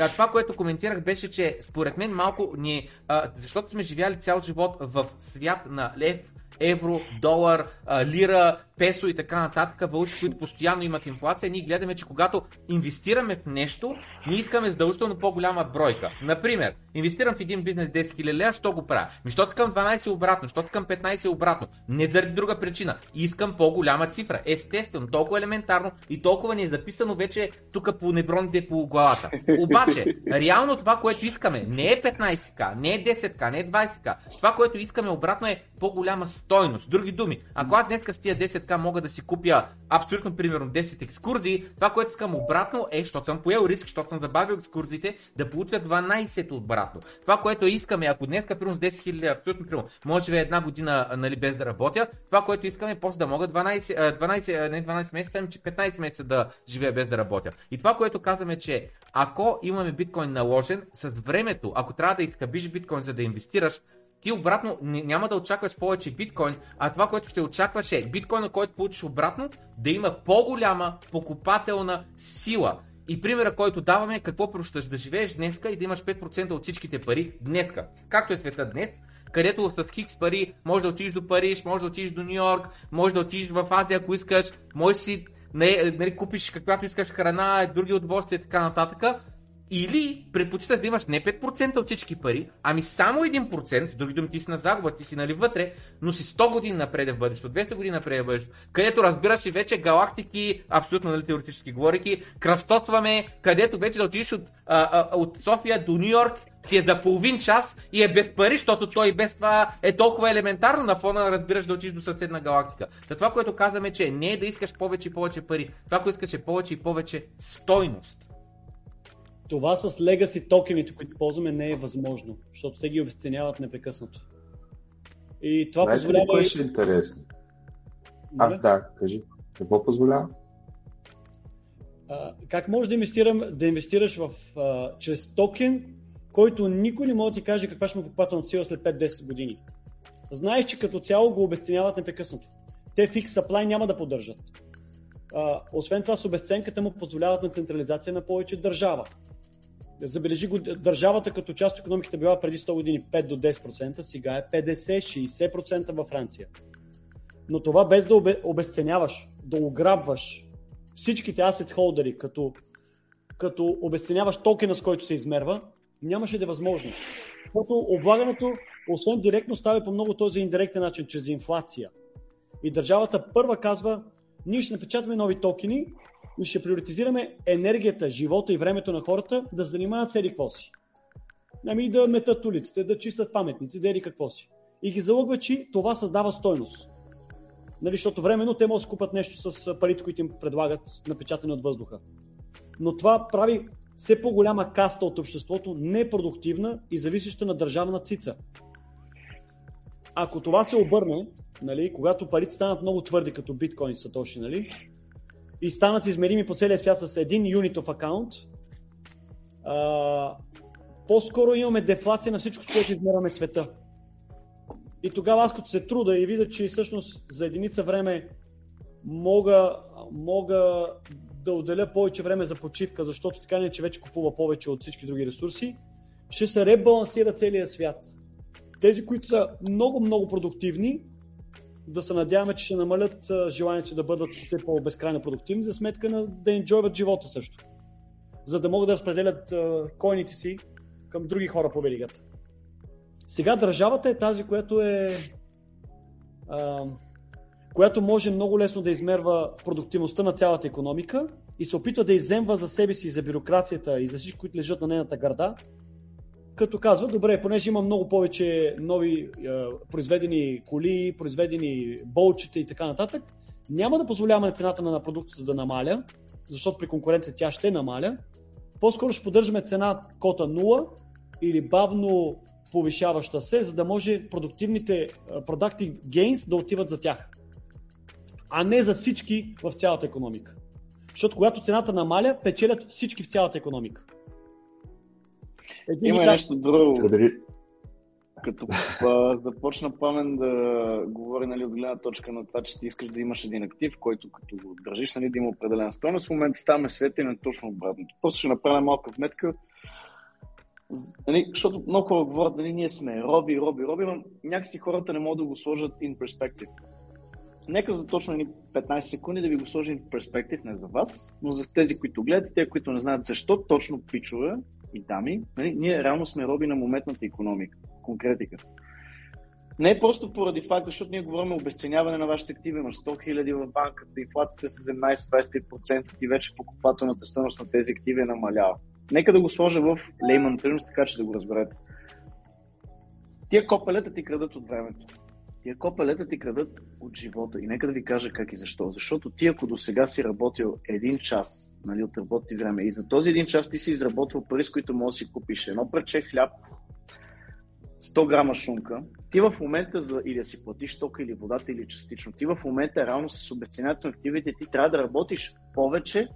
А, това, което коментирах, беше, че според мен малко ни, а, защото сме живяли цял живот в свят на лев, евро, долар, лира, песо и така нататък, валути, които постоянно имат инфлация, ние гледаме, че когато инвестираме в нещо, ние искаме задължително по-голяма бройка. Например, инвестирам в един бизнес 10 000 лева, що го правя? Ми, що искам 12 обратно, що искам 15 обратно? Не заради друга причина. Искам по-голяма цифра. Естествено, толкова елементарно и толкова ни е записано вече тук по невроните по главата. Обаче, реално това, което искаме, не е 15к, не е 10к, не е 20к. Това, което искаме обратно е по-голяма стойност. Други думи, ако аз днес с тия 10к мога да си купя абсолютно примерно 10 екскурзии, това, което искам обратно е, защото съм поел риск, защото съм забавил екскурзиите, да получа 12 обратно. Това, което искаме, ако днес, примерно с 10 000, абсолютно примерно, може да една година нали, без да работя, това, което искаме после да мога 12, 12, не 12 месеца, ами 15 месеца да живея без да работя. И това, което казваме, че ако имаме биткоин наложен, с времето, ако трябва да изхабиш биткоин за да инвестираш, ти обратно няма да очакваш повече биткоин, а това, което ще очакваш е биткоина, който получиш обратно, да има по-голяма покупателна сила. И примера, който даваме е какво прощаш да живееш днеска и да имаш 5% от всичките пари днеска. Както е света днес, където с хикс пари може да отидеш до Париж, може да отидеш до Нью Йорк, може да отидеш в Азия, ако искаш, може си не, нали, купиш каквато искаш храна, други удоволствия и така нататък. Или предпочиташ да имаш не 5% от всички пари, ами само 1%, с други думи ти си на загуба, ти си нали вътре, но си 100 години напред в бъдещето, 200 години напред в бъдещето, където разбираш и вече галактики, абсолютно нали, теоретически говорики, кръстосваме, където вече да отидеш от, а, а, от София до Нью Йорк ти е за половин час и е без пари, защото той без това е толкова елементарно на фона, разбираш да отидеш до съседна галактика. Та това, което казваме, че не е да искаш повече и повече пари, това, което искаш е повече и повече стойност това с legacy токените, които ползваме, не е възможно, защото те ги обесценяват непрекъснато. И това Знаете позволява... Кое ще е интересно? А, да, кажи. Какво позволява? А, как можеш да, инвестирам, да инвестираш в, а, чрез токен, който никой не може да ти каже каква ще му покупателна сила след 5-10 години? Знаеш, че като цяло го обесценяват непрекъснато. Те фикс supply няма да поддържат. А, освен това, с обесценката му позволяват на централизация на повече държава. Забележи го, държавата като част от економиката била преди 100 години 5 до 10%, сега е 50-60% във Франция. Но това без да обесценяваш, да ограбваш всичките асет холдери, като, като обесценяваш токена, с който се измерва, нямаше да е възможно. Защото облагането, освен директно, става по много този индиректен начин, чрез инфлация. И държавата първа казва, ние ще напечатаме нови токени ще приоритизираме енергията, живота и времето на хората да занимават с какво си. Ами да метат улиците, да чистят паметници, да еди какво си. И ги залъгва, че това създава стойност. Нали, защото временно те могат да купат нещо с парите, които им предлагат, напечатани от въздуха. Но това прави все по-голяма каста от обществото непродуктивна и зависеща на държавна цица. Ако това се обърне, нали, когато парите станат много твърди, като биткоин и сатоши, нали, и станат измерими по целия свят с един юнит of аккаунт, по-скоро имаме дефлация на всичко, с което измерваме света. И тогава аз като се труда и видя, че всъщност за единица време мога, мога да отделя повече време за почивка, защото така не че вече купува повече от всички други ресурси, ще се ребалансира целия свят. Тези, които са много-много продуктивни, да се надяваме, че ще намалят желанието да бъдат все по-безкрайно продуктивни за сметка на да енджойват живота също. За да могат да разпределят койните си към други хора по велигата. Сега държавата е тази, която е а, която може много лесно да измерва продуктивността на цялата економика и се опитва да иземва за себе си, за бюрокрацията и за всички, които лежат на нейната гърда, като казва, добре, понеже има много повече нови е, произведени коли, произведени болчета и така нататък, няма да позволяваме цената на продуктите да намаля, защото при конкуренция тя ще намаля. По-скоро ще поддържаме цена кота 0 или бавно повишаваща се, за да може продуктивните productive gains да отиват за тях, а не за всички в цялата економика. Защото когато цената намаля, печелят всички в цялата економика. Един Има и нещо друго. Като а, започна Памен да говори нали, от гледна точка на това, че ти искаш да имаш един актив, който като го държиш, нали, да има определена стоеност, в момента ставаме света и на точно обратното. Просто ще направя малка вметка, нали, защото много хора говорят, нали, ние сме роби, роби, роби, но някакси хората не могат да го сложат in perspective. Нека за точно 15 секунди да ви го сложим в перспектив, не за вас, но за тези, които гледат и те, които не знаят защо точно пичове и дами, нали, ние реално сме роби на моментната економика, конкретика. Не е просто поради факта, защото ние говорим обесценяване на вашите активи, имаш 100 000 в банката, инфлацията е 17-20% и вече покупателната стоеност на тези активи е намалява. Нека да го сложа в Lehman Terms, така че да го разберете. Тия копелета ти крадат от времето. Тия копелета ти крадат от живота. И нека да ви кажа как и защо. Защото ти, ако до сега си работил един час нали, от работи време и за този един час ти си изработвал пари, с които можеш да си купиш едно прече хляб, 100 грама шунка, ти в момента за или да си платиш тока или водата или частично, ти в момента реално с обесценяването на активите ти трябва да работиш повече,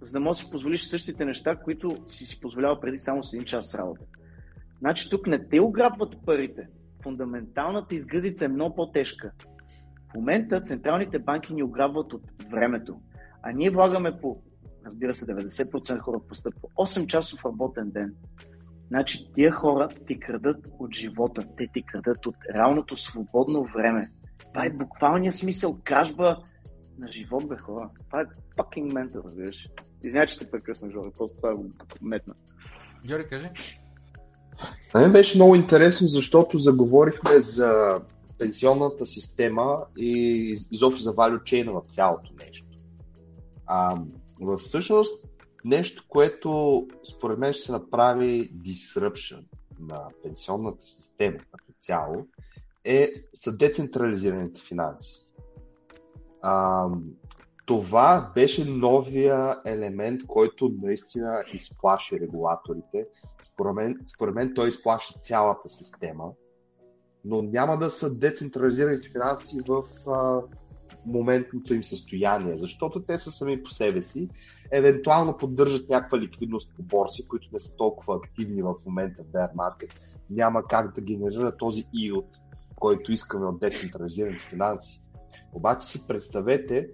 за да можеш да си позволиш същите неща, които си си позволява преди само с един час работа. Значи тук не те ограбват парите, фундаменталната изгъзица е много по-тежка. В момента централните банки ни ограбват от времето, а ние влагаме по, разбира се, 90% хора постъпват по 8 часов работен ден. Значи тия хора ти крадат от живота, те ти крадат от реалното свободно време. Това е буквалният смисъл, кражба на живот, бе хора. Това е fucking ментал, разбираш. Извинявай, че те прекъснах, Жора, просто това е метна. Георги, кажи. На мен беше много интересно, защото заговорихме за пенсионната система и изобщо за value в цялото нещо. А, всъщност нещо, което според мен ще направи disruption на пенсионната система като цяло, е, са децентрализираните финанси. А, това беше новия елемент, който наистина изплаши регулаторите. Според мен, според мен той изплаши цялата система, но няма да са децентрализираните финанси в а, моментното им състояние, защото те са сами по себе си, евентуално поддържат някаква ликвидност по борси, които не са толкова активни в момента в bear market, няма как да генерира този иот, който искаме от децентрализираните финанси. Обаче си представете,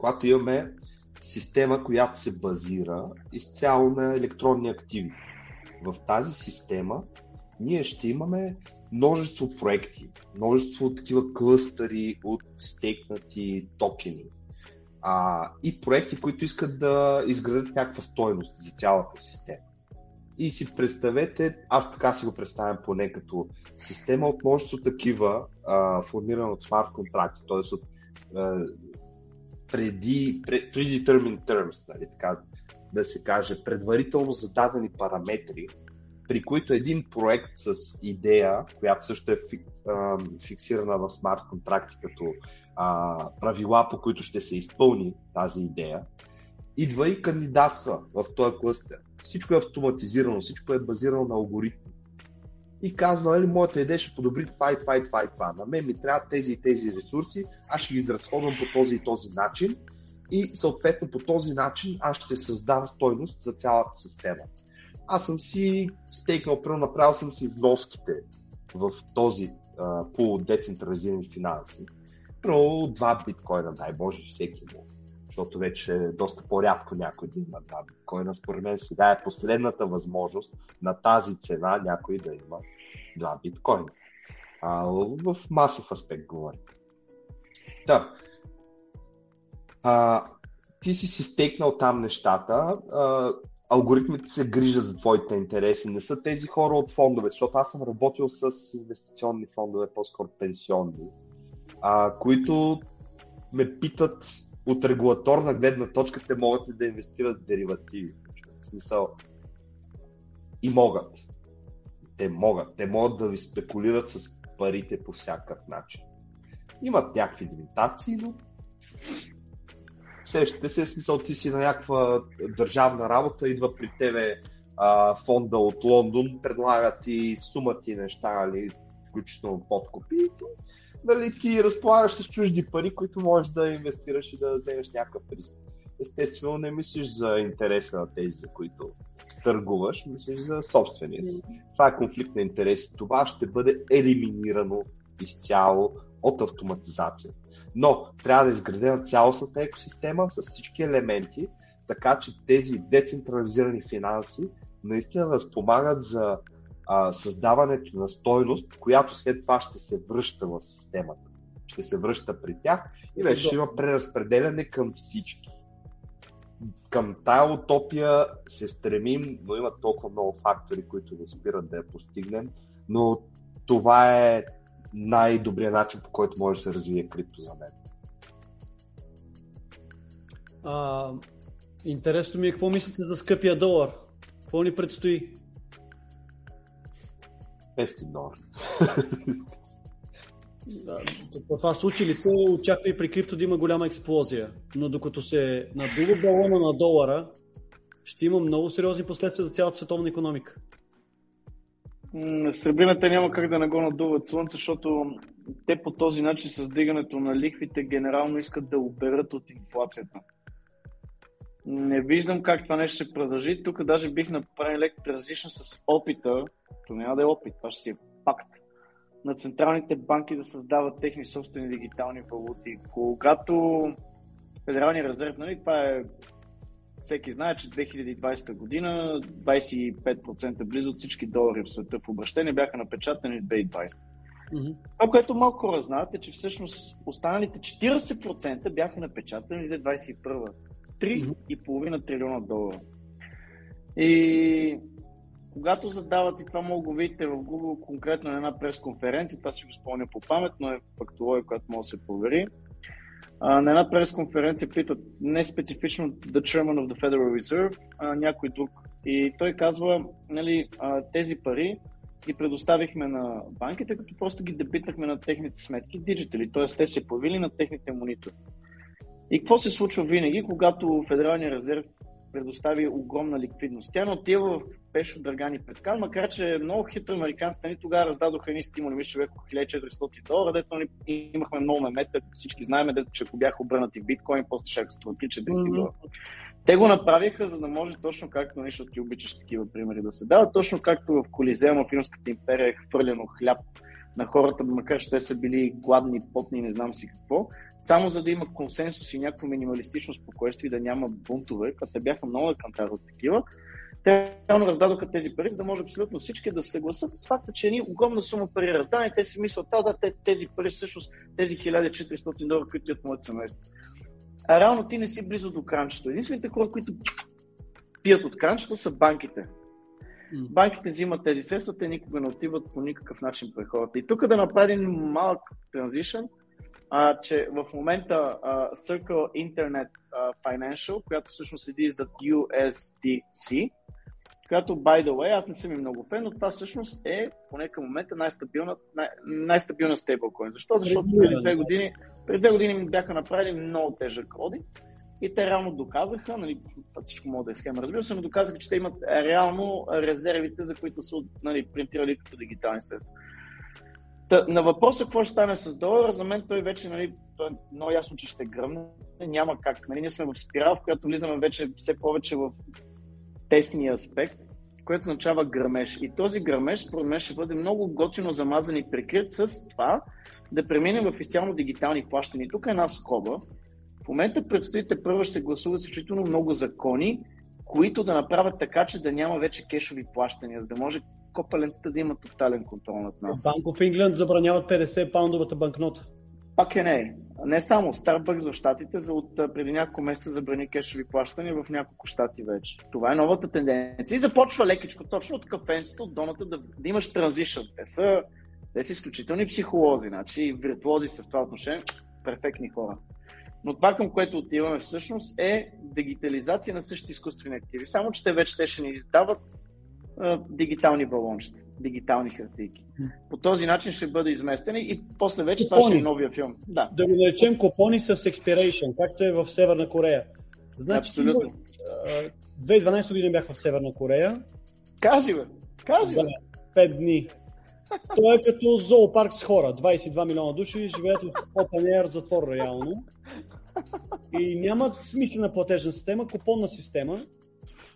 когато имаме система, която се базира изцяло на електронни активи. В тази система ние ще имаме множество проекти, множество такива клъстъри от стекнати токени а, и проекти, които искат да изградят някаква стойност за цялата система. И си представете, аз така си го представям поне като система от множество такива, а, формирана от смарт контракти, т.е. от а, преди, преди determined terms, нали, така да се каже, предварително зададени параметри, при които един проект с идея, която също е фиксирана в смарт контракти като а, правила, по които ще се изпълни тази идея, идва и кандидатства в този клъстер. Всичко е автоматизирано, всичко е базирано на алгоритми. И казва, нали, моята идея ще подобри това и това и това и това. На мен ми трябва тези и тези ресурси, аз ще ги изразходвам по този и този начин и съответно по този начин аз ще създам стойност за цялата система. Аз съм си стейкнал, първо направил съм си вноските в този пул децентрализирани финанси. Първо два биткоина, дай Боже, всеки му. Защото вече е доста по-рядко някой да има два биткоина. Според мен сега е последната възможност на тази цена някой да има два биткоина. А, в масов аспект говорим. Да. А, ти си си стекнал там нещата, а, алгоритмите се грижат за твоите интереси, не са тези хора от фондове, защото аз съм работил с инвестиционни фондове, по-скоро пенсионни, а, които ме питат от регулаторна гледна точка, те могат ли да инвестират в деривативи. В смисъл, и могат. Те могат. Те могат да ви спекулират с парите по всякакъв начин. Имат някакви лимитации, но сещате се, смисъл ти си на някаква държавна работа, идва при тебе а, фонда от Лондон, предлага ти сума ти неща, нали, включително подкупи, нали, ти разполагаш с чужди пари, които можеш да инвестираш и да вземеш някакъв риск. Естествено, не мислиш за интереса на тези, за които търгуваш, мислиш за собствения си. Това е конфликт на интереси. Това ще бъде елиминирано изцяло от автоматизацията. Но трябва да е изградена цялостната екосистема с всички елементи, така че тези децентрализирани финанси наистина да спомагат за а, създаването на стойност, която след това ще се връща в системата. Ще се връща при тях и вече ще има преразпределяне към всички. Към тая утопия се стремим, но има толкова много фактори, които не спират да я постигнем, но това е най-добрият начин, по който може да се развие крипто за мен. А, интересно ми е какво мислите за скъпия долар? Какво ни предстои? Долар. Да, това случи ли се, очаква и при крипто да има голяма експлозия. Но докато се надува балона на долара, ще има много сериозни последствия за цялата световна економика. Сребрината няма как да не го надуват слънце, защото те по този начин с дигането на лихвите генерално искат да оберат от инфлацията. Не виждам как това нещо ще продължи. Тук даже бих направил лек транзишн с опита, то няма да е опит, това ще си е факт, на централните банки да създават техни собствени дигитални валути. Когато Федералния резерв, нали, това е всеки знае, че 2020 година 25% близо от всички долари в света в обращение бяха напечатани в 2020. Mm-hmm. Това, което малко хора знаят е, че всъщност останалите 40% бяха напечатани в 2021. 3,5 трилиона долара. И когато задават, и това мога го видите в Google конкретно на една пресконференция, това си го спомня по памет, но е фактология, която може да се провери. А, на една пресконференция питат не специфично The Chairman of the Federal Reserve, а някой друг. И той казва, нали, тези пари ги предоставихме на банките, като просто ги дебитнахме на техните сметки диджитали, т.е. те се появили на техните монитори. И какво се случва винаги, когато Федералния резерв предостави огромна ликвидност? Тя не отива в пешо дъргани петка, макар че много хитро американците нали, тогава раздадоха едни стимули, мисля, човек 1400 долара, дето нали, имахме много мемета, всички знаем, дето, че ако бяха обърнати в биткоин, после ще експлуатира 4000 mm-hmm. долара. Те го направиха, за да може точно както нещо ти обичаш такива примери да се дават, точно както в Колизеума в Римската империя е хвърлено хляб на хората, макар че те са били гладни, потни, не знам си какво, само за да има консенсус и някакво минималистично спокойствие, да няма бунтове, като те бяха много кантари от такива, те реално раздадоха тези пари, за да може абсолютно всички да се съгласат с факта, че ни огромна сума пари раздани, те си мислят, да, да, тези пари всъщност, тези 1400 долара, които от моето семейство. А реално ти не си близо до кранчето. Единствените хора, които пият от кранчето са банките. Банките взимат тези средства, те никога не отиват по никакъв начин при хората. И тук да направим малък транзишън, а, че в момента а, Circle Internet а, Financial, която всъщност седи зад USDC, която, by the way, аз не съм и много фен, но това всъщност е, поне към момента, най-стабилна, най- най-стабилна стейблкоин. Защо? Защото преди две години, преди две години ми бяха направили много тежък одит и те реално доказаха, нали, всичко мога да е схема, разбира се, но доказаха, че те имат реално резервите, за които са нали, принтирали като дигитални средства. На въпроса какво ще стане с долара, за мен той вече нали, той е много ясно, че ще гръмне. Няма как. Нали, ние сме в спирал, в която влизаме вече все повече в тесния аспект, което означава гърмеж. И този гърмеж, според мен, ще бъде много готино замазан и прикрит с това да преминем в изцяло дигитални плащания. Тук е една скоба. В момента предстоите първо ще се гласуват изключително много закони, които да направят така, че да няма вече кешови плащания, за да може копаленцата да има тотален контрол над нас. Банк в Ингланд забраняват 50 паундовата банкнота. пак е не. Не само. Starbucks в щатите за от преди няколко месеца забрани кешови плащания в няколко щати вече. Това е новата тенденция. И започва лекичко, точно от кафенцето, от доната да, да имаш транзишън. Те са, те са изключителни психолози, значи виртуози са в това отношение, перфектни хора. Но това, към което отиваме всъщност е дигитализация на същите изкуствени активи. Само, че те вече те ще ни издават а, дигитални балончета, дигитални хартийки. По този начин ще бъде изместени и после вече купони. това ще е новия филм. Да. да го наречем купони с expiration, както е в Северна Корея. Значи, Абсолютно. 2012 година бях в Северна Корея. Кажи, бе! Кажи, да, 5 дни. Той е като зоопарк с хора. 22 милиона души живеят в Open Air затвор реално. И нямат смислена платежна система, купонна система.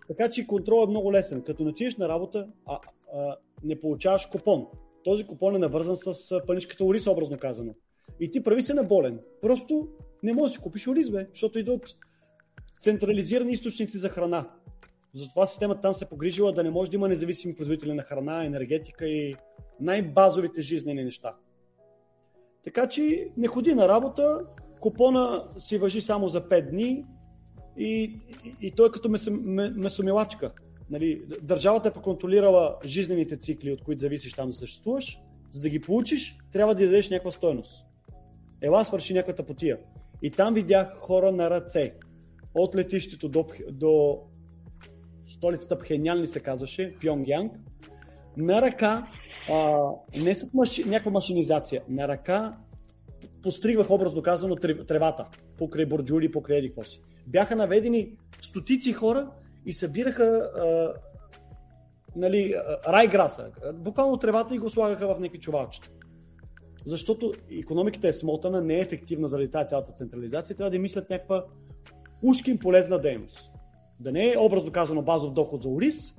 Така че контрол е много лесен. Като отидеш на работа, а, а, не получаваш купон. Този купон е навързан с паничката ориз, образно казано. И ти прави се на болен. Просто не можеш да си купиш ориз, бе, защото идват централизирани източници за храна. Затова системата там се погрижила да не може да има независими производители на храна, енергетика и най-базовите жизнени неща. Така че не ходи на работа, купона си въжи само за 5 дни и, и, и той е като месомилачка. Нали, държавата е проконтролирала жизнените цикли, от които зависиш там да съществуваш. За да ги получиш, трябва да дадеш някаква стойност. Ела свърши някаква потия. И там видях хора на ръце. От летището до, до столицата Пхенян ли се казваше, Пьонгянг, на ръка, а, не с маши, някаква машинизация, на ръка постригвах образно казано тревата, покрай борджули, покрай еди си. Бяха наведени стотици хора и събираха а, нали, райграса, буквално тревата и го слагаха в някакви чувалчета. Защото економиката е смотана, не е ефективна заради тази цялата централизация, трябва да мислят някаква ушкин полезна дейност. Да не е образно казано базов доход за Орис,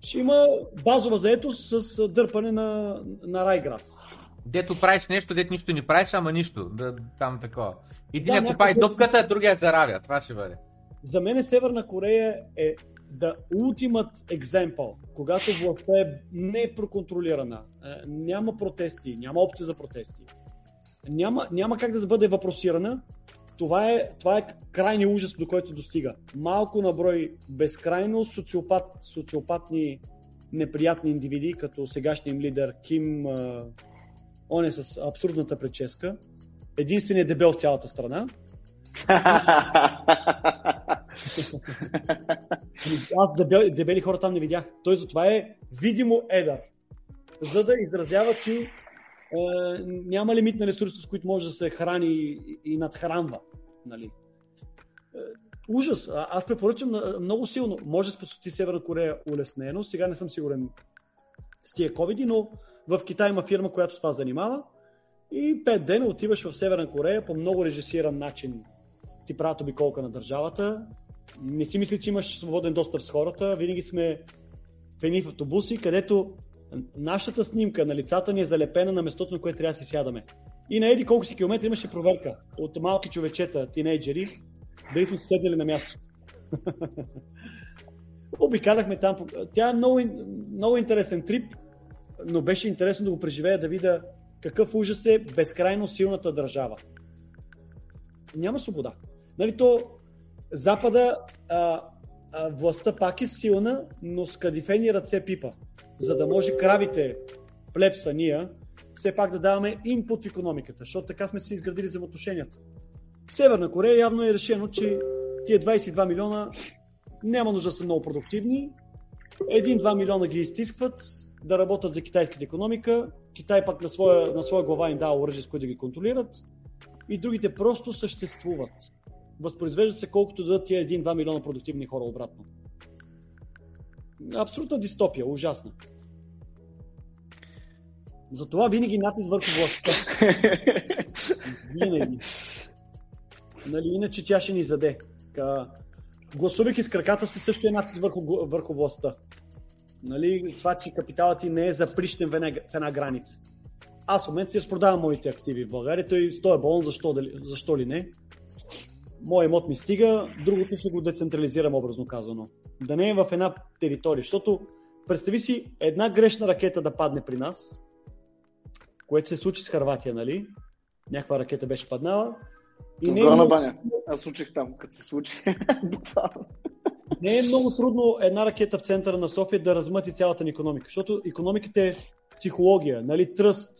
ще има базова заетост с дърпане на, на Райграс. Дето правиш нещо, дето нищо не правиш, ама нищо. Да, там такова. И ти да, купай дупката, а другия заравя. Това ще бъде. За мен Северна Корея е the ultimate example, когато властта е непроконтролирана, е, няма протести, няма опция за протести, няма, няма как да бъде въпросирана, това е, това е крайни ужас, до който достига. Малко на брой безкрайно социопат, социопатни неприятни индивиди, като сегашния им лидер Ким, он е с абсурдната прическа, единственият дебел в цялата страна. Аз дебели, дебели хора там не видях. Той затова е видимо едър. За да изразява, че е, няма лимит на ресурси, с които може да се храни и, надхранва. Нали. Е, ужас. Аз препоръчам много силно. Може да се Северна Корея улеснено. Сега не съм сигурен с тия ковиди, но в Китай има фирма, която това занимава. И пет дена отиваш в Северна Корея по много режисиран начин. Ти правят обиколка на държавата. Не си мисли, че имаш свободен достъп с хората. Винаги сме в едни автобуси, където нашата снимка на лицата ни е залепена на местото, на което трябва да си сядаме. И на еди колко си километри имаше проверка от малки човечета, тинейджери, дали сме седнали на място. Обикаляхме там. Тя е много, много интересен трип, но беше интересно да го преживея, да видя какъв ужас е безкрайно силната държава. Няма свобода. Нали, то Запада а, а, властта пак е силна, но с кадифени ръце пипа за да може кравите, плепса ние, все пак да даваме инпут в економиката, защото така сме си изградили взаимоотношенията. Северна Корея явно е решено, че тия 22 милиона няма нужда да са много продуктивни. Един-два милиона ги изтискват да работят за китайската економика. Китай пак на своя, на своя глава им дава оръжие, с които да ги контролират. И другите просто съществуват. Възпроизвеждат се колкото да дадат тия 1-2 милиона продуктивни хора обратно абсолютна дистопия, ужасна. Затова винаги натиск върху властта. винаги. Нали, иначе тя ще ни заде. Ка... Гласувайки с краката си също е натиск върху, върху властта. Нали, това, че капиталът ти не е заприщен в една, в една граница. Аз в момента си разпродавам моите активи в България. Той, той е болен, защо, защо ли не? Моят имот ми стига, другото ще го децентрализирам, образно казано да не е в една територия. Защото представи си една грешна ракета да падне при нас, което се случи с Харватия, нали? някаква ракета беше паднала. И не е много... баня. Аз учих там, като се случи. не е много трудно една ракета в центъра на София да размъти цялата ни економика, защото економиката е психология, нали, тръст,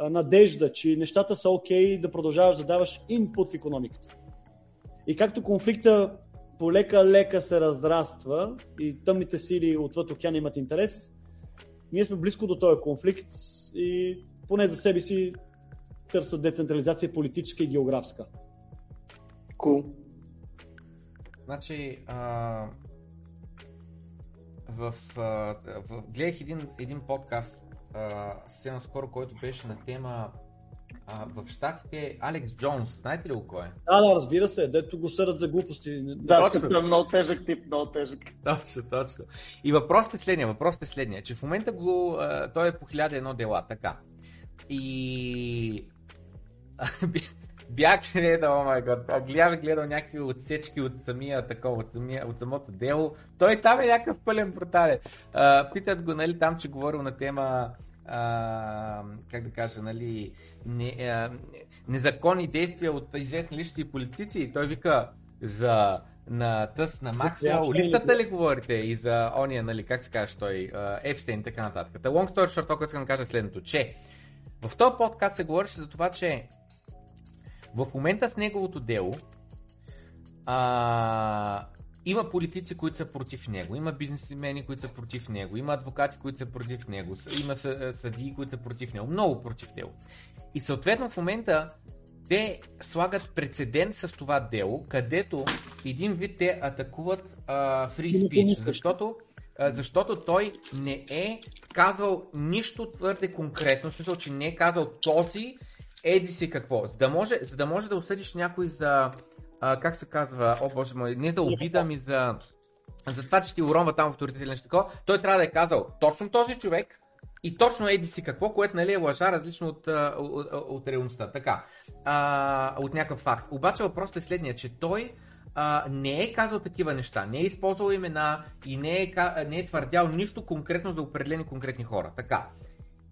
надежда, че нещата са окей okay, да продължаваш да даваш инпут в економиката. И както конфликта полека-лека се разраства и тъмните сили отвъд океана имат интерес, ние сме близко до този конфликт и поне за себе си търсят децентрализация политическа и географска. Cool. Значи, а, в, а, в, гледах един, един подкаст съвсем скоро, който беше на тема а, в Штатите Алекс Джонс. Знаете ли го кой е? Да, да, разбира се. Дето го съдят за глупости. Да, точно. е много тежък тип, много тежък. Точно, точно. И въпросът е следния, въпросът е следния, че в момента го, той е по хиляда едно дела, така. И бях гледал, о май гад, гледах гледал някакви отсечки от самия такова, от, самия, от самото дело. Той там е някакъв пълен брутален. питат го, нали, там, че говорил на тема а, как да кажа, нали, не, а, незаконни действия от известни личности и политици. И той вика за на тъс на Максуел, листата ли говорите и за ония, нали, как се каже той, Епстейн и така нататък. Та long story short, което искам да кажа следното, че в този подкаст се говореше за това, че в момента с неговото дело а, има политици, които са против него, има бизнесмени, които са против него, има адвокати, които са против него, има съдии, които са против него, много против него. И съответно в момента те слагат прецедент с това дело, където един вид те атакуват а, free speech, защото, а, защото той не е казал нищо твърде конкретно, в смисъл, че не е казал този еди си какво. За да може, за да, може да осъдиш някой за а, как се казва, о боже мой, не за обида ми, за, за това, че ти уронва там авторитет или нещо такова, той трябва да е казал точно този човек и точно еди си какво, което нали, е лъжа различно от, от, от, от реалността. Така, а, от някакъв факт. Обаче въпросът е следния, че той а, не е казал такива неща, не е използвал имена и не е, не е твърдял нищо конкретно за определени конкретни хора. Така.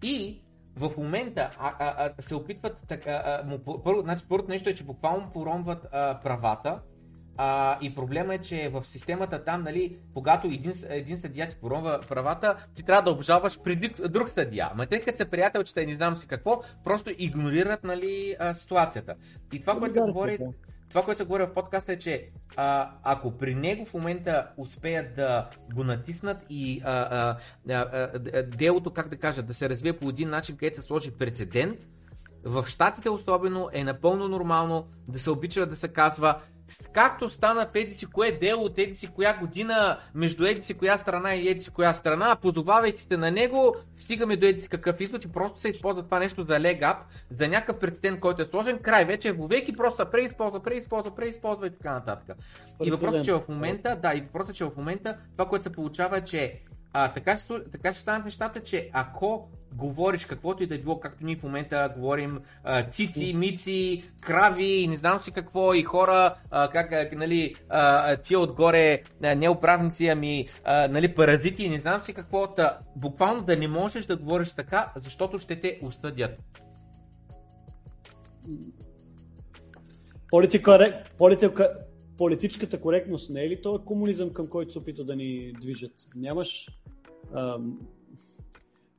И в момента а, а, а, се опитват така. А, му, първо, значи, първото нещо е, че буквално поромват а, правата. А, и проблема е, че в системата там, нали, когато един, един съдия ти поромва правата, ти трябва да обжалваш преди друг съдия. Ама те като са приятелчета и не знам си какво, просто игнорират нали, а, ситуацията. И това, което говори, това, което говоря в подкаста е, че а, ако при него в момента успеят да го натиснат и а, а, а, а, делото, как да кажа, да се развие по един начин, където се сложи прецедент, в Штатите особено е напълно нормално да се обича да се казва както стана в еди си кое дело от еди си коя година, между еди си коя страна и еди си коя страна, позовавайки се на него, стигаме до еди си какъв извод и просто се използва това нещо за легап, за някакъв прецедент, който е сложен, край вече е вовеки, просто се преизползва, преизползва, преизползва и така нататък. И въпросът е, че в момента, да, и въпросът е, че в момента това, което се получава е, че а, така, така ще станат нещата, че ако говориш каквото и да е било, както ние в момента говорим а, цици, мици, крави и не знам си какво и хора, а, как, нали, а, тия отгоре а, не управници, ами а, нали, паразити и не знам си какво, та, буквално да не можеш да говориш така, защото ще те осъдят. Политика, политика, политическата коректност не е ли това комунизъм, към който се опита да ни движат? Нямаш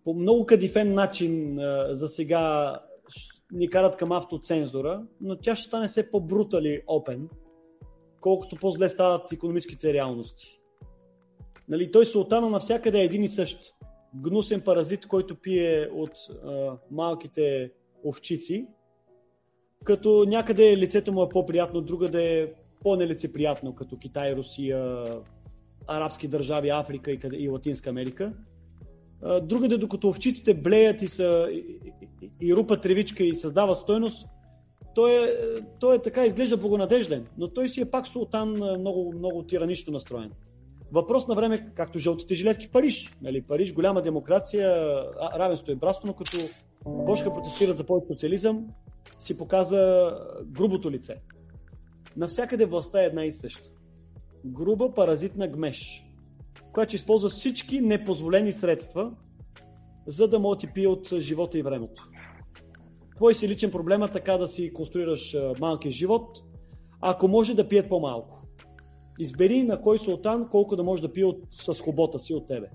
по много кадифен начин за сега ни карат към автоцензура, но тя ще стане все по-брутали опен, колкото по-зле стават економическите реалности. Нали, той султана навсякъде е един и същ. Гнусен паразит, който пие от а, малките овчици, като някъде лицето му е по-приятно, другаде е по-нелицеприятно, като Китай, Русия, арабски държави, Африка и, и Латинска Америка. Другаде, докато овчиците блеят и, са, и, и, и рупат тревичка и създават стойност, той е, той е така, изглежда благонадежден, но той си е пак султан много, много тиранично настроен. Въпрос на време, както жълтите жилетки в Париж. Нали, Париж, голяма демокрация, равенство и братство, но като почнаха протестират за повече социализъм, си показа грубото лице. Навсякъде властта е една и съща груба паразитна гмеш, която използва всички непозволени средства, за да му отипи от живота и времето. твой си личен проблем е така да си конструираш малкия живот, ако може да пият по-малко. Избери на кой султан колко да може да пие от, с хобота си от тебе.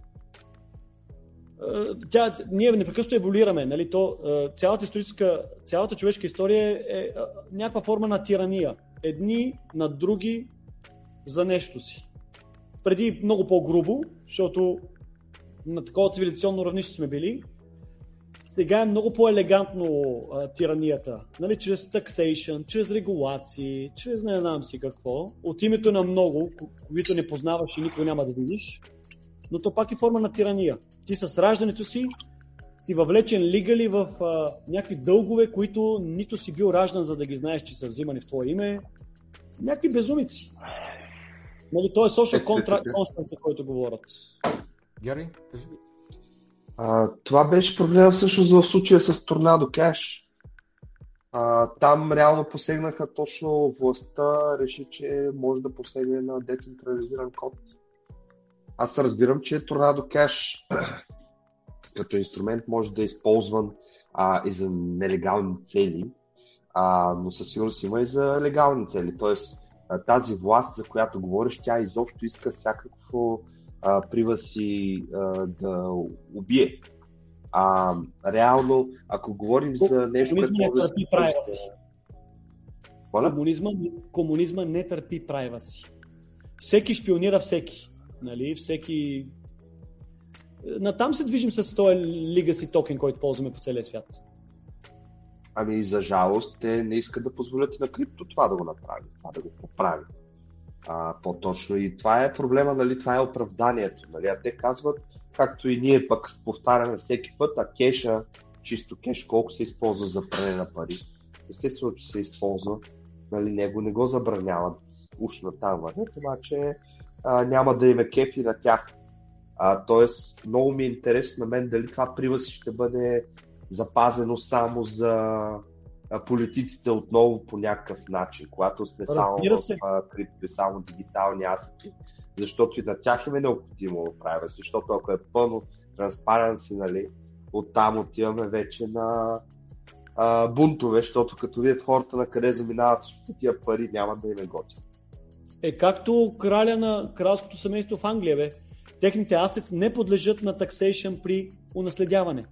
Тя, ние непрекъснато еволюираме. Нали? То, цялата, историческа, цялата човешка история е, е някаква форма на тирания. Едни на други за нещо си. Преди много по-грубо, защото на такова цивилизационно равнище сме били, сега е много по-елегантно а, тиранията. Нали, чрез taxation, чрез регулации, чрез не знам си какво. От името на много, които не познаваш и никой няма да видиш. Но то пак е форма на тирания. Ти с раждането си си въвлечен лигали в а, някакви дългове, които нито си бил раждан, за да ги знаеш, че са взимани в твое име. Някакви безумици. Нали, то е social contract, който говорят. Гери, кажи. А, това беше проблема всъщност в случая с Торнадо Кеш. А, там реално посегнаха точно властта, реши, че може да посегне на децентрализиран код. Аз разбирам, че Торнадо Кеш като инструмент може да е използван а, и за нелегални цели, а, но със сигурност има и за легални цели. Тоест, тази власт, за която говориш, тя изобщо иска всякакво а, прива си а, да убие. А, реално, ако говорим за нещо, което не търпи privacy. Комунизма, комунизма не търпи privacy. Всеки шпионира всеки. Нали? Всеки... Натам се движим с този legacy токен, който ползваме по целия свят. Ами за жалост, те не искат да позволят и на крипто това да го направи, това да го поправи а, по-точно. И това е проблема, нали, това е оправданието. Нали? А те казват, както и ние пък повтаряме всеки път, а кеша, чисто кеш, колко се използва за пране на пари. Естествено, че се използва. Нали, него не го забраняват уж на там обаче а, няма да има кефи на тях. А, тоест, много ми е интересно на мен дали това привъзи ще бъде запазено само за политиците отново по някакъв начин, когато сме само в крипто и само дигитални асети, защото и на тях им е необходимо да правя, защото ако е пълно транспаренси, нали, оттам отиваме вече на а, бунтове, защото като видят хората на къде заминават тия пари, няма да им е готино. Е, както краля на кралското семейство в Англия, бе. Техните асец не подлежат на таксейшн при унаследяване.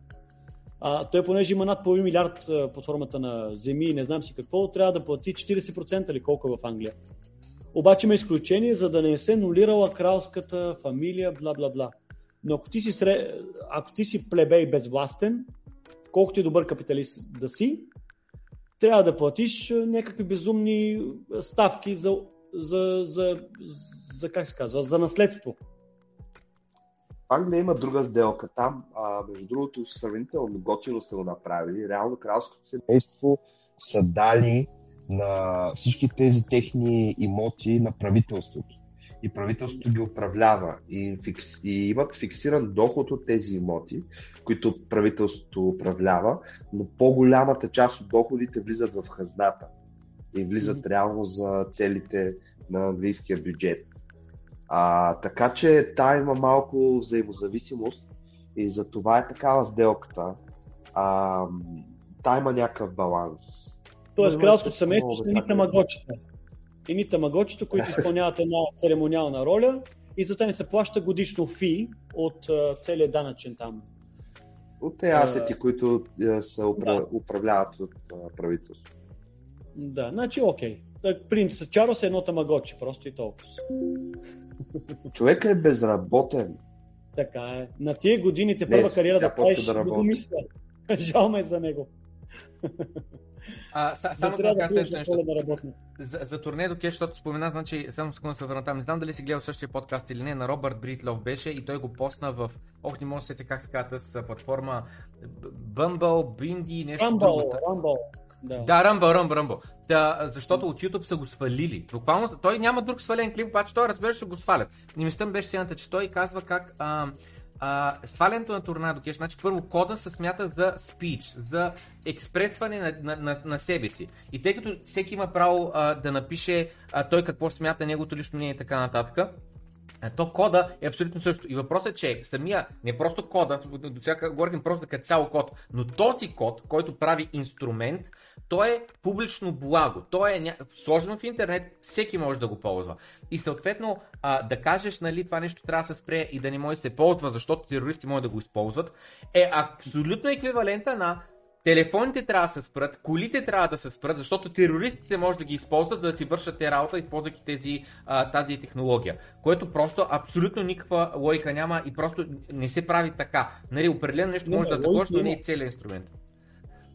А, той понеже има над половин милиард под формата на земи и не знам си какво, трябва да плати 40% или колко е в Англия. Обаче има изключение, за да не се нулирала кралската фамилия, бла бла бла. Но ако ти си, сре... ако ти си плебей безвластен, колкото и добър капиталист да си, трябва да платиш някакви безумни ставки за, за, за, за как се казва, за наследство. Англия има друга сделка там. А, между другото, сравнително готино са го направили. Реално кралското семейство са дали на всички тези техни имоти на правителството. И правителството ги управлява и, фикс, и имат фиксиран доход от тези имоти, които правителството управлява, но по-голямата част от доходите влизат в хазната и влизат реално за целите на английския бюджет. А, така че та има малко взаимозависимост и за това е такава сделката. А, та има някакъв баланс. Тоест, кралското семейство са ни тамагочета. И ни тамагочета, които изпълняват една церемониална роля и за това не се плаща годишно фи от целият данъчен там. От тези асети, които uh, се упра... да. управляват от правителството. Да, значи окей. Принц Чарлз е едно тамагочи, просто и толкова. Човека е безработен. Така е. На тия годините първа кариера да правиш, да го мисля. Жал ме за него. А, са, само да, да кажа нещо. Да за, за турне до кеш, защото спомена, значи, само секунда се върна там. Не знам дали си гледал същия подкаст или не, на Робърт Бритлов беше и той го посна в, ох, не може да се как се казва, с платформа Bumble, Bindi, нещо Rumble, друго. Rumble. Да, да Ръмбъл, Ръмбъл. Да, защото от YouTube са го свалили. Буквално, той няма друг свален клип, обаче той разбира, ще го свалят. И мисля беше сената, че той казва как а, а, свалянето на Торнадо Кеш, значи първо кода се смята за спич, за експресване на, на, на, на себе си. И тъй като всеки има право а, да напише а, той какво смята, неговото лично мнение и така нататък, то кода е абсолютно също. И въпросът е, че самия, не просто кода, до сега говорим просто като цяло код, но този код, който прави инструмент, той е публично благо. Той е ня... сложено в интернет, всеки може да го ползва. И съответно, а, да кажеш, нали, това нещо трябва да се спре и да не може да се ползва, защото терористи могат да го използват, е абсолютно еквивалента на Телефоните трябва да се спрат, колите трябва да се спрат, защото терористите може да ги използват да си вършат те работа, използвайки тези, а, тази технология. Което просто абсолютно никаква логика няма и просто не се прави така. Нали, определено нещо може да атакуваш, но не е целият инструмент.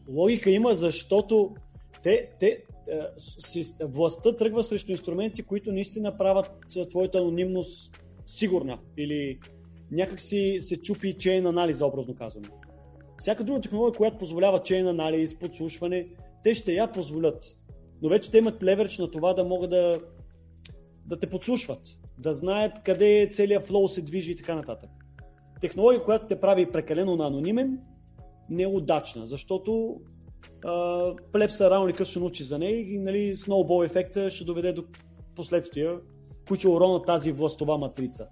Логика има, защото те, те, властта тръгва срещу инструменти, които наистина правят твоята анонимност сигурна или някакси се чупи чейн анализа, образно казано. Всяка друга технология, която позволява чейн анализ, подслушване, те ще я позволят. Но вече те имат леверидж на това да могат да, да те подслушват, да знаят къде целият флоу се движи и така нататък. Технология, която те прави прекалено на анонимен, не е удачна, защото а, плепса рано или късно ще научи за нея и нали, сноубол ефекта ще доведе до последствия, които ще уронат тази властова матрица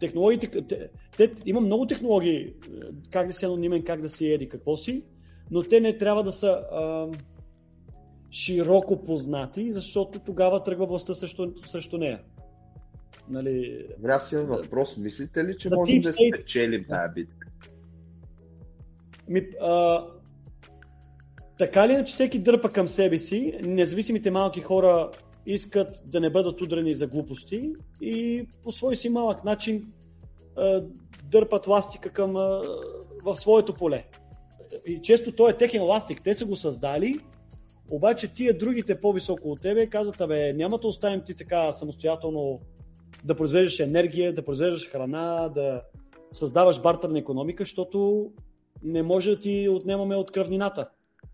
технологиите, те, те, има много технологии, е, как да си анонимен, как да си еди, какво си, но те не трябва да са а, широко познати, защото тогава тръгва властта срещу, срещу нея. Нали... Си въпрос. Мислите ли, че можем да спечелим тази битка? Ми, а, така ли иначе всеки дърпа към себе си, независимите малки хора искат да не бъдат удрени за глупости и по свой си малък начин а, дърпат ластика към, а, в своето поле. И често той е техен ластик, те са го създали, обаче тия другите по-високо от тебе казват, абе, няма да оставим ти така самостоятелно да произвеждаш енергия, да произвеждаш храна, да създаваш бартерна економика, защото не може да ти отнемаме от кръвнината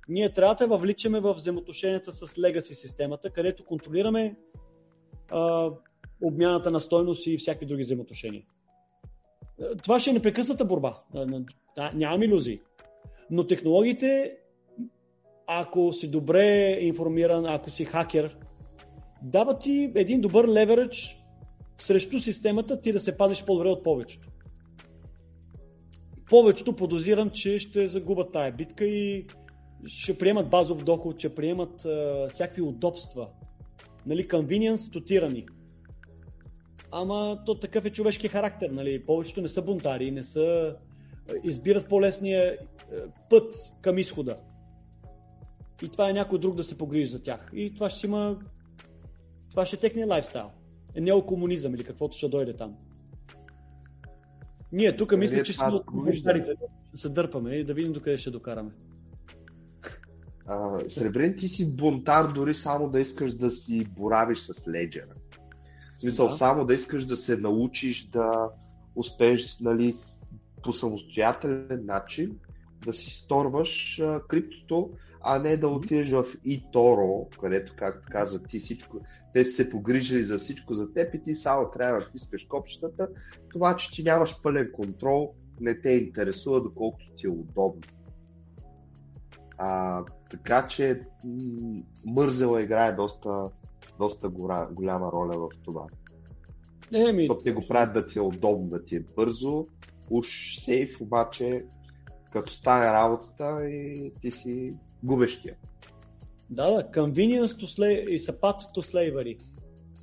ние трябва да въвличаме в взаимоотношенията с Legacy системата, където контролираме а, обмяната на стойност и всякакви други взаимоотношения. Това ще е непрекъсната борба. Нямам иллюзии. Но технологиите, ако си добре информиран, ако си хакер, дават ти един добър леверидж срещу системата ти да се пазиш по-добре от повечето. Повечето подозирам, че ще загубят тая битка и ще приемат базов доход, ще приемат а, всякакви удобства. Нали, convenience тотирани. Ама то такъв е човешки характер, нали? Повечето не са бунтари, не са... избират по-лесния път към изхода. И това е някой друг да се погрижи за тях. И това ще има... Това ще е техния лайфстайл. Е неокомунизъм или каквото ще дойде там. Ние тук мисля, че сме от. Да се дърпаме и да видим докъде ще докараме. А, сребрен ти си бунтар дори само да искаш да си боравиш с леджера. В смисъл, да. само да искаш да се научиш да успееш нали, по самостоятелен начин да си сторваш а, криптото, а не да отидеш в eToro, където, както каза ти, всичко, те са се погрижили за всичко за теб и ти само трябва да натискаш копчетата. Това, че ти нямаш пълен контрол, не те интересува, доколкото ти е удобно. А, така че Мързела играе доста, доста гора, голяма роля в това. Не, ми... Защото те го правят да ти е удобно, да ти е бързо, уж сейф, обаче като стане работата и ти си губещия. Да, да, convenience to slave и сапат to slavery.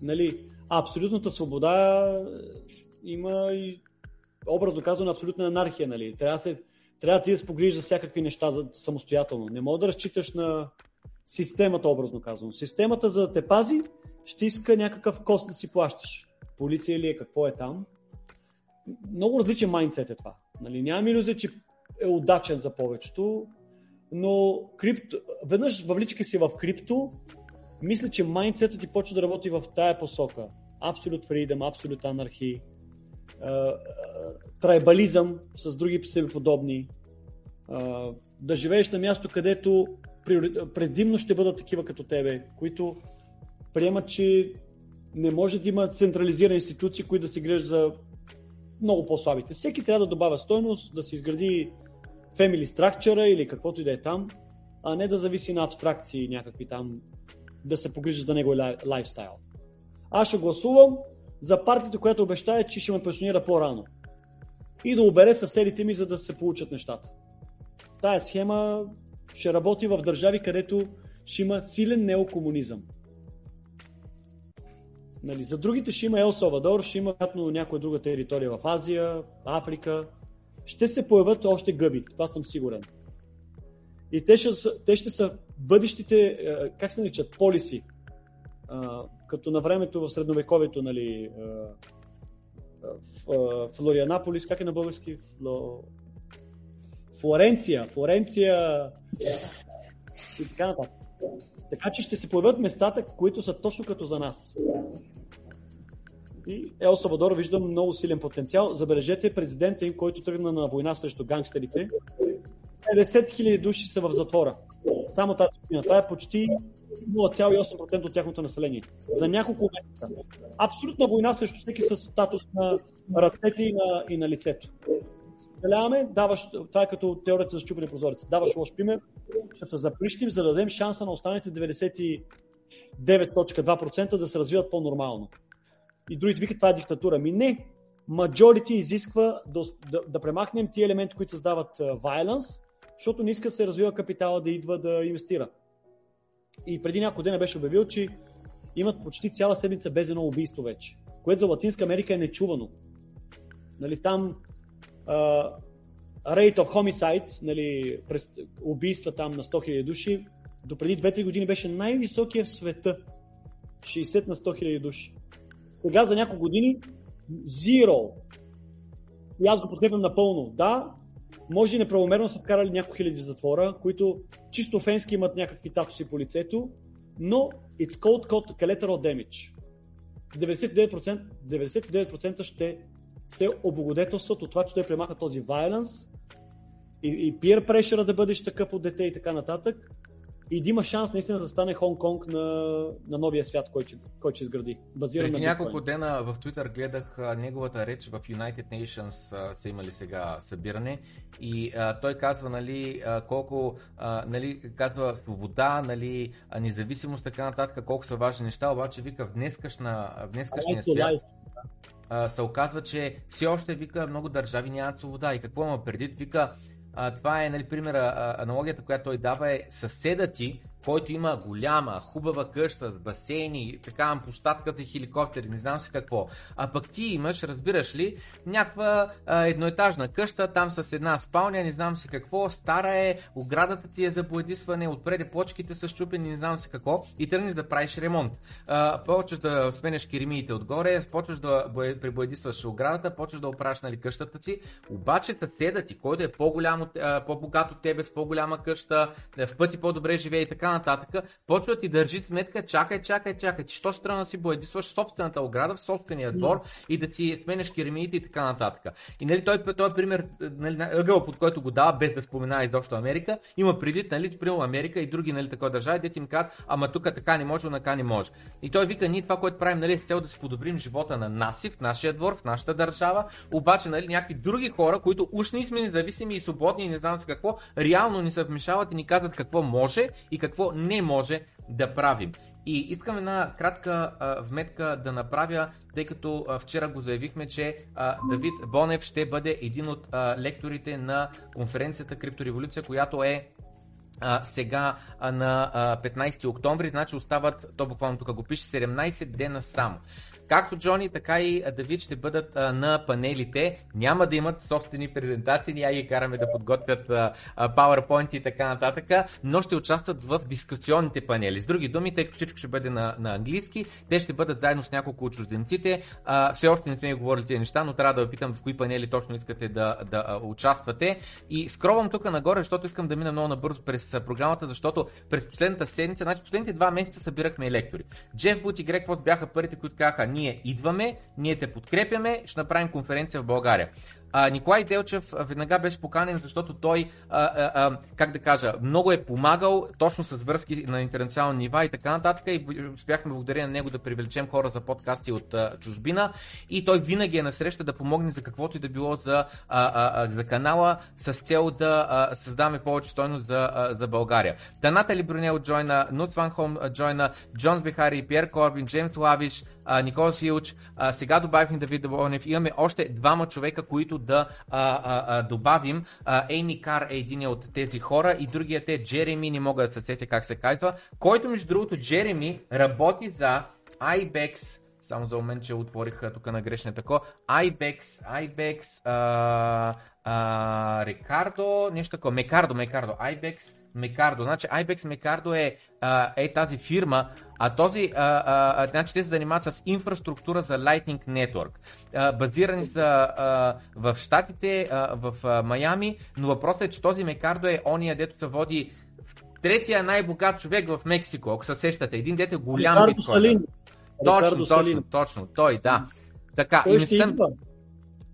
Нали, абсолютната свобода има и образно казано абсолютна анархия. Нали. Трябва се трябва ти да се погрижиш за всякакви неща за, самостоятелно. Не мога да разчиташ на системата, образно казано. Системата за да те пази, ще иска някакъв кост да си плащаш. Полиция или е, какво е там. Много различен майндсет е това. Нали, нямам иллюзия, че е удачен за повечето, но крипто, веднъж въвличайки си в крипто, мисля, че майндсетът ти почва да работи в тая посока. Absolute freedom, absolute anarchy, трайбализъм с други себе подобни, да живееш на място, където предимно ще бъдат такива като тебе, които приемат, че не може да има централизирани институции, които да се грижат за много по-слабите. Всеки трябва да добавя стойност, да се изгради family structure или каквото и да е там, а не да зависи на абстракции някакви там, да се погрижат за него лайфстайл. Аз ще гласувам за партията, която обещае, че ще ме пенсионира по-рано. И да обере съседите ми, за да се получат нещата. Тая схема ще работи в държави, където ще има силен неокомунизъм. Нали, за другите ще има Ел Салвадор, ще има някоя друга територия в Азия, Африка. Ще се появят още гъби, това съм сигурен. И те ще, те ще са бъдещите, е, как се наричат, полиси. Като на времето в средновековието, нали, е, в е, Флорианаполис, как е на български? Фло... Флоренция, Флоренция и така нататък. Така че ще се появят местата, които са точно като за нас. И Ел Савадор виждам много силен потенциал. Забележете президента им, който тръгна на война срещу гангстерите. 50 000 души са в затвора. Само тази година. Това е почти 0,8% от тяхното население. За няколко месеца. Абсолютна война срещу всеки с статус на ръцете и на, и на лицето. Съжаляваме, даваш, това е като теорията за чупене прозорец. Даваш лош пример, ще се заприщим, за да дадем шанса на останалите 99.2% да се развиват по-нормално. И другите викат, това е диктатура. Ми не, majority изисква да, да, да премахнем тия елементи, които създават violence, защото не иска да се развива капитала да идва да инвестира. И преди няколко дена беше обявил, че имат почти цяла седмица без едно убийство вече, което за Латинска Америка е нечувано. Нали, там uh, rate of homicide, нали, през, убийства там на 100 000 души, до преди 2-3 години беше най-високия в света. 60 на 100 000 души. Сега за няколко години zero. И аз го подкрепям напълно. Да, може и неправомерно са вкарали няколко хиляди в затвора, които чисто фенски имат някакви татуси по лицето, но it's called, called collateral damage. 99%, 99% ще се облагодетелстват от това, че той премаха този violence и, и peer pressure да бъдеш такъв от дете и така нататък и да има шанс наистина да стане Хонг-Конг на, на новия свят, който, който ще изгради. Базиран Преди на няколко дена в Twitter гледах а, неговата реч в United Nations а, са имали сега събиране и а, той казва нали, а, колко а, нали, казва свобода, нали, а, независимост, така нататък, колко са важни неща, обаче вика в, днескашна, в днескашния свят а, се оказва, че все още вика много държави нямат свобода. И какво има предвид? Вика, а, това е, нали, примера, аналогията, която той дава е съседа ти, който има голяма, хубава къща с басейни, така площадка за хеликоптери, не знам си какво. А пък ти имаш, разбираш ли, някаква едноетажна къща, там с една спалня, не знам си какво, стара е, оградата ти е за боядисване, отпреде почките са щупени, не знам си какво, и тръгнеш да правиш ремонт. А, почваш да сменеш керемиите отгоре, почваш да пребоядисваш оградата, почваш да оправиш нали, къщата си, обаче съседа ти, който е по-голям, по-богат от тебе, с по-голяма къща, в пъти по-добре живее и така нататък, почва ти държи сметка, чакай, чакай, чакай, ти що страна си боядисваш собствената ограда в собствения двор и да си сменеш керамидите и така нататък. И нали, той, той е пример, нали, ъгъл, под който го дава, без да спомена изобщо Америка, има предвид, нали, примерно Америка и други нали, такова държави, дете им казват, ама тук така не може, така не може. И той вика, ние това, което правим, нали, с цел да си подобрим живота на нас в нашия двор, в нашата държава, обаче нали, някакви други хора, които уж ние сме независими и свободни и не знам с какво, реално ни се вмешават и ни казват какво може и какво какво не може да правим. И искам една кратка а, вметка да направя, тъй като а, вчера го заявихме, че а, Давид Бонев ще бъде един от а, лекторите на конференцията Криптореволюция, която е а, сега а, на а, 15 октомври, значи остават, то буквално тук го пише, 17 дена само. Както Джони, така и Давид ще бъдат а, на панелите. Няма да имат собствени презентации, ние ги караме да подготвят PowerPoint и така нататък, но ще участват в дискусионните панели. С други думи, тъй като всичко ще бъде на, на английски, те ще бъдат заедно с няколко от чужденците. А, все още не сме говорили тези неща, но трябва да ви питам в кои панели точно искате да, да а, участвате. И скровам тук нагоре, защото искам да мина много набързо през програмата, защото през последната седмица, значи последните два месеца събирахме лектори. Джеф Бут и Грег Фос бяха първите, които казаха, ние идваме, ние те подкрепяме, ще направим конференция в България. А, Николай Делчев веднага беше поканен, защото той, а, а, а, как да кажа, много е помагал точно с връзки на интернационални нива и така нататък и успяхме благодарение на него да привлечем хора за подкасти от а, чужбина и той винаги е насреща да помогне за каквото и да било за, а, а, за канала с цел да а, създаваме повече стойност за, а, за България. Таната Либронел джойна, Нут Ван Хом джойна, Джонс Бехари, Пьер Корбин, Джеймс Лавиш, Никола Силч, а, сега добавихме Давид Добонев, имаме още двама човека, които да а, а, а, добавим. А, Ейми Кар е един от тези хора и другият е Джереми, не мога да се сетя как се казва, който между другото Джереми работи за IBEX, само за момент, че отворих тук на грешния тако. IBEX, IBEX, а, а, Рикардо, нещо такова, Мекардо, Мекардо, IBEX, Мекардо. Значи IBEX Мекардо е, а, е тази фирма, а този, а, а, значи те се занимават с инфраструктура за Lightning Network. А, базирани са а, в Штатите, а, в а, Майами, но въпросът е, че този Мекардо е ония, дето се води третия най-богат човек в Мексико, ако се сещате. Един дете голям Рикардо биткоин. Салин. Точно, Рикардо точно, Салин. точно. Той, да. Така, Той ще мислям- идва.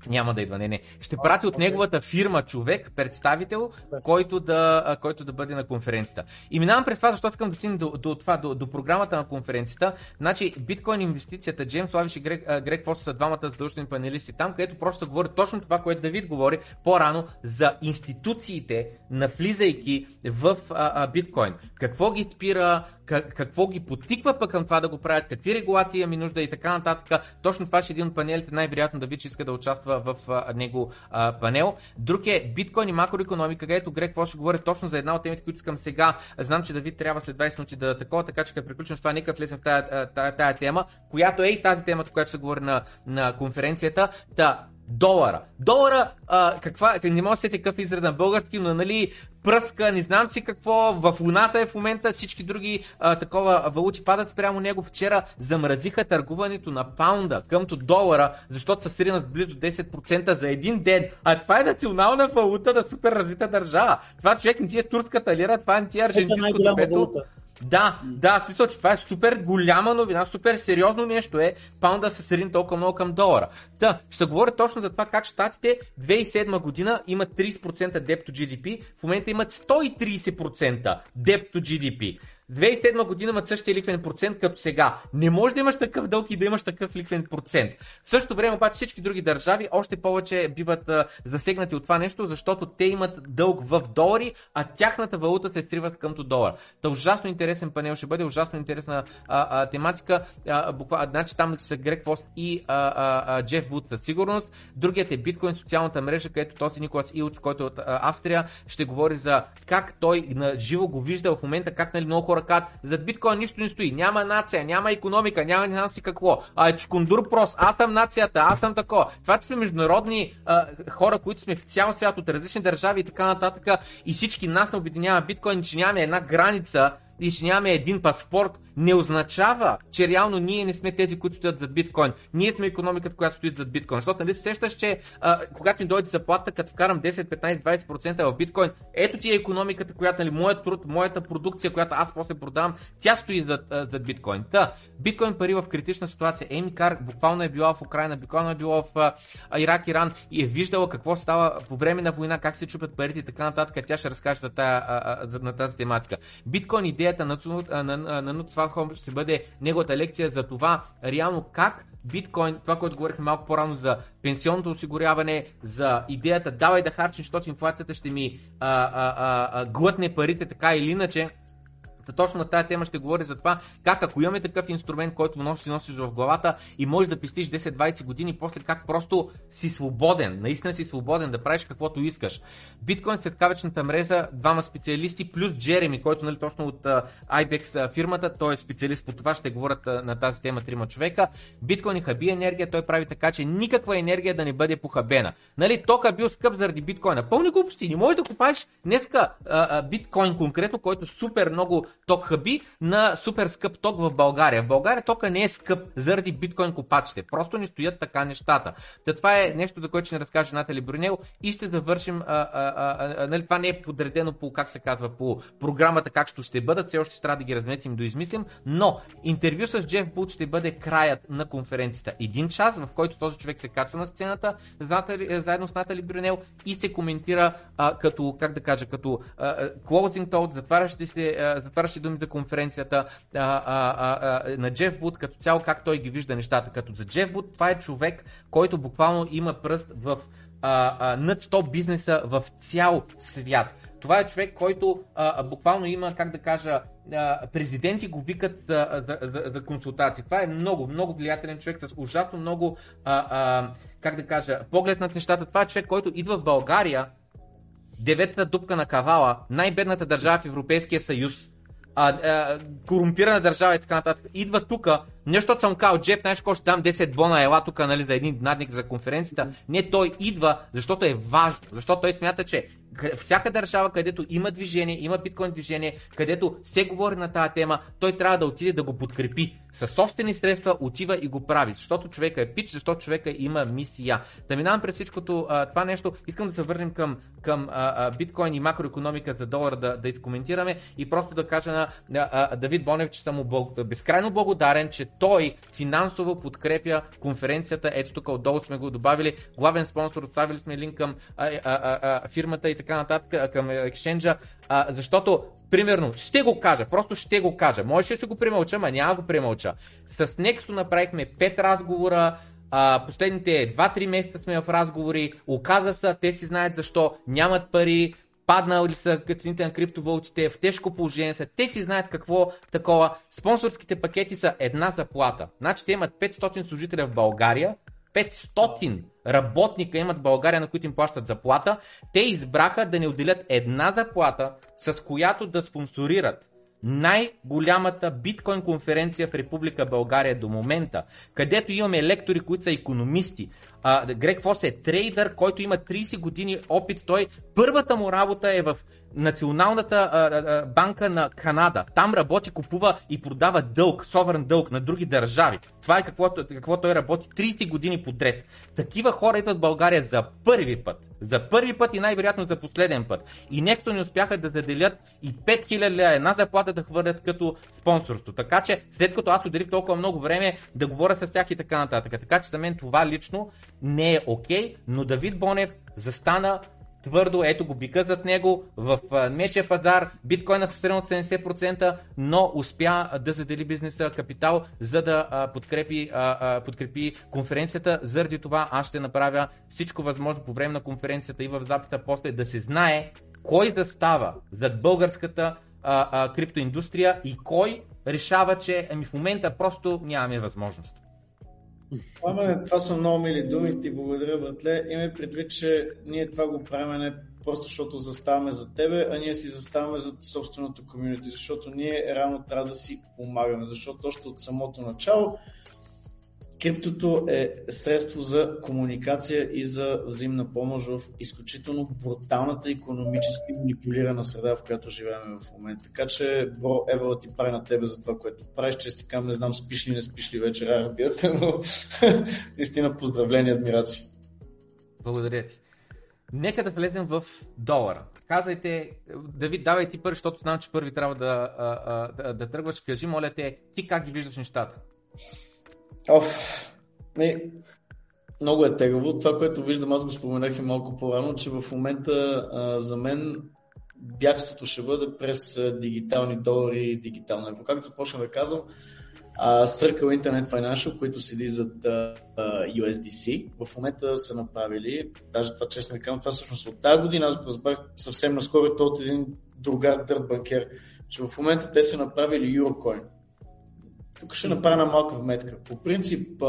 Няма да идва, не, не. Ще прати от неговата фирма човек, представител, който да, който да бъде на конференцията. И минавам през това, защото искам да стигна до, до, това, до, до програмата на конференцията. Значи, биткоин инвестицията, Джеймс Лавиш и Грег, Грег Фостер са двамата задължителни панелисти там, където просто говори точно това, което Давид говори по-рано за институциите, навлизайки в а, а, биткоин. Какво ги спира, как, какво ги потиква пък към това да го правят, какви регулации имаме нужда и така нататък. Точно това ще е един от панелите, най-вероятно да че иска да участва в а, него а, панел. Друг е биткоин и макроекономика, където Грег Фос ще говори точно за една от темите, които искам сега. Знам, че Давид трябва след 20 минути да такова, така че като приключим с това, нека влезем в тая, тая, тая тема, която е и тази тема, която се говори на, на конференцията. Та, долара. Долара, а, каква, не мога да сетя какъв израз на български, но нали, пръска, не знам си какво, в луната е в момента, всички други а, такова валути падат спрямо него. Вчера замразиха търгуването на паунда къмто долара, защото са срина с близо 10% за един ден. А това е национална валута на супер развита държава. Това човек не ти е турската лира, това не ти е аржентинското пето. Да, да, смисъл, че това е супер голяма новина, супер сериозно нещо е паунда се срин толкова много към долара. Та, ще говоря точно за това как щатите 2007 година имат 30% debt to GDP, в момента имат 130% debt to GDP. 2007 година имат същия лихвен процент като сега. Не може да имаш такъв дълг и да имаш такъв лихвен процент. В същото време обаче всички други държави още повече биват а, засегнати от това нещо, защото те имат дълг в долари, а тяхната валута се срива къмто долар. Та ужасно интересен панел ще бъде, ужасно интересна а, а, тематика. А, буква, значи там са Грег Фост и а, а, а, Джеф Бут със сигурност. Другият е биткоин, социалната мрежа, където този Николас Илч, който е от а, Австрия, ще говори за как той на живо го вижда в момента, как нали, много хора казват, зад биткоин нищо не стои, няма нация, няма економика, няма не си какво. А, е чкундур прост, аз съм нацията, аз съм такова. Това, че сме международни а, хора, които сме в цял свят от различни държави и така нататък, и всички нас не обединява биткоин, че нямаме една граница и че нямаме един паспорт, не означава, че реално ние не сме тези, които стоят зад биткоин. Ние сме економиката, която стои зад биткоин. Защото нали се сещаш, че а, когато ми дойде заплата, като вкарам 10, 15, 20% в биткоин, ето ти е економиката, която, нали, моят труд, моята продукция, която аз после продавам, тя стои зад, зад биткоин. Та, биткоин пари в критична ситуация. Еми Кар буквално е била в Украина, буквално е била в а, Ирак, Иран и е виждала какво става по време на война, как се чупят парите и така нататък. Тя ще разкаже за, тая, а, за на тази тематика. Биткоин идеята на, на, на, Нут Сватхолм ще бъде неговата лекция за това реално как биткоин, това, което говорихме малко по-рано за пенсионното осигуряване, за идеята давай да харчим, защото инфлацията ще ми а, а, а, а, глътне парите така или иначе. Точно на тази тема ще говори за това как ако имаме такъв инструмент, който носи, си носиш в главата и можеш да пестиш 10-20 години, после как просто си свободен, наистина си свободен да правиш каквото искаш. Биткоин светкавичната мрежа, двама специалисти, плюс Джереми, който нали, точно от uh, IBEX фирмата, той е специалист по това, ще говорят uh, на тази тема трима човека. Биткоин и хаби енергия, той прави така, че никаква енергия да не бъде похабена. Нали, тока бил скъп заради биткоина. Пълни глупости, не можеш да купаеш днеска uh, uh, биткоин конкретно, който супер много ток хаби на супер скъп ток в България. В България тока не е скъп заради биткоин копачите. Просто не стоят така нещата. Та това е нещо, за което ще ни разкаже Натали Брунел и ще завършим. А, а, а, а, нали, това не е подредено по, как се казва, по програмата как ще, ще бъдат. Все още ще трябва да ги разметим да измислим. Но интервю с Джеф Бут ще бъде краят на конференцията. Един час, в който този човек се качва на сцената заедно с Натали Брюнел и се коментира а, като, как да кажа, като а, closing thought, затварящи, се, а, затварящи думи за конференцията а, а, а, а, на Джеф Бут, като цяло как той ги вижда нещата. Като за Джеф Бут това е човек, който буквално има пръст в а, а, над 100 бизнеса в цял свят. Това е човек, който а, буквално има, как да кажа, а, президенти го викат за, за, за, за консултации. Това е много, много влиятелен човек с ужасно много, а, а, как да кажа, поглед над нещата. Това е човек, който идва в България, деветата дупка на кавала, най-бедната държава в Европейския съюз, а, а, корумпирана държава и така нататък, идва тук, не защото съм казал, Джеф, знаеш какво ще дам 10 бона, ела тук нали, за един надник за конференцията. Не, той идва, защото е важно, защото той смята, че всяка държава, където има движение, има биткоин движение, където се говори на тази тема, той трябва да отиде да го подкрепи. Със собствени средства отива и го прави, защото човека е пич, защото човека има мисия. Да минавам през всичкото това нещо, искам да се върнем към, към а, а, биткоин и макроекономика за долар да, да изкоментираме и просто да кажа на а, а, Давид Бонев, че съм му бъл, безкрайно благодарен, че той финансово подкрепя конференцията. Ето тук отдолу сме го добавили. Главен спонсор, оставили сме линк към а, а, а, а, фирмата и така нататък, към екшенджа, а, защото Примерно, ще го кажа, просто ще го кажа. Може да се го премълча, ма няма го премълча. С Nexo направихме 5 разговора, а, последните 2-3 месеца сме в разговори, оказа се, те си знаят защо, нямат пари, паднали са цените на криптовалутите, в тежко положение са, те си знаят какво такова. Спонсорските пакети са една заплата. Значи те имат 500 служителя в България, 500 работника имат в България, на които им плащат заплата. Те избраха да не отделят една заплата, с която да спонсорират най-голямата биткоин конференция в Република България до момента, където имаме лектори, които са економисти. Грег Фос е трейдър, който има 30 години опит. Той първата му работа е в Националната а, а, банка на Канада. Там работи, купува и продава дълг, соверен дълг на други държави. Това е какво, какво той работи 30 години подред. Такива хора идват в България за първи път. За първи път и най-вероятно за последен път. И нето не успяха да заделят и 5000 лева една заплата да хвърлят като спонсорство. Така че, след като аз отделих толкова много време да говоря с тях и така нататък. Така че за мен това лично не е окей, okay, но Давид Бонев застана твърдо, ето го бика зад него, в мечия пазар, биткоинът е 70%, но успя да задели бизнеса капитал, за да подкрепи, подкрепи конференцията. Заради това аз ще направя всичко възможно по време на конференцията и в запита после да се знае кой да става зад българската криптоиндустрия и кой решава, че ами в момента просто нямаме възможност. Пламене, това са много мили думи, ти благодаря, братле. Имай предвид, че ние това го правим не просто защото заставаме за тебе, а ние си заставаме за собственото комьюнити, защото ние реално трябва да си помагаме, защото още от самото начало Криптото е средство за комуникация и за взаимна помощ в изключително бруталната економически манипулирана среда, в която живеем в момента. Така че, бро, Ева ти прави на тебе за това, което правиш. Че ти кам, не знам, спиш ли, не спиш ли вечер, разбирате, но наистина поздравления, адмирации. Благодаря ти. Нека да влезем в долара. Казайте, Давид, давай ти първи, защото знам, че първи трябва да, да, да, да тръгваш. Кажи, моля те, ти как ги виждаш нещата? Оф, не, много е тегаво. Това, което виждам, аз го споменах и малко по-рано, че в момента а, за мен бягството ще бъде през дигитални долари и дигитално евро. Както започна да казвам, а, Circle Internet Financial, които седи зад а, USDC, в момента са направили, даже това честно ви казвам, това всъщност от тази година, аз го разбрах съвсем наскоро, то от един другар дърт банкер, че в момента те са направили Eurocoin тук ще направя малка вметка. По принцип,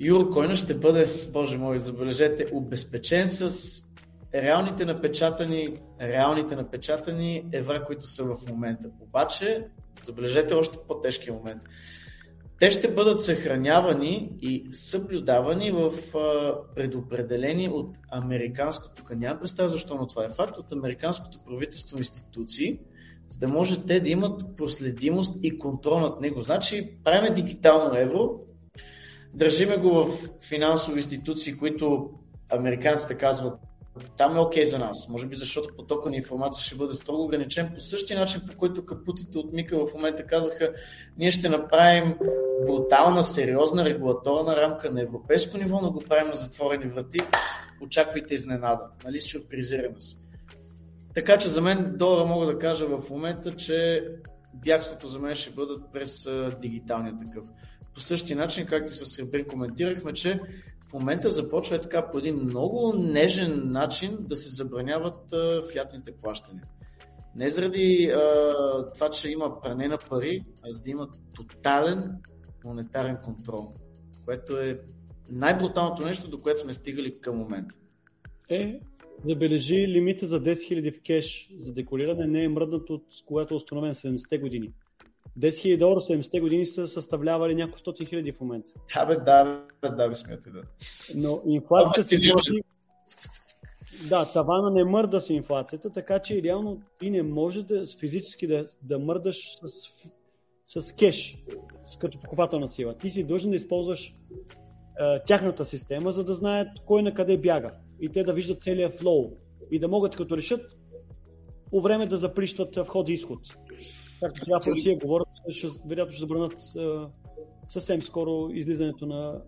Юрокойна ще бъде, боже мой, забележете, обезпечен с реалните напечатани, реалните напечатани евра, които са в момента. Обаче, забележете още по-тежкия момент. Те ще бъдат съхранявани и съблюдавани в предопределени от американското, тук няма представа защо, но това е факт, от американското правителство институции, за да може те да имат проследимост и контрол над него. Значи, правиме дигитално евро, държиме го в финансови институции, които американците казват там е окей okay за нас. Може би защото потока на информация ще бъде строго ограничен по същия начин, по който капутите от Мика в момента казаха, ние ще направим брутална, сериозна регулаторна рамка на европейско ниво, но го правим на затворени врати. Очаквайте изненада. Нали, сюрпризираме се. Така че за мен долара мога да кажа в момента, че бягството за мен ще бъдат през дигиталния такъв. По същия начин, както с Сребрин коментирахме, че в момента започва е така по един много нежен начин да се забраняват а, фиатните плащания. Не заради а, това, че има пране на пари, а за да има тотален монетарен контрол, което е най-бруталното нещо, до което сме стигали към момента. Е, забележи лимита за 10 000 в кеш за декориране не е мръднат от когато е установен 70-те години. 10 000 долара 70-те години са съставлявали няколко стоти хиляди в момента. Абе, да, да, да, смяте, да. Но инфлацията се води... Да, тавана не мърда с инфлацията, така че реално ти не можеш да, физически да, да мърдаш с, с кеш, като покупателна сила. Ти си длъжен да използваш е, тяхната система, за да знаят кой на къде бяга и те да виждат целият флоу и да могат като решат по време да заприщват вход и изход. Както сега в Русия говорят, ще, вероятно ще забранят съвсем скоро излизането на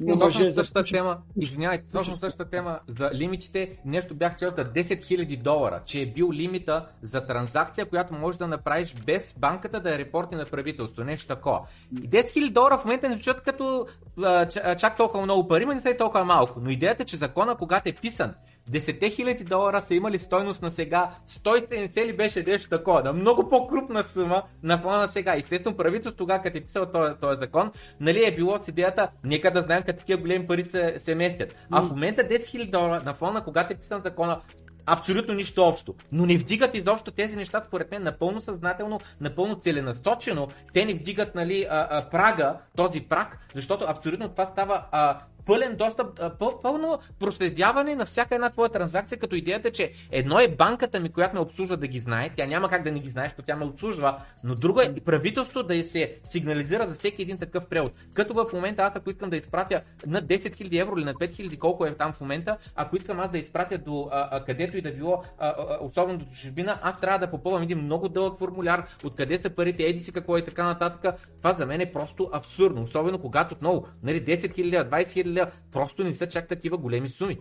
но точно същата тема, извинявайте, точно същата тема за лимитите, нещо бях чел за 10 000 долара, че е бил лимита за транзакция, която можеш да направиш без банката да я репорти на правителство, нещо такова. И 10 000 долара в момента не звучат като а, чак толкова много пари, но не са и толкова малко. Но идеята е, че закона, когато е писан, 10 хиляди долара са имали стойност на сега, 170 ли беше нещо такова, на много по-крупна сума на фона на сега. Естествено, правителството тогава, като е писал този, този закон, нали е било с идеята, нека да знаем как такива големи пари се, се местят. А в момента 10 000 долара на фона, когато е писан закона, абсолютно нищо общо. Но не вдигат изобщо тези неща, според мен, напълно съзнателно, напълно целенасочено. Те не вдигат нали, а, а, прага, този праг, защото абсолютно това става а, пълен достъп, пълно проследяване на всяка една твоя транзакция, като идеята, че едно е банката ми, която ме обслужва да ги знае, тя няма как да не ги знае, защото тя ме обслужва, но друго е правителството да се сигнализира за всеки един такъв превод. Като в момента аз ако искам да изпратя на 10 000 евро или на 5 000, колко е там в момента, ако искам аз да изпратя до а, а, където и да било, а, а, особено до чужбина, аз трябва да попълвам един много дълъг формуляр, откъде са парите, еди си какво и така нататък. Това за мен е просто абсурдно, особено когато отново, нали, 10 000, 20 000 лева, просто не са чак такива големи суми.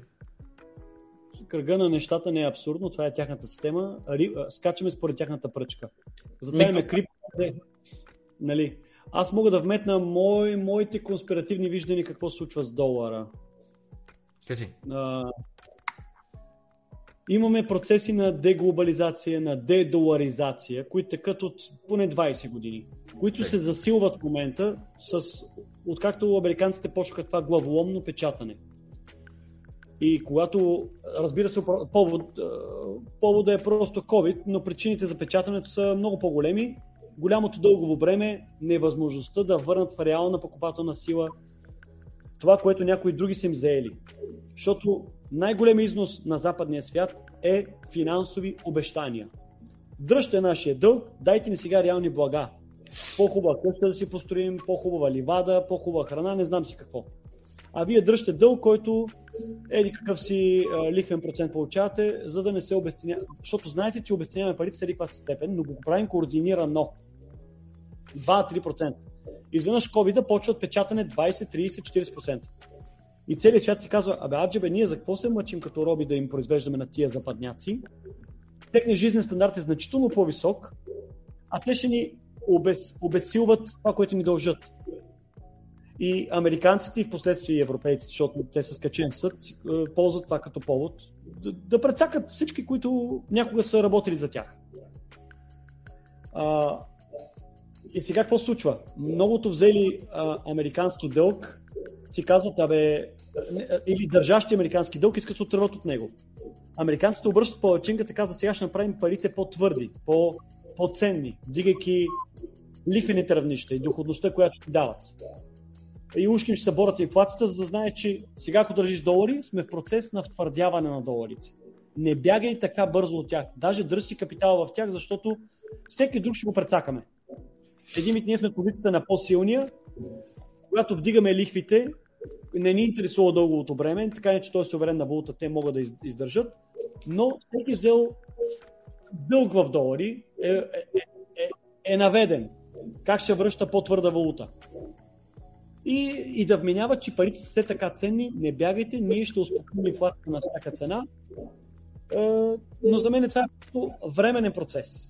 Кръга на нещата не е абсурдно, това е тяхната система. Скачаме според тяхната пръчка. Затова имаме крип. Нали? Аз мога да вметна мой, моите конспиративни виждания какво се случва с долара. Кажи. А, имаме процеси на деглобализация, на дедоларизация, които текат от поне 20 години, които се засилват в момента с откакто американците почнаха това главоломно печатане. И когато, разбира се, повод, повода е просто COVID, но причините за печатането са много по-големи. Голямото дългово време, невъзможността да върнат в реална покупателна сила това, което някои други са им заели. Защото най-голем износ на западния свят е финансови обещания. Дръжте нашия дълг, дайте ни сега реални блага по-хубава къща да си построим, по-хубава ливада, по-хубава храна, не знам си какво. А вие дръжте дълг, който еди какъв си а, лихвен процент получавате, за да не се обесценя. Защото знаете, че обесценяваме парите с едиква си степен, но го правим координирано. 2-3%. Изведнъж COVID почват печатане 20, 30, 40%. И целият свят си казва, абе, аджебе, ние за какво се мъчим като роби да им произвеждаме на тия западняци? Техният жизнен стандарт е значително по-висок, а те ще ни обез, обесилват това, което ни дължат. И американците и в последствие и европейците, защото те са скачен съд, е, ползват това като повод да, да прецакат всички, които някога са работили за тях. А, и сега какво случва? Многото взели а, американски дълг си казват, абе, или държащи американски дълг искат да отърват от него. Американците обръщат и казват, сега ще направим парите по-твърди, по- по-ценни, дигайки лихвените равнища и доходността, която ти дават. И ушким ще се борят с инфлацията, за да знае, че сега ако държиш долари, сме в процес на втвърдяване на доларите. не бягай така бързо от тях. Даже дръж си капитала в тях, защото всеки друг ще го прецакаме. Един вид ние сме позицията на по-силния, когато вдигаме лихвите, не ни интересува дълговото време, така не че той е суверен на валута, те могат да издържат, но всеки взел дълг в долари е, е, е, е наведен. Как ще връща по-твърда валута? И, и да вменява, че парите са все така ценни, не бягайте, ние ще успокоим инфлацията на всяка цена. Е, но за мен това е временен процес.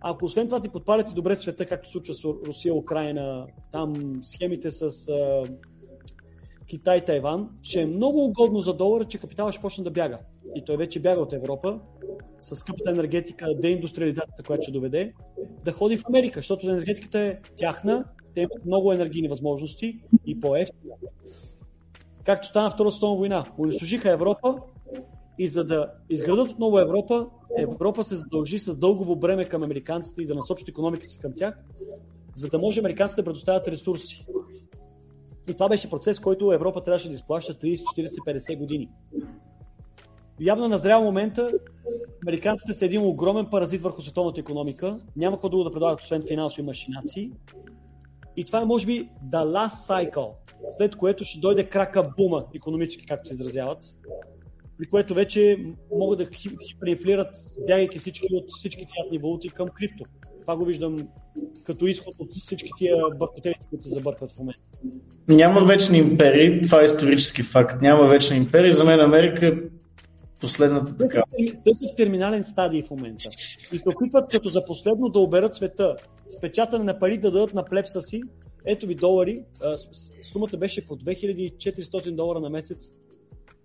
Ако освен това ти подпаляте добре света, както случва с Русия, Украина, там схемите с е, Китай, Тайван, ще е много угодно за долара, че капитала ще почне да бяга. И той вече бяга от Европа, с скъпата енергетика, деиндустриализацията, която ще доведе, да ходи в Америка, защото енергетиката е тяхна, те имат много енергийни възможности и по-ефтина. Както стана Втората световна война. Унищожиха Европа и за да изградат отново Европа, Европа се задължи с дългово бреме към американците и да насочат економиката си към тях, за да може американците да предоставят ресурси. И това беше процес, който Европа трябваше да изплаща 30, 40, 50 години. Явно на зрял момента американците са един огромен паразит върху световната економика. Няма какво друго да предлагат, освен финансови машинации. И това е, може би, the last cycle, след което ще дойде крака бума, економически, както се изразяват, при което вече могат да хиперинфлират, бягайки всички от всички фиатни валути към крипто. Това го виждам като изход от всички тия бъркотели, които се забъркват в момента. Няма вечни империи, това е исторически факт. Няма вечни империи. За мен Америка последната така. Те са в терминален стадий в момента. И се опитват като за последно да оберат света. С печатане на пари да дадат на плепса си. Ето ви долари. Сумата беше по 2400 долара на месец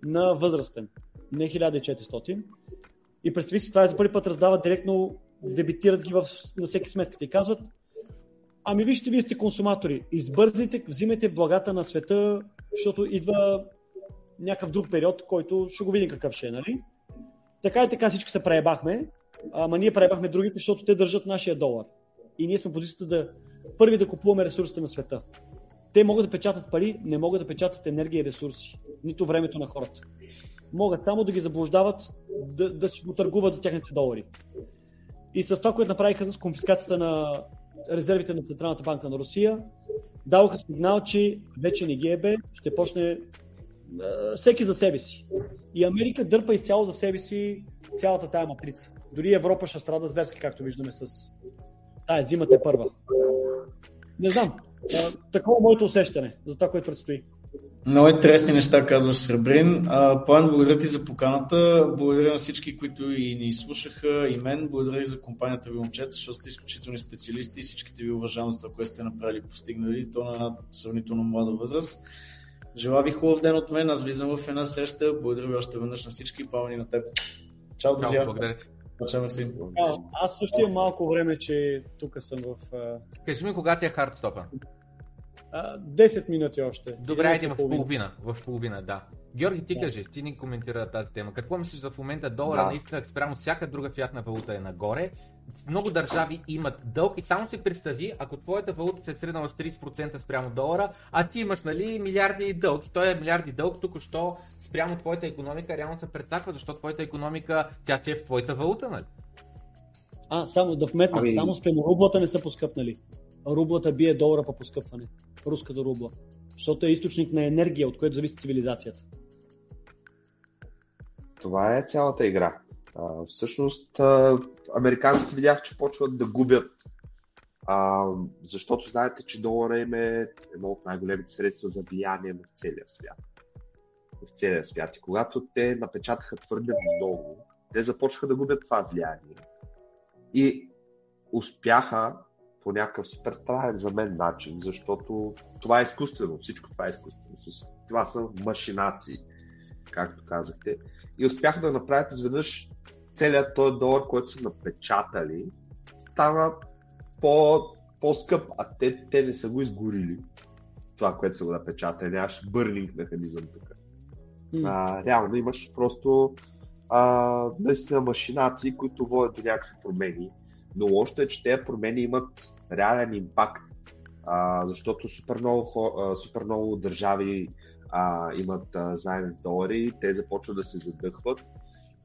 на възрастен. Не 1400. И представи си, това е за първи път раздават директно, дебитират ги в, на всеки сметката и казват, ами вижте, вие сте консуматори, избързайте, взимайте благата на света, защото идва някакъв друг период, който ще го видим какъв ще е, нали? Така и така всички се преебахме, ама ние преебахме другите, защото те държат нашия долар. И ние сме позицията да първи да купуваме ресурсите на света. Те могат да печатат пари, не могат да печатат енергия и ресурси, нито времето на хората. Могат само да ги заблуждават, да, да си го търгуват за тяхните долари. И с това, което направиха с конфискацията на резервите на Централната банка на Русия, даваха сигнал, че вече не ги е бе, ще почне всеки за себе си. И Америка дърпа изцяло за себе си цялата тая матрица. Дори Европа ще страда зверски, както виждаме с тая зимата е първа. Не знам. Такова е моето усещане за това, което предстои. Много интересни неща казваш, Сребрин. План, благодаря ти за поканата. Благодаря на всички, които и ни слушаха, и мен. Благодаря и за компанията ви, момчета, защото сте изключителни специалисти и всичките ви уважавам за това, което сте направили и постигнали. То на сравнително млада възраст. Желая ви хубав ден от мен. Аз влизам в една среща. Благодаря ви още веднъж на всички. Павани на теб. Чао, друзья. Благодаря ти. Чао, си. Аз също имам малко време, че тук съм в... Кажи ми кога ти е хардстопа. 10 минути още. Добре, айде в половина. В половина, да. Георги, ти да. кажи, ти ни коментира тази тема. Какво мислиш за в момента долара да. наистина спрямо всяка друга фиатна валута е нагоре? Много държави имат дълг и само си представи, ако твоята валута се е среднала с 30% спрямо долара, а ти имаш нали, милиарди дълг и той е милиарди дълг, тук що спрямо твоята економика реално се прецаква, защото твоята економика, тя си е в твоята валута, нали? А, само да вметна, ами... само спрямо рублата не са поскъпнали рублата бие долара по поскъпване. Руската рубла. Защото е източник на енергия, от което зависи цивилизацията. Това е цялата игра. А, всъщност, а, американците видях, че почват да губят. А, защото знаете, че долара им е едно от най-големите средства за влияние в целия свят. В целия свят. И когато те напечатаха твърде много, те започнаха да губят това влияние. И успяха по някакъв супер странен за мен начин, защото това е изкуствено, всичко това е изкуствено. Това са машинации, както казахте. И успяха да направят изведнъж целият този долар, който са напечатали, стана по, по-скъп, а те, те не са го изгорили. Това, което са го напечатали, нямаш бърнинг механизъм тук. Mm. А, реално имаш просто а, наистина машинации, които водят до някакви промени но лошото е, че тези промени имат реален импакт, а, защото супер много, а, супер много държави а, имат а, заеми в долари, те започват да се задъхват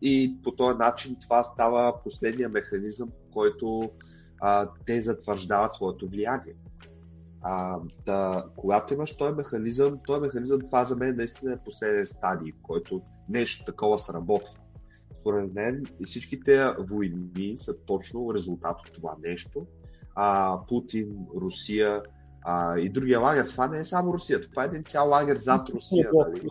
и по този начин това става последния механизъм, който а, те затвърждават своето влияние. А, да, когато имаш този механизъм, този механизъм, това за мен наистина е последен стадий, в който нещо такова сработва. Според мен и всичките войни са точно резултат от това нещо. А, Путин, Русия а, и другия лагер, това не е само Русия, това е един цял лагер зад Русия. Нали?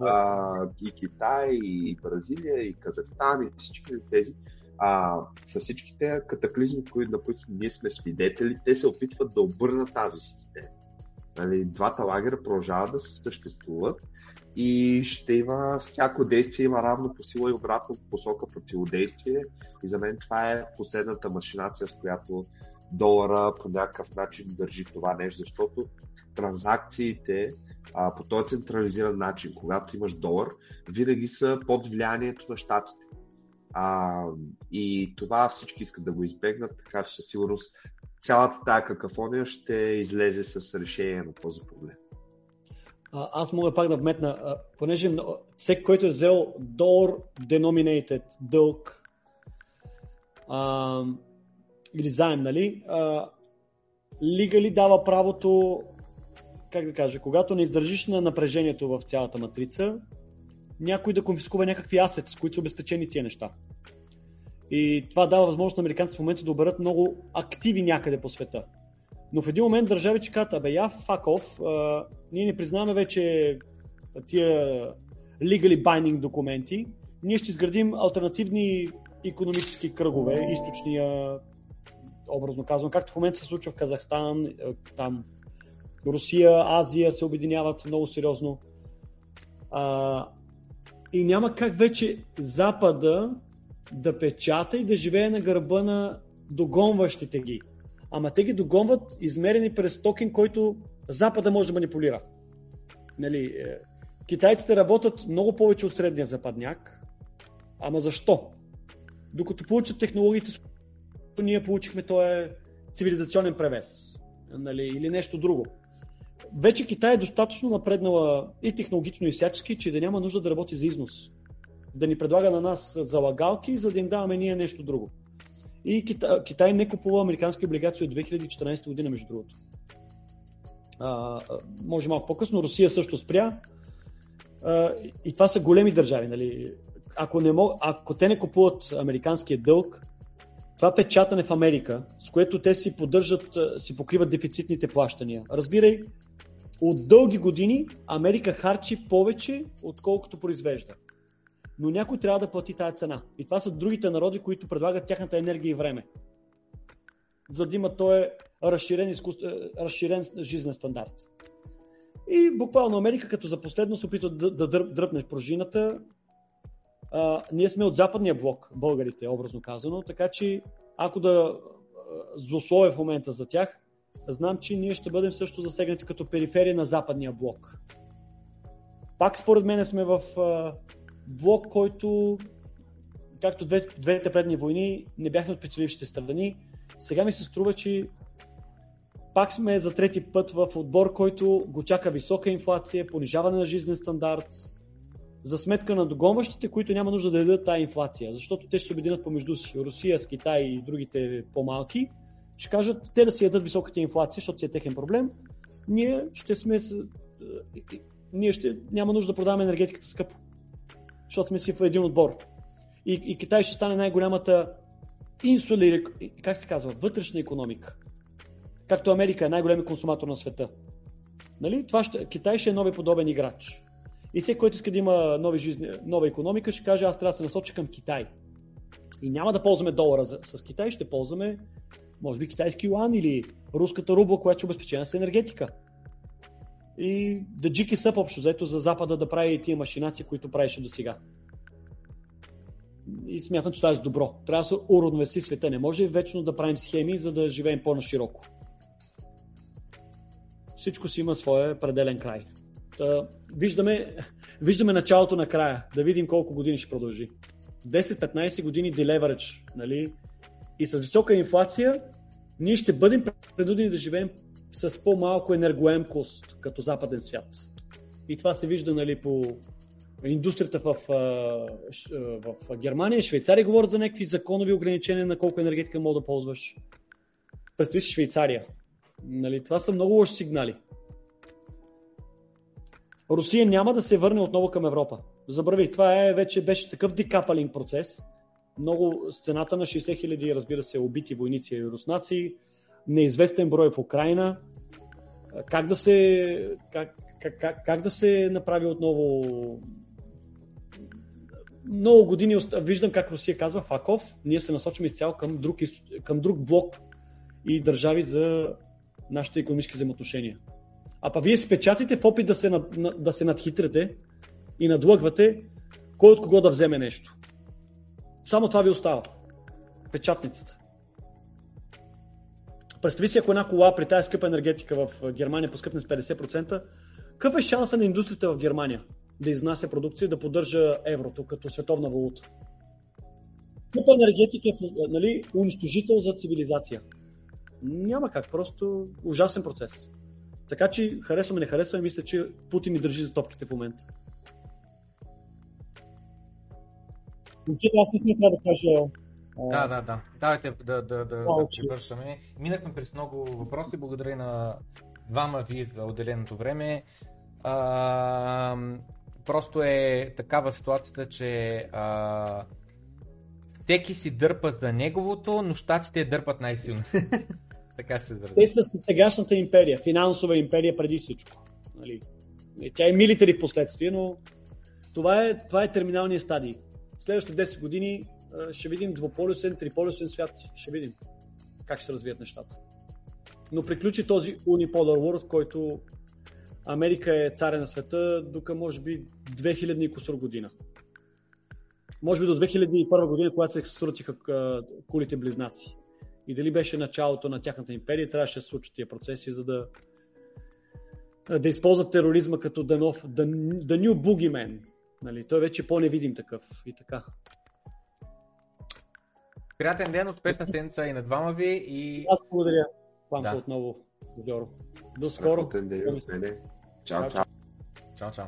А, и Китай, и Бразилия, и Казахстан, и всички тези а, с всичките катаклизми, на които ние сме свидетели, те се опитват да обърнат тази система. Нали, двата лагера продължават да съществуват и ще има всяко действие има равно по сила и обратно по посока противодействие. И за мен това е последната машинация, с която долара по някакъв начин държи това нещо, защото транзакциите а, по този централизиран начин, когато имаш долар, винаги са под влиянието на щатите. А, и това всички искат да го избегнат, така че със сигурност цялата тази какафония ще излезе с решение на този проблем. А, аз мога пак да вметна, а, понеже всеки, който е взел долар denominated дълг а, или заем, нали, а, лига ли дава правото, как да кажа, когато не издържиш на напрежението в цялата матрица, някой да конфискува някакви асети, с които са обезпечени тия неща. И това дава възможност на американците в момента да оберат много активи някъде по света. Но в един момент държави че казват, абе я, fuck ние не признаваме вече тия legally binding документи, ние ще изградим альтернативни економически кръгове, източния, образно казвам, както в момента се случва в Казахстан, там Русия, Азия се обединяват много сериозно. А, и няма как вече Запада да печата и да живее на гърба на догонващите ги. Ама те ги догонват измерени през токен, който Запада може да манипулира. Нали, е, китайците работят много повече от средния западняк. Ама защо? Докато получат технологиите, ние получихме, то е цивилизационен превес. Нали, или нещо друго вече Китай е достатъчно напреднала и технологично и всячески, че да няма нужда да работи за износ. Да ни предлага на нас залагалки, за да им даваме ние нещо друго. И Китай, Китай не купува американски облигации от 2014 година, между другото. А, може малко по-късно. Русия също спря. А, и това са големи държави. Нали? Ако, не мог, ако те не купуват американския дълг, това печатане в Америка, с което те си поддържат, си покриват дефицитните плащания. Разбирай, от дълги години Америка харчи повече, отколкото произвежда. Но някой трябва да плати тази цена. И това са другите народи, които предлагат тяхната енергия и време. За да има този разширен, изкуст... Е, разширен жизнен стандарт. И буквално Америка, като за последно се опитва да, да дръпне пружината, а, ние сме от западния блок, българите, образно казано, така че ако да злослове в момента за тях, знам, че ние ще бъдем също засегнати като периферия на западния блок. Пак според мен сме в а, блок, който, както двете, двете предни войни, не бяхме от печелившите страни. Сега ми се струва, че пак сме за трети път в отбор, който го чака висока инфлация, понижаване на жизнен стандарт, за сметка на догонващите, които няма нужда да дадат тази инфлация, защото те ще се обединят помежду си. Русия с Китай и другите по-малки ще кажат те да си ядат високата инфлация, защото си е техен проблем. Ние ще сме с... Ние ще няма нужда да продаваме енергетиката скъпо, защото сме си в един отбор. И, и Китай ще стане най-голямата инсули, как се казва, вътрешна економика. Както Америка е най-големият консуматор на света. Нали? Това ще, Китай ще е нови подобен играч. И всеки, който иска да има нови жизни, нова економика, ще каже, аз трябва да се насоча към Китай. И няма да ползваме долара с Китай, ще ползваме, може би, китайски юан или руската рубла, която ще обезпечена с енергетика. И да джики съп общо взето за Запада да прави тия машинации, които правеше до сега. И смятам, че това е добро. Трябва да се уравновеси света. Не може вечно да правим схеми, за да живеем по-нашироко. Всичко си има своя пределен край. Виждаме, виждаме началото на края, да видим колко години ще продължи. 10-15 години делеверидж, нали? И с висока инфлация ние ще бъдем предудени да живеем с по-малко енергоемкост като западен свят. И това се вижда нали, по индустрията в, в Германия, Швейцария говорят за някакви законови ограничения на колко енергетика мога да ползваш. Представи си Швейцария. Нали, това са много лоши сигнали. Русия няма да се върне отново към Европа. Забрави, това е, вече беше такъв декапалинг процес. Много с цената на 60 хиляди, разбира се, убити войници и руснаци, неизвестен брой в Украина. Как да се, как, как, как, как да се направи отново много години виждам как Русия казва факов, ние се насочваме изцяло към друг, към друг блок и държави за нашите економически взаимоотношения. А па вие спечатите в опит да се, над, да се надхитрите и надлъгвате кой от кого да вземе нещо. Само това ви остава. Печатницата. Представи си, ако една кола при тази скъпа енергетика в Германия поскъпне с 50%, какъв е шанса на индустрията в Германия да изнася продукция, да поддържа еврото като световна валута? Скъпа енергетика е нали, унищожител за цивилизация. Няма как, просто ужасен процес. Така че харесваме, не харесваме, мисля, че Путин ни държи за топките в момента. Момчета, аз наистина трябва да кажа да, да, да. Давайте да, да, да, да привършваме. Минахме през много въпроси. Благодаря на двама ви за отделеното време. А, просто е такава ситуацията, че а, всеки си дърпа за неговото, но щатите дърпат най-силно. така се Те са с сегашната империя, финансова империя преди всичко. Нали? Тя е милитари в последствие, но това е, това е терминалния стадий. В следващите 10 години ще видим двуполюсен, триполюсен свят. Ще видим как ще развият нещата. Но приключи този Unipolar World, който Америка е царя на света, дока може би 2000 и кусор година. Може би до 2001 година, когато се срутиха кулите близнаци. И дали беше началото на тяхната империя, трябваше да се случат тия процеси, за да да използват тероризма като the, the, the new boogeyman. Нали? Той вече е по-невидим такъв и така. Приятен ден, успешна седмица и на двама ви. И... Аз благодаря, Пламка, да. отново. До скоро. До скоро. Чао, чао. Чао, чао.